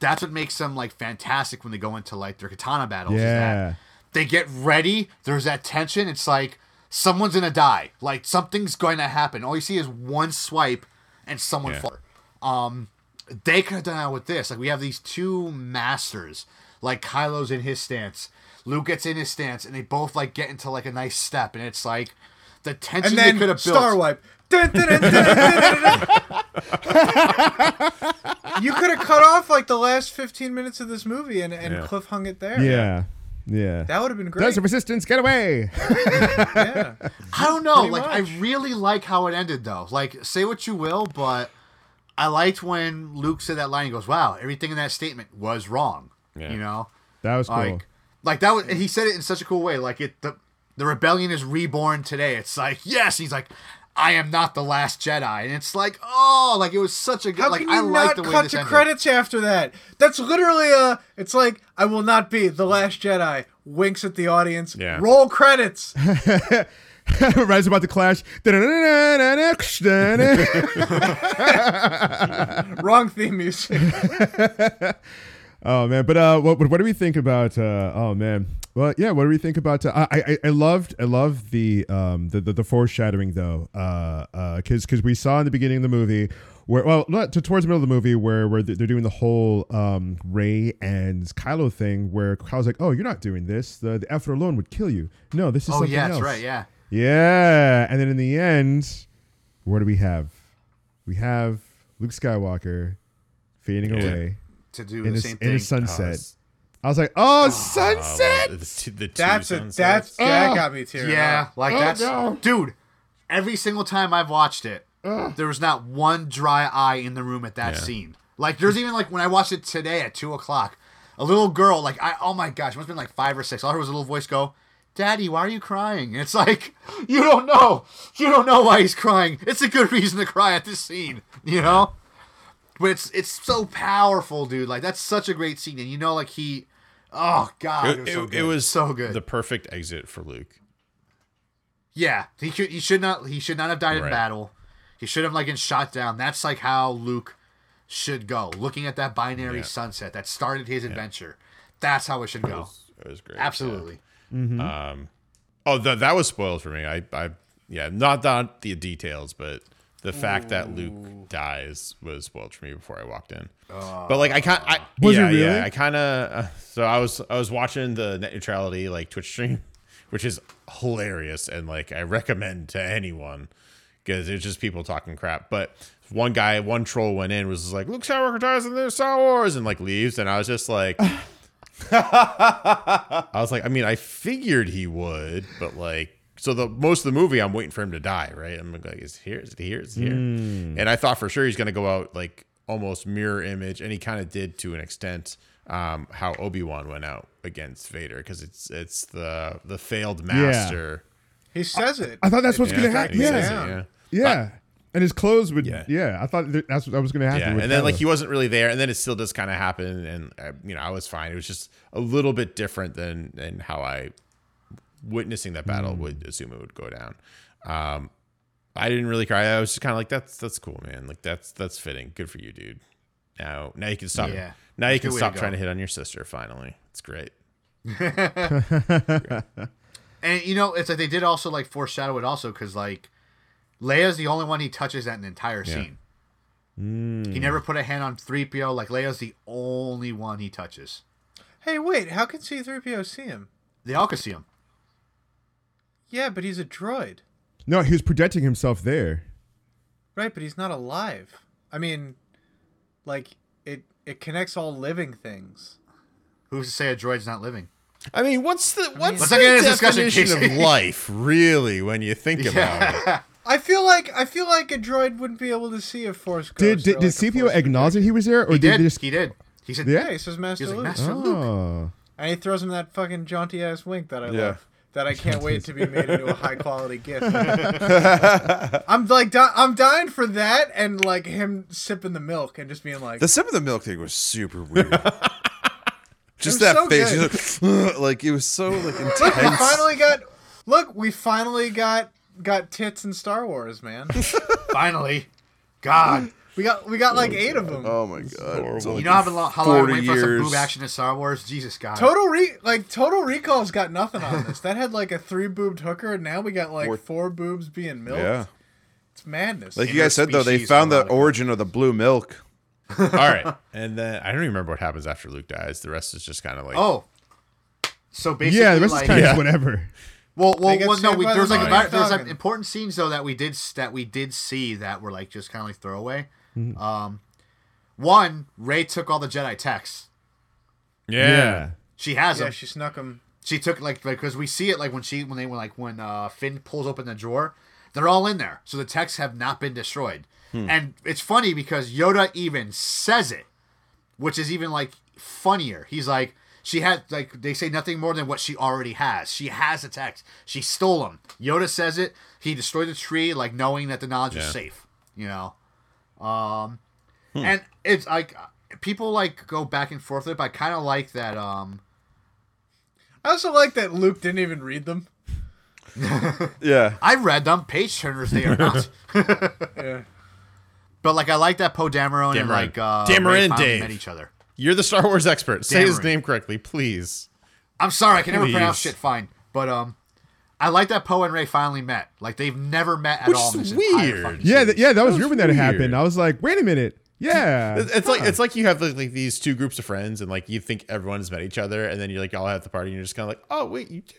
that's what makes them like fantastic when they go into like their katana battles. is
Yeah.
that they get ready. There's that tension. It's like someone's gonna die. Like something's going to happen. All you see is one swipe and someone
Yeah.
fall. Um, they could have done out with this. Like we have these two masters. Like Kylo's in his stance, Luke gets in his stance, and they both like get into like a nice step, and it's like the tension
and
they could have built.
Star Wipe. Dun, dun, dun, you could have cut off like the last 15 minutes of this movie and, and
Yeah.
cliffhung it there.
yeah, yeah.
That would have been great.
There's a resistance. Get away.
yeah.
I don't know.
Pretty
Like I really like how it ended though. Like say what you will, but I liked when Luke said that line. He goes, "Wow, everything in that statement was wrong."
Yeah.
You know,
That was cool.
like like that was. and He said it in such a cool way. Like it the the rebellion is reborn today. It's like yes. He's like. I am not the last Jedi, and it's like, oh, like it was such a good.
How
like
can
I
you
like
not
the way
cut
this
to
ended.
credits after that? That's literally a. It's like I will not be the last Jedi. Winks at the audience.
Yeah.
Roll credits.
Rise about to clash.
Wrong theme music.
Oh man, but uh, what what do we think about? Uh, oh man, well yeah, what do we think about? Uh, I I I loved I loved the um the the, the foreshadowing though, uh uh because because we saw in the beginning of the movie where well not to, towards the middle of the movie where where they're doing the whole um Rey and Kylo thing where Kylo's like oh you're not doing this the the effort alone would kill you no this is
Oh
something
yeah,
else
that's right. Yeah,
yeah and then in the end what do we have we have Luke Skywalker fading
Yeah.
away
to do
in
the
a,
same
in a
thing.
sunset.
it's-
I was like, oh,
Uh,
sunset.
the two, the two
That's a
sunsets.
that's that
Oh.
got me tearing
Yeah,
up.
like
Oh,
that's
no.
dude. Every single time I've watched it, there was not one dry eye in the room at that
Yeah.
scene. Like there's even like when I watched it today at two o'clock, a little girl like I oh my gosh, it must have been like five or six. All I heard was a little voice go, "Daddy, why are you crying?" And it's like you don't know, you don't know why he's crying. It's a good reason to cry at this scene, you know. But it's it's so powerful, dude. Like that's such a great scene, and you know, like he, oh god, it,
It,
was so good.
it was
so good.
The perfect exit for Luke.
Yeah, he should he should not he should not have died in battle. He should have like been shot down. That's like how Luke should go. Looking at that binary
Yeah.
sunset that started his adventure. That's how it should go.
It was great.
Absolutely. Mm-hmm.
Um, oh, that that was spoiled for me. I, I, yeah, not not the details, but the fact that Luke dies was spoiled for me before I walked in. Ah. but like, I can't. I
Was
yeah,
really?
yeah. I kind of. Uh, so I was I was watching the net neutrality like Twitch stream, which is hilarious and like I recommend to anyone because it's just people talking crap. But one guy, one troll went in was like Luke Skywalker dies in the Star Wars and like leaves, and I was just like. I was like, I mean, I figured he would, but like, so the most of the movie, I'm waiting for him to die, right? I'm like, is here? Is it here? Is it here? And I thought for sure he's gonna go out like almost mirror image, and he kind of did to an extent. Um, how Obi Wan went out against Vader because it's it's the the failed master.
He says it.
I thought that's what's
Yeah,
gonna happen.
says
Yeah.
it,
yeah,
yeah.
And his clothes would. Yeah,
Yeah.
I thought that that's what was gonna happen.
Yeah, and then like he wasn't really there, and then it still does kind of happen, and uh, you know I was fine. It was just a little bit different than than how I witnessing that battle would assume it would go down. Um, I didn't really cry. I was just kind of like, that's that's cool, man. Like that's that's fitting. Good for you, dude. Now now you can stop.
Yeah.
Now you can
way to
stop trying to hit on your sister. Finally, it's great.
And you know, it's like they did also like foreshadow it also because like Leia's the only one he touches that an entire scene. Hmm. He never put a hand on 3PO. Like Leia's the only one he touches.
Hey, wait. How can C-3PO see him?
They all can see him.
Yeah, but he's a droid,
no, he was projecting himself there.
right? But he's not alive. I mean, like it. It connects all living things.
Who's to say a droid's not living?
I mean, what's the what's
Let's
the
not get into this discussion,
definition of life, really, when you think about it?
I feel like I feel like a droid wouldn't be able to see a force ghost.
Did did,
or
did
like
CPO acknowledge that he was there, or
He
did
did.
they just?
He did. He said,
Yeah?
Yeah, he says Master
He was like,
Luke,
"Master Luke."
Oh.
and he throws him that fucking jaunty ass wink that I
Yeah.
love. That I can't wait to be made into a high quality gift. I'm like, di- I'm dying for that, and like him sipping the milk and just being like,
The sip of the milk thing was super weird. Just that
so
face, he's like, like it was so like intense.
Look, we finally got. Look, we finally got got tits in Star Wars, man.
finally. God.
We got we got like eight of oh, them.
oh my god! It's only
You know how
been
long, how long I
40
wait for some boob action in Star Wars? Jesus God.
Total re like Total Recall's got nothing on this. That had like a three boobed hooker, and now we got like
Four-
four boobs being milked.
Yeah,
It's madness.
like you guys said though, they found the origin of the blue milk.
All right, and then I don't even remember what happens after Luke dies. The rest is just kind of like,
Oh. So basically,
Yeah, the rest
like,
is kind of whatever.
Well, well, well no,
saved
we,
by
there was like a,
Millennium
there was like important scenes though that we did that we did see that were like just kind of like throwaway. Um, one, Rey took all the Jedi texts.
yeah,
She has
yeah,
them.
she snuck them.
She took like because we see it like when she when they were like when uh, Finn pulls open the drawer, they're all in there. So the texts have not been destroyed. And it's funny because Yoda even says it, which is even like funnier. He's like she had like they say nothing more than what she already has. She has the text. She stole them. Yoda says it. He destroyed the tree like knowing that the knowledge was safe. You know. Um, and it's like people like go back and forth with it. But I kind of like that. Um,
I also like that Luke didn't even read them.
Yeah,
I read them. Page turners, they are not.
Yeah.
but like, I like that Poe Dameron and like uh,
Dameron,
finally
Dave.
met each other.
You're the Star Wars expert. Say his name correctly, please.
I'm sorry, I can never
Please.
pronounce shit fine, but um, I like that Poe and Rey finally met. Like they've never met at
Which
all.
is
in this entire
weird.
Yeah, th- yeah, that was
That
weird when that
weird.
happened. I was like, wait a minute. Yeah,
It's like it's like you have like, like these two groups of friends, and like you think everyone's met each other, and then you're like all at the party, and you're just kind of like, oh wait, you two,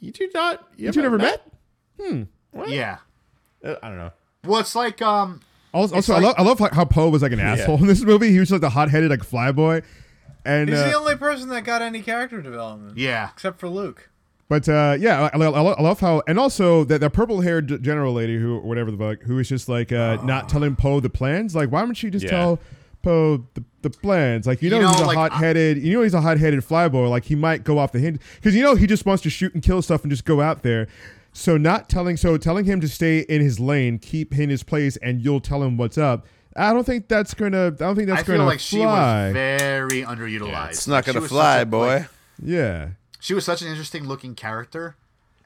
you two not, you,
you two never met. Hmm.
Yeah.
Uh, I don't know.
Well, it's like um,
Also, also
like-
I love I love how, how Poe was like an asshole in this movie. He was like the hot headed like flyboy, and
He's
uh,
the only person that got any character development.
yeah,
Except for Luke.
But uh, yeah, I, I, I love how, and also that the purple haired general lady who, or whatever the fuck, who is just like uh, not telling Poe the plans. Like, why wouldn't she just
Yeah.
tell Poe the, the plans? Like, you know,
You know,
he's a hot headed, you know, he's a hot headed flyboy. Like, he might go off the hinge because you know he just wants to shoot and kill stuff and just go out there. So not telling, so telling him to stay in his lane, keep in his place, and you'll tell him what's up. I don't think that's gonna. I don't think that's
I
gonna
like she
fly.
was very underutilized.
it's not gonna fly,
a,
boy.
like,
yeah.
she was such an interesting looking character,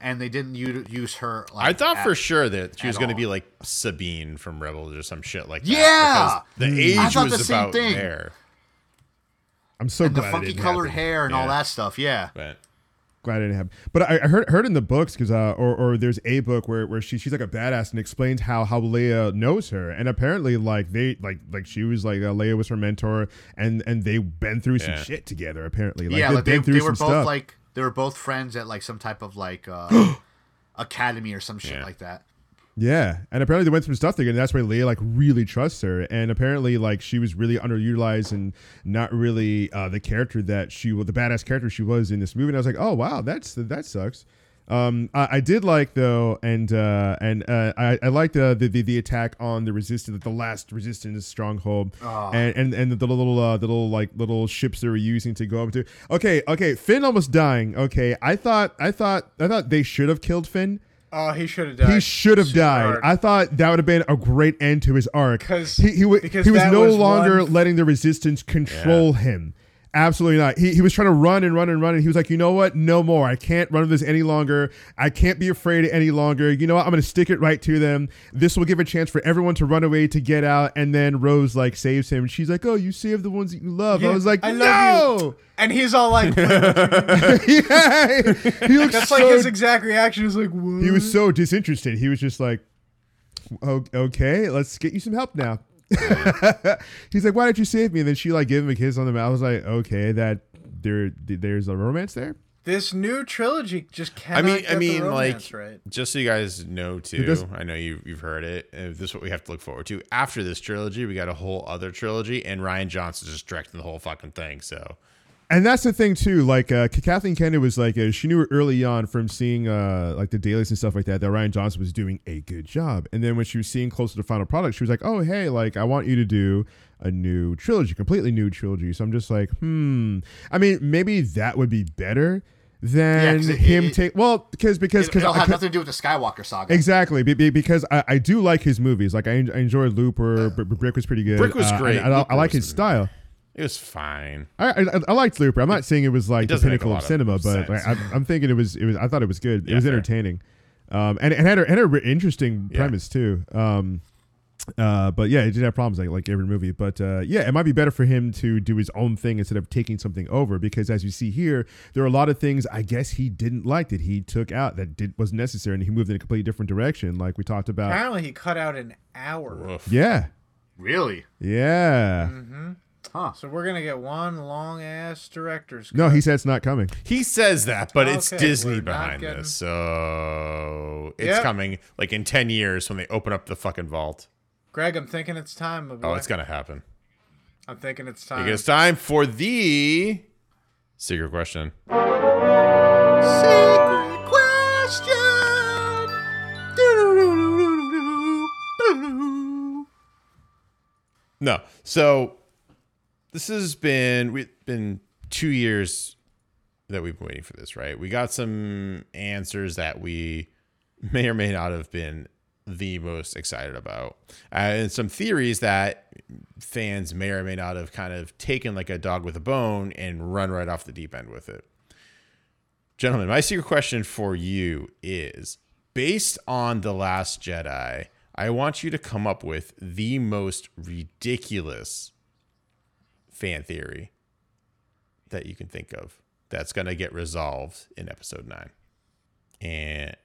and they didn't u- use her. Like,
I thought
at-
for sure that she was going to
all.
be like Sabine from Rebels or some shit like that.
Yeah!
the hmm. age
I
was
the same
about
thing.
there.
I'm so
and the
glad it
funky
didn't
colored
happen.
hair and all that stuff. Yeah.
But
Glad it didn't happen. But I, I heard heard in the books because uh, or or there's a book where, where she she's like a badass and explains how how Leia knows her and apparently like they like like she was like uh, Leia was her mentor and and they've been through some
Yeah.
shit together apparently. Like,
yeah,
they've
like they,
through
they were
some
both
stuff.
like they were both friends at like some type of like uh academy or some shit
Yeah.
like that.
Yeah, and apparently they went through stuff together. And that's why Leia like really trusts her, and apparently like she was really underutilized and not really uh, the character that she was, the badass character she was in this movie. And I was like, oh wow, that's that sucks. Um, I, I did like though, and uh, and uh, I, I liked the, the the attack on the resistance, the last resistance stronghold, and and and the little uh, the little like little ships they were using to go up to. Okay, okay, Finn almost dying. Okay, I thought I thought I thought they should have killed Finn.
Oh, he should have died.
He should have died.
hard.
I thought that would have been a great end to his arc.
'Cause-
he, he, w-
because
he was no
was
longer
one-
letting the resistance control him. Absolutely not. He, he was trying to run and run and run, and he was like, you know what? No more. I can't run this any longer. I can't be afraid any longer. You know what? I'm going to stick it right to them. This will give a chance for everyone to run away to get out. And then Rose like saves him. And she's like, oh, you saved the ones that you love. I was like,
I
no.
love you. And he's all like,
yeah. He looks
that's
so
like his exact reaction is like, what?
he was so disinterested. He was just like, "Okay, let's get you some help now." He's like, "Why did you save me?" And then she like gave him a kiss on the mouth. I was like, "Okay, that there there's a romance there."
This new trilogy just
I mean,
get
I mean, like,
right.
just so you guys know too.
does-
I know you you've heard it. This is what we have to look forward to. After this trilogy, we got a whole other trilogy, and Rian Johnson's just directing the whole fucking thing. So
And that's the thing too. Like uh, Kathleen Kennedy was like, uh, she knew early on from seeing uh, like the dailies and stuff like that that Rian Johnson was doing a good job. And then when she was seeing close to the final product, she was like, "Oh hey, like I want you to do a new trilogy, completely new trilogy." So I'm just like, hmm. I mean, maybe that would be better than
'cause it-
him
it-
take. Well, because because
It,
because
it'll have nothing to do with the Skywalker saga.
Exactly, be- be- because I, I do like his movies. Like I, en- I enjoyed Looper. Br- Br- Brick was pretty good.
Brick was
Uh,
great.
and I, I
Looper
like
was
his
good.
Style.
it was fine.
I, I I liked Looper. I'm not saying it was like the
doesn't make a
pinnacle of
lot of
cinema, but like. I, I'm thinking it was. It was. I thought it was good. It was entertaining, um, and it had a, had a re- interesting
Yeah.
premise too. Um, uh, but yeah, it did have problems like like every movie. But uh, yeah, it might be better for him to do his own thing instead of taking something over because as you see here, there are a lot of things I guess he didn't like that he took out that did was necessary, and he moved in a completely different direction. Like we talked about.
Apparently, he cut out an hour.
Woof.
Yeah,
Really?
yeah.
So we're gonna get one long ass director's. Cut.
No, he said it's not coming.
He says that, but it's
Okay,
Disney behind
getting-
this, so it's
Yep.
coming like in ten years when they open up the fucking vault.
Greg, I'm thinking it's time.
Oh, it's gonna happen.
I'm thinking it's time.
it's time for the secret question.
Secret question.
No. So this has been we've been two years that we've been waiting for this, right? We got some answers that we may or may not have been the most excited about, uh, and some theories that fans may or may not have kind of taken like a dog with a bone and run right off the deep end with it. Gentlemen, my secret question for you is based on The Last Jedi, I want you to come up with the most ridiculous fan theory that you can think of that's going to get resolved in episode 9. And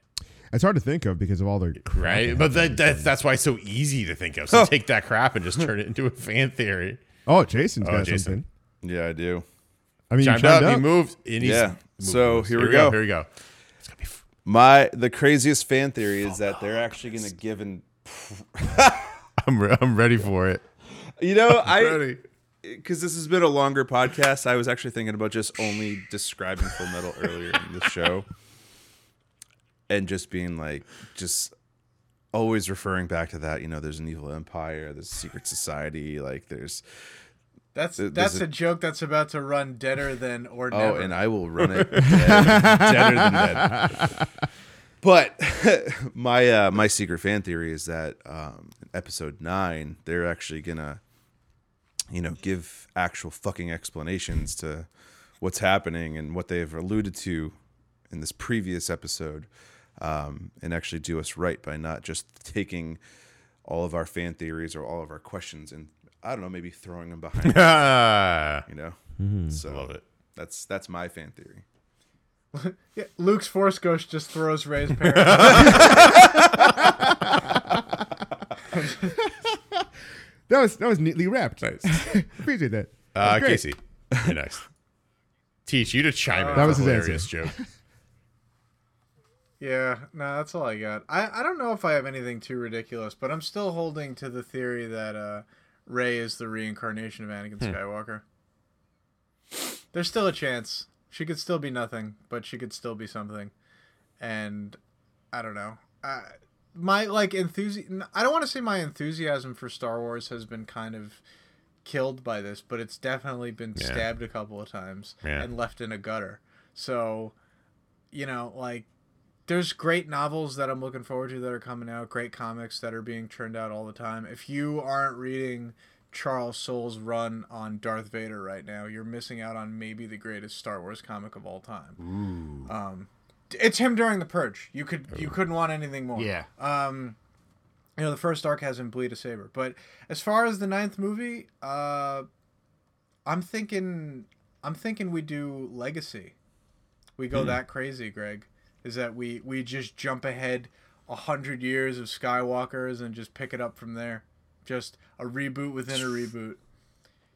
It's hard to think of because of all their crap
right, but
happened.
that, that's that's why it's so easy to think of. So oh. take that crap and just turn it into a fan theory.
Oh, Jason's
Oh,
got
Jason.
something.
Yeah, I do.
I mean, you
Chimed
chimed
up,
up.
he moved. And he's
Yeah.
moved
So,
moves.
here we go.
Here we go. It's gonna be f-
My the craziest fan theory is that they're actually going to give an
I'm re- I'm ready for it.
You know, I
ready.
Because this has been a longer podcast. I was actually thinking about just only describing Full Metal earlier in the show, and just being like, just always referring back to that. You know, there's an evil empire, there's a secret society, like there's
That's
There's
that's
a-
a joke that's about to run deader than or
oh, and I will run it dead, deader than dead. But my uh, my secret fan theory is that um, episode nine, they're actually gonna, you know, give actual fucking explanations to what's happening and what they've alluded to in this previous episode, um, and actually do us right by not just taking all of our fan theories or all of our questions and I don't know, maybe throwing them behind, you know. So
I love it.
that's that's my fan theory.
Yeah, Luke's Force Ghost just throws Rey's parents.
That was that was neatly wrapped.
Nice.
Appreciate that.
Uh,
great.
Casey, you're next. Teach you to chime in.
That
That
was
was a
his
hilarious joke.
yeah, no, that's all I got. I, I don't know if I have anything too ridiculous, but I'm still holding to the theory that uh, Rey is the reincarnation of Anakin Skywalker. There's still a chance. She could still be nothing, but she could still be something. And I don't know. I, my like enthusiasm. I don't want to say my enthusiasm for Star Wars has been kind of killed by this, but it's definitely been
Yeah.
stabbed a couple of times
Yeah.
and left in a gutter. So, you know, like there's great novels that I'm looking forward to that are coming out, great comics that are being churned out all the time. If you aren't reading Charles Soule's run on Darth Vader right now, you're missing out on maybe the greatest Star Wars comic of all time. Um, it's him during the Purge. You could you couldn't want anything more.
Yeah.
Um, you know, the first arc has him bleed a saber, but as far as the ninth movie, uh, I'm thinking I'm thinking we do Legacy. We go that crazy, Greg. Is that we we just jump ahead a hundred years of Skywalkers and just pick it up from there. Just a reboot within a reboot.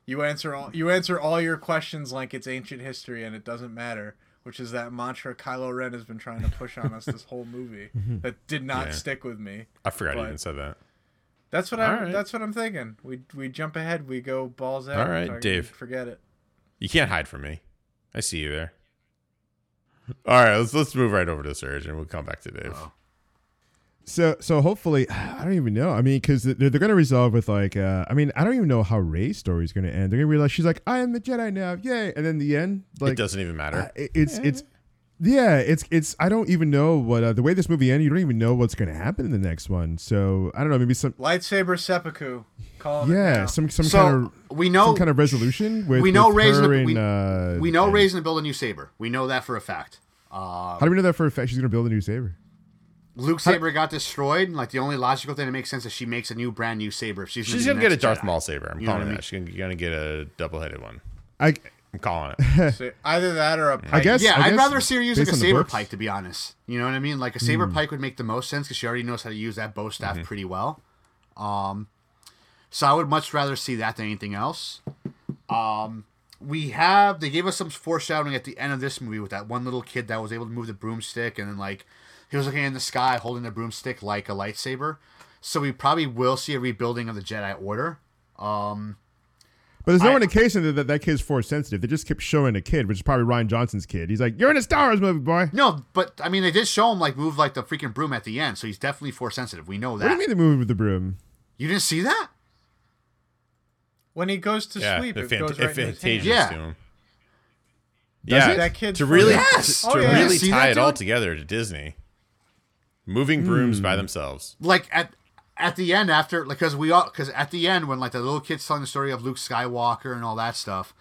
You answer all you answer all your questions like it's ancient history and it doesn't matter, which is that mantra Kylo Ren has been trying to push on us this whole movie mhm. that did not
Yeah.
stick with me.
I forgot
But-
you even said that.
That's what I.
All right.
That's what I'm thinking. We we jump ahead. We go balls out.
All right,
Fucking
Dave.
Forget it.
You can't hide from me. I see you there. All right, let's let's move right over to Surge and we'll come back to Dave.
Oh.
So so hopefully I don't even know. I mean, because they're, they're gonna resolve with like uh, I mean I don't even know how Rey's story is gonna end. They're gonna realize she's like I am the Jedi now, yay! And then the end like
it doesn't even matter.
uh, it- it's it's yeah it's it's I don't even know what uh, the way this movie ends. You don't even know what's gonna happen in the next one. So I don't know. Maybe some
Lightsaber seppuku. Call it
yeah some some
So
kind of
we know
some kind of resolution with
we know
with
Rey's
her
gonna,
and,
we,
uh,
we know
and-
Rey's gonna build a new saber. We know that for a fact. Uh,
How do we know that for a fact? She's gonna build a new saber.
Luke's saber got destroyed, like the only logical thing that makes sense is she makes a new brand new saber. If she's
She's
be
gonna get a Darth
Jedi.
Maul saber. I'm
You
calling
what I
that.
mean?
She's gonna, gonna get a double-headed one.
I
I'm calling it.
So either that or a pike.
I guess
Yeah,
I
I'd rather see her use like a saber
books-
pike, to be honest. You know what I mean? Like a saber pike would make the most sense because she already knows how to use that bow staff pretty well. Um, so I would much rather see that than anything else. Um, we have they gave us some foreshadowing at the end of this movie with that one little kid that was able to move the broomstick and then like he was looking in the sky holding the broomstick like a lightsaber. So we probably will see a rebuilding of the Jedi Order. Um,
But there's no
I-
indication that, that that kid's force sensitive. They just kept showing a kid, which is probably Rian Johnson's kid. He's like, "You're in a Star Wars movie, boy."
no, but I mean they did show him like move like the freaking broom at the end, so he's definitely force sensitive. We know that.
What do you mean the movie with the broom?
You didn't see that?
When he goes to
yeah,
sleep,
if,
it
fant-
goes right
if
in his hand.
Yeah.
to him.
Does
yeah,
it?
That kid's
to really
Yes!
to,
Oh,
to
yeah.
really tie it all together to Disney. Moving brooms
Hmm.
by themselves.
Like at at the end after like because we all because at the end when like the little kid's telling the story of Luke Skywalker and all that stuff,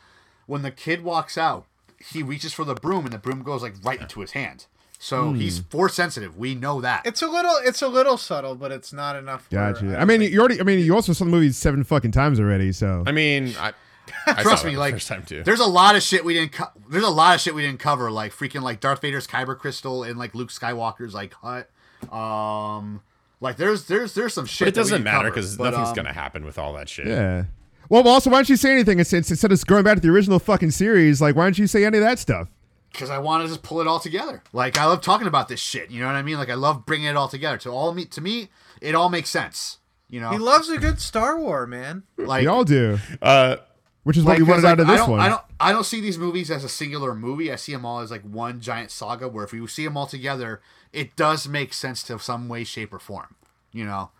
when the kid walks out, he reaches for the broom and the broom goes like right into his hand. So he's force sensitive. We know that.
It's a little. It's a little subtle, but it's not enough. where
Gotcha.
I
I mean,
think-
you already. I mean, you also saw the movie seven fucking times already. So
I mean, I, I
Trust
saw
me, like
the first time too.
there's a lot of shit we didn't. Co- there's a lot of shit we didn't cover, like freaking like Darth Vader's kyber crystal and like Luke Skywalker's like hut. Um, like there's there's there's some shit.
But it doesn't
didn't
matter because nothing's
um,
gonna happen with all that shit.
yeah. Well, also, why don't you say anything instead, instead of going back to the original fucking series? Like, why don't you say any of that stuff?
because I want to just pull it all together. Like I love talking about this shit. You know what I mean? Like I love bringing it all together. To all me, to me, it all makes sense. You know,
he loves a good Star War, man.
like
We all do,
Uh,
which is
like,
what we
'cause,
wanted out of
like,
this
I
one.
I don't, I don't see these movies as a singular movie. I see them all as like one giant saga. Where if you see them all together, it does make sense to some way, shape, or form. You know,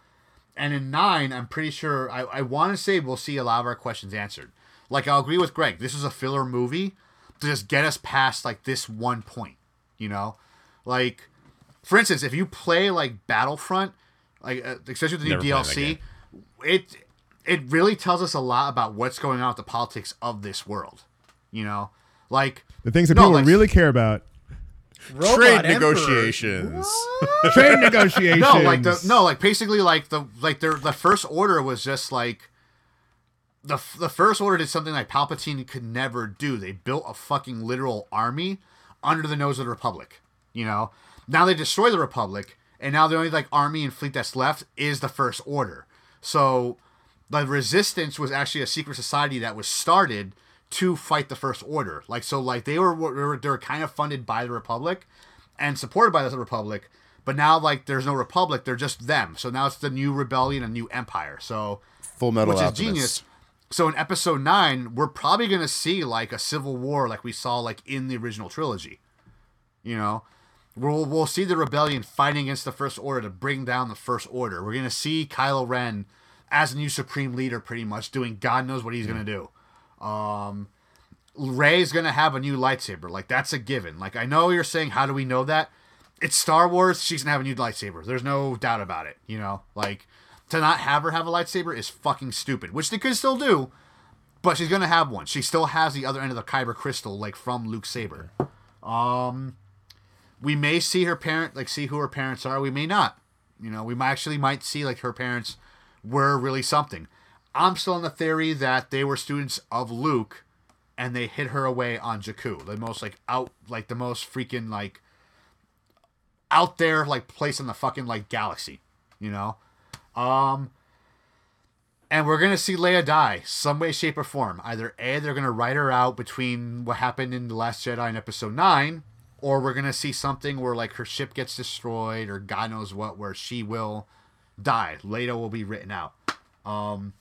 and in nine, I'm pretty sure I, I want to say we'll see a lot of our questions answered. Like I'll agree with Greg. This is a filler movie to just get us past like this one point. You know, like for instance, if you play like Battlefront, like uh, especially with the new
Never
DLC, it it really tells us a lot about what's going on with the politics of this world. You know, like
the things that
No,
people
like-
really care about:
Robot
trade
Emperor.
negotiations.
trade negotiations.
no, like the no, like basically like the like their the first order was just like the the first order did something like Palpatine could never do. They built a fucking literal army under the nose of the Republic. You know, now they destroy the Republic, and now the only like army and fleet that's left is the First Order. So the Resistance was actually a secret society that was started to fight the First Order. Like so, like they were they were, they were kind of funded by the Republic and supported by the Republic. But now, like, there's no Republic; they're just them. So now it's the new rebellion, a new empire. So
Full Metal
which is genius. So in episode nine, we're probably gonna see like a civil war, like we saw like in the original trilogy. You know, we'll we'll see the rebellion fighting against the First Order to bring down the First Order. We're gonna see Kylo Ren as a new supreme leader, pretty much doing God knows what he's gonna do. Um, Rey's gonna have a new lightsaber, like that's a given. Like I know you're saying, how do we know that? It's Star Wars. She's gonna have a new lightsaber. There's no doubt about it. You know, like to not have her have a lightsaber is fucking stupid, which they could still do. But she's gonna have one. She still has the other end of the kyber crystal, like from Luke's saber. Um, we may see her parent, like see who her parents are. We may not. You know, we might actually might see like her parents were really something. I'm still in the theory that they were students of Luke, and they hid her away on Jakku, the most like out, like the most freaking like out there like place in the fucking like galaxy. You know, um, and we're gonna see Leia die some way, shape, or form. Either a they're gonna write her out between what happened in the Last Jedi and Episode Nine, or we're gonna see something where like her ship gets destroyed, or God knows what, where she will die. Leia will be written out. Um,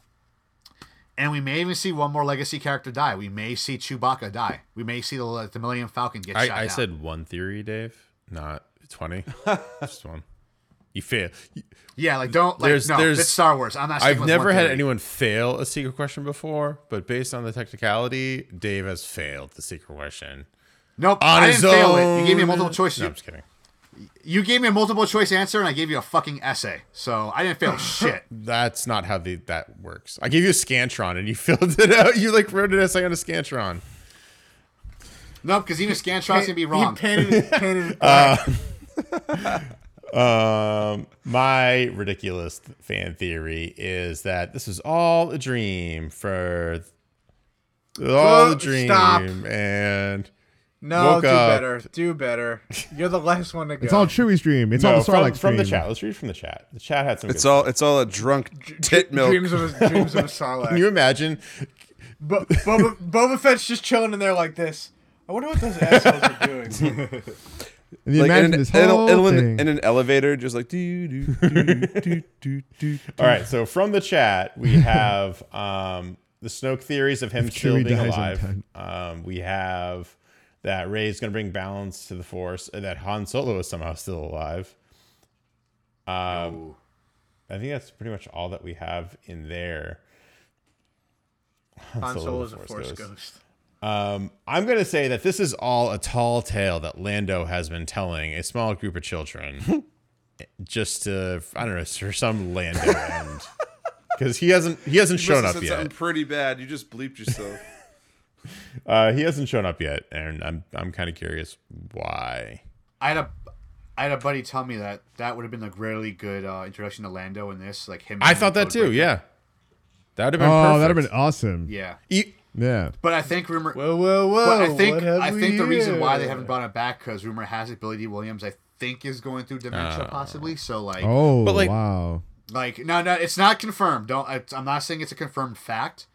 and we may even see one more legacy character die. We may see Chewbacca die. We may see the, the Millennium Falcon get shot
I, I
down.
said one theory, Dave, not twenty. Just one. You fail.
yeah, like don't like
There's-
no.
there's-
it's Star Wars. I'm not. sticking
I've
with
never
one
had
theory.
anyone fail a secret question before, but based on the technicality, Dave has failed the secret question.
Nope,
On
I
his
didn't fail it. You gave me multiple choices.
No, I'm just kidding.
You gave me a multiple choice answer, and I gave you a fucking essay. So I didn't fail shit.
That's not how the, that works. I gave you a Scantron and you filled it out. You like wrote an essay on a Scantron.
Nope, because even Scantron's gonna be wrong.
He painted painted it black.
Um, my ridiculous fan theory is that this is all a dream for all
Oh,
a dream,
stop.
and
no,
woke
do
up.
better. Do better. You're the last one to go.
It's all Chewie's dream. It's all
no,
the
from,
Sarlacc
from the
dream.
chat. Let's read from the chat. The chat had some.
It's
good
all it's all a drunk tit milk.
Dreams of a, dreams of a Sarlacc.
Can you imagine?
Bo- Boba, Boba Fett's just chilling in there like this. I wonder what those assholes are doing.
And you
like
imagine
in, an,
this whole
a- in,
thing.
in an elevator, just like do do do do do do.
All right, so from the chat we have um, the Snoke theories of him
If
still
Chewie
being alive. Um, we have that Rey is going to bring balance to the Force, and that Han Solo is somehow still alive. Um, I think that's pretty much all that we have in there.
Han
Solo
Solo's
the
a
Force Ghost.
ghost.
Um, I'm going to say that this is all a tall tale that Lando has been telling a small group of children, just to I don't know for some Lando end, because he hasn't he hasn't
You
shown up
said something pretty bad. You just bleeped yourself.
Uh, he hasn't shown up yet, and I'm I'm kind of curious why.
I had a I had a buddy tell me that that would have been a really good uh, introduction to Lando in this, like him.
I thought that too.
Breaker.
Yeah, that would have been.
oh, that'd have been awesome.
Yeah,
E-
Yeah.
but I think rumor.
Whoa, whoa, whoa!
But I think I think the reason why they haven't brought it back because rumor has it Billy Dee Williams I think is going through dementia possibly. So like
Oh,
But, like-
wow.
like no no it's not confirmed. Don't I, I'm not saying it's a confirmed fact.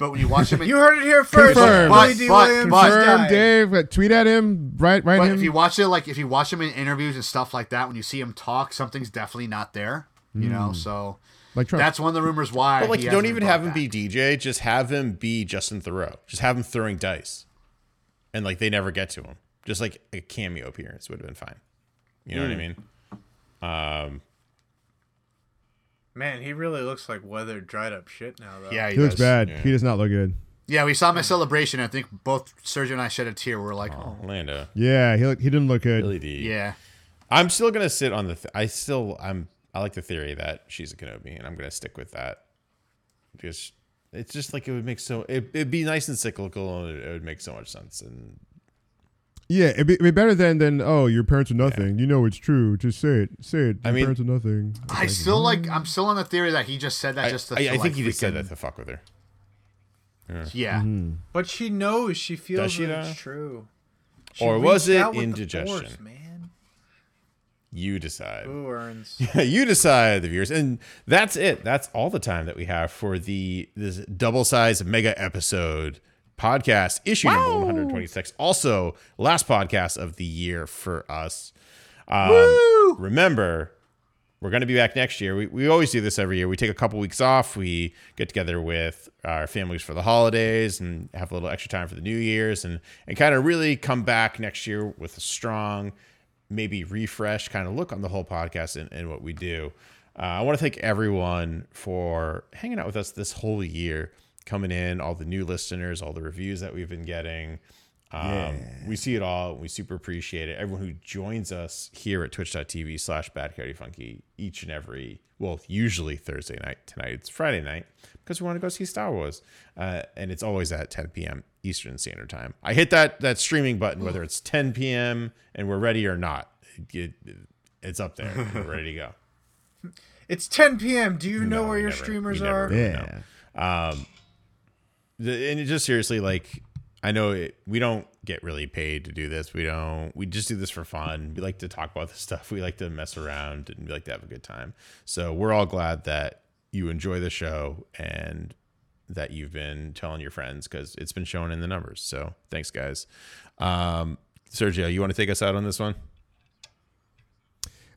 But when you watch him, in,
You heard it here first.
Confirmed.
Billy
But- but- but-
is
Confirm. Dave. Tweet at him. Right, right.
but
him.
if you watch it like if you watch him in interviews and stuff like that, when you see him talk, something's definitely not there. You know, so
like Trump.
that's one of the rumors why.
but like, you don't even have him
back.
be DJ. Just have him be Justin Theroux. Just have him throwing dice, and like they never get to him. Just like a cameo appearance would have been fine. You know what I mean? Um,
Man, he really looks like weathered, dried up shit now, though.
Yeah, he,
he looks
does.
bad.
Yeah.
He does not look good.
Yeah, we saw my celebration. I think both Sergio and I shed a tear. We are like, oh, oh,
Orlando,
Yeah, he look, he didn't look good.
Billy Dee
yeah.
I'm still gonna sit on the. Th- I still I'm. I like the theory that she's a Kenobi, and I'm gonna stick with that because it's just like it would make so. It, it'd be nice and cyclical, and it, it would make so much sense. And
Yeah, it'd be, it'd be better than than oh your parents are nothing. You know it's true. Just say it. Say it. Your
I mean-
parents are nothing.
I still like. I'm still on the theory that he just said that
I,
just to.
I, I
to,
think
like,
he just said that to fuck with her.
Yeah. Mm-hmm.
But she knows. She feels
Does she
that it's true. She
Or was it
out with the
indigestion?
force, man.
You decide.
Boo earns.
Yeah, you decide the viewers and that's it that's all the time that we have for the this double sized mega episode podcast issue number 126 also last podcast of the year for us. Um, remember we're going to be back next year. We, we always do this every year. We take a couple weeks off. We get together with our families for the holidays and have a little extra time for the new year's and and kind of really come back next year with a strong maybe refresh kind of look on the whole podcast and, and what we do. Uh, I want to thank everyone for hanging out with us this whole year, coming in, all the new listeners, all the reviews that we've been getting. Um, We see it all. We super appreciate it. Everyone who joins us here at twitch.tv slash bad Coyote funky each and every, well, usually Thursday night. Tonight it's Friday night because we want to go see Star Wars. Uh, and it's always at 10 p.m. Eastern Standard Time. I hit that that streaming button, whether it's 10 p.m. and we're ready or not. It, it- it's up there. We're ready to go.
It's 10 p.m. Do you know where your
never-
streamers
never
are?
Yeah.
And just seriously, like I know it, we don't get really paid to do this. We don't. We just do this for fun. We like to talk about this stuff. We like to mess around and we like to have a good time. So we're all glad that you enjoy the show and that you've been telling your friends because it's been shown in the numbers. So thanks, guys. Um, Sergio, you want to take us out on this one?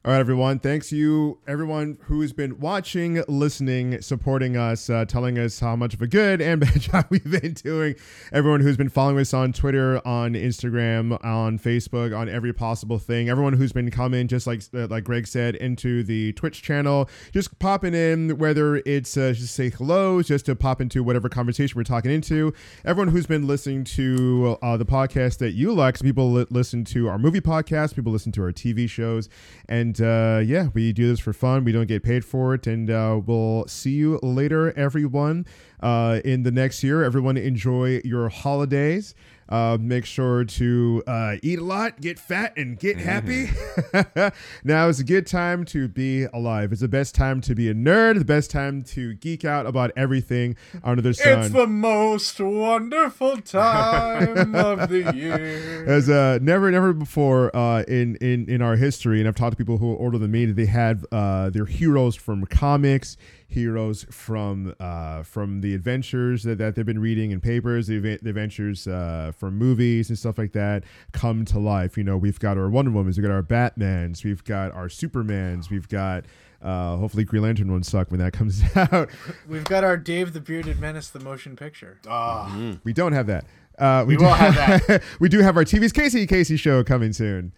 All right, everyone. Thanks you, everyone who's been watching, listening, supporting us, uh, telling us how much of a good and bad job we've been doing. Everyone who's been following us on Twitter, on Instagram, on Facebook, on every possible thing. Everyone who's been coming, just like uh, like Greg said, into the Twitch channel, just popping in, whether it's uh, just say hello, just to pop into whatever conversation we're talking into. Everyone who's been listening to uh, the podcast that you like, people li- listen to our movie podcast, people listen to our TV shows, and uh, yeah, we do this for fun. We don't get paid for it, and uh, we'll see you later, everyone. Uh, in the next year, everyone enjoy your holidays. Uh, make sure to uh, eat a lot, get fat, and get happy. now is a good time to be alive. It's the best time to be a nerd. The best time to geek out about everything under the sun.
It's the most wonderful time of the year.
as uh never never before uh in in in our history and i've talked to people who are older than me they had uh their heroes from comics heroes from uh from the adventures that, that they've been reading in papers the, the adventures uh from movies and stuff like that come to life you know we've got our wonder womans we've got our batmans we've got our supermans we've got uh hopefully green lantern won't suck when that comes out
We've got our Dave the Bearded Menace, the motion picture.
Ah,
we don't have that uh
we
do
will have that.
we do have our TV's Casey Casey show coming soon.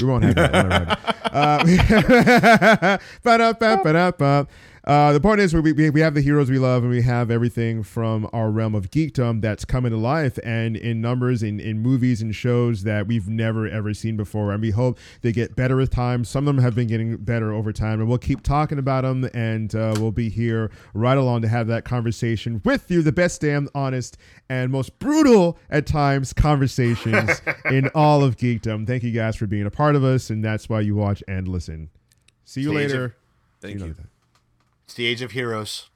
We won't have that. We'll never have it. Uh, ba-da-ba, ba-da-ba. Uh, the point is, we, we, we have the heroes we love, and we have everything from our realm of geekdom that's coming to life and in numbers, in, in movies and shows that we've never ever seen before. And we hope they get better with time. Some of them have been getting better over time, and we'll keep talking about them. And uh, we'll be here right along to have that conversation with you, the best, damn honest, and most brutal at times conversations in all of geekdom. Thank you guys for being a part of us, and that's why you watch and listen. See you later.
Thank
know
you.
that.
It's the age of heroes.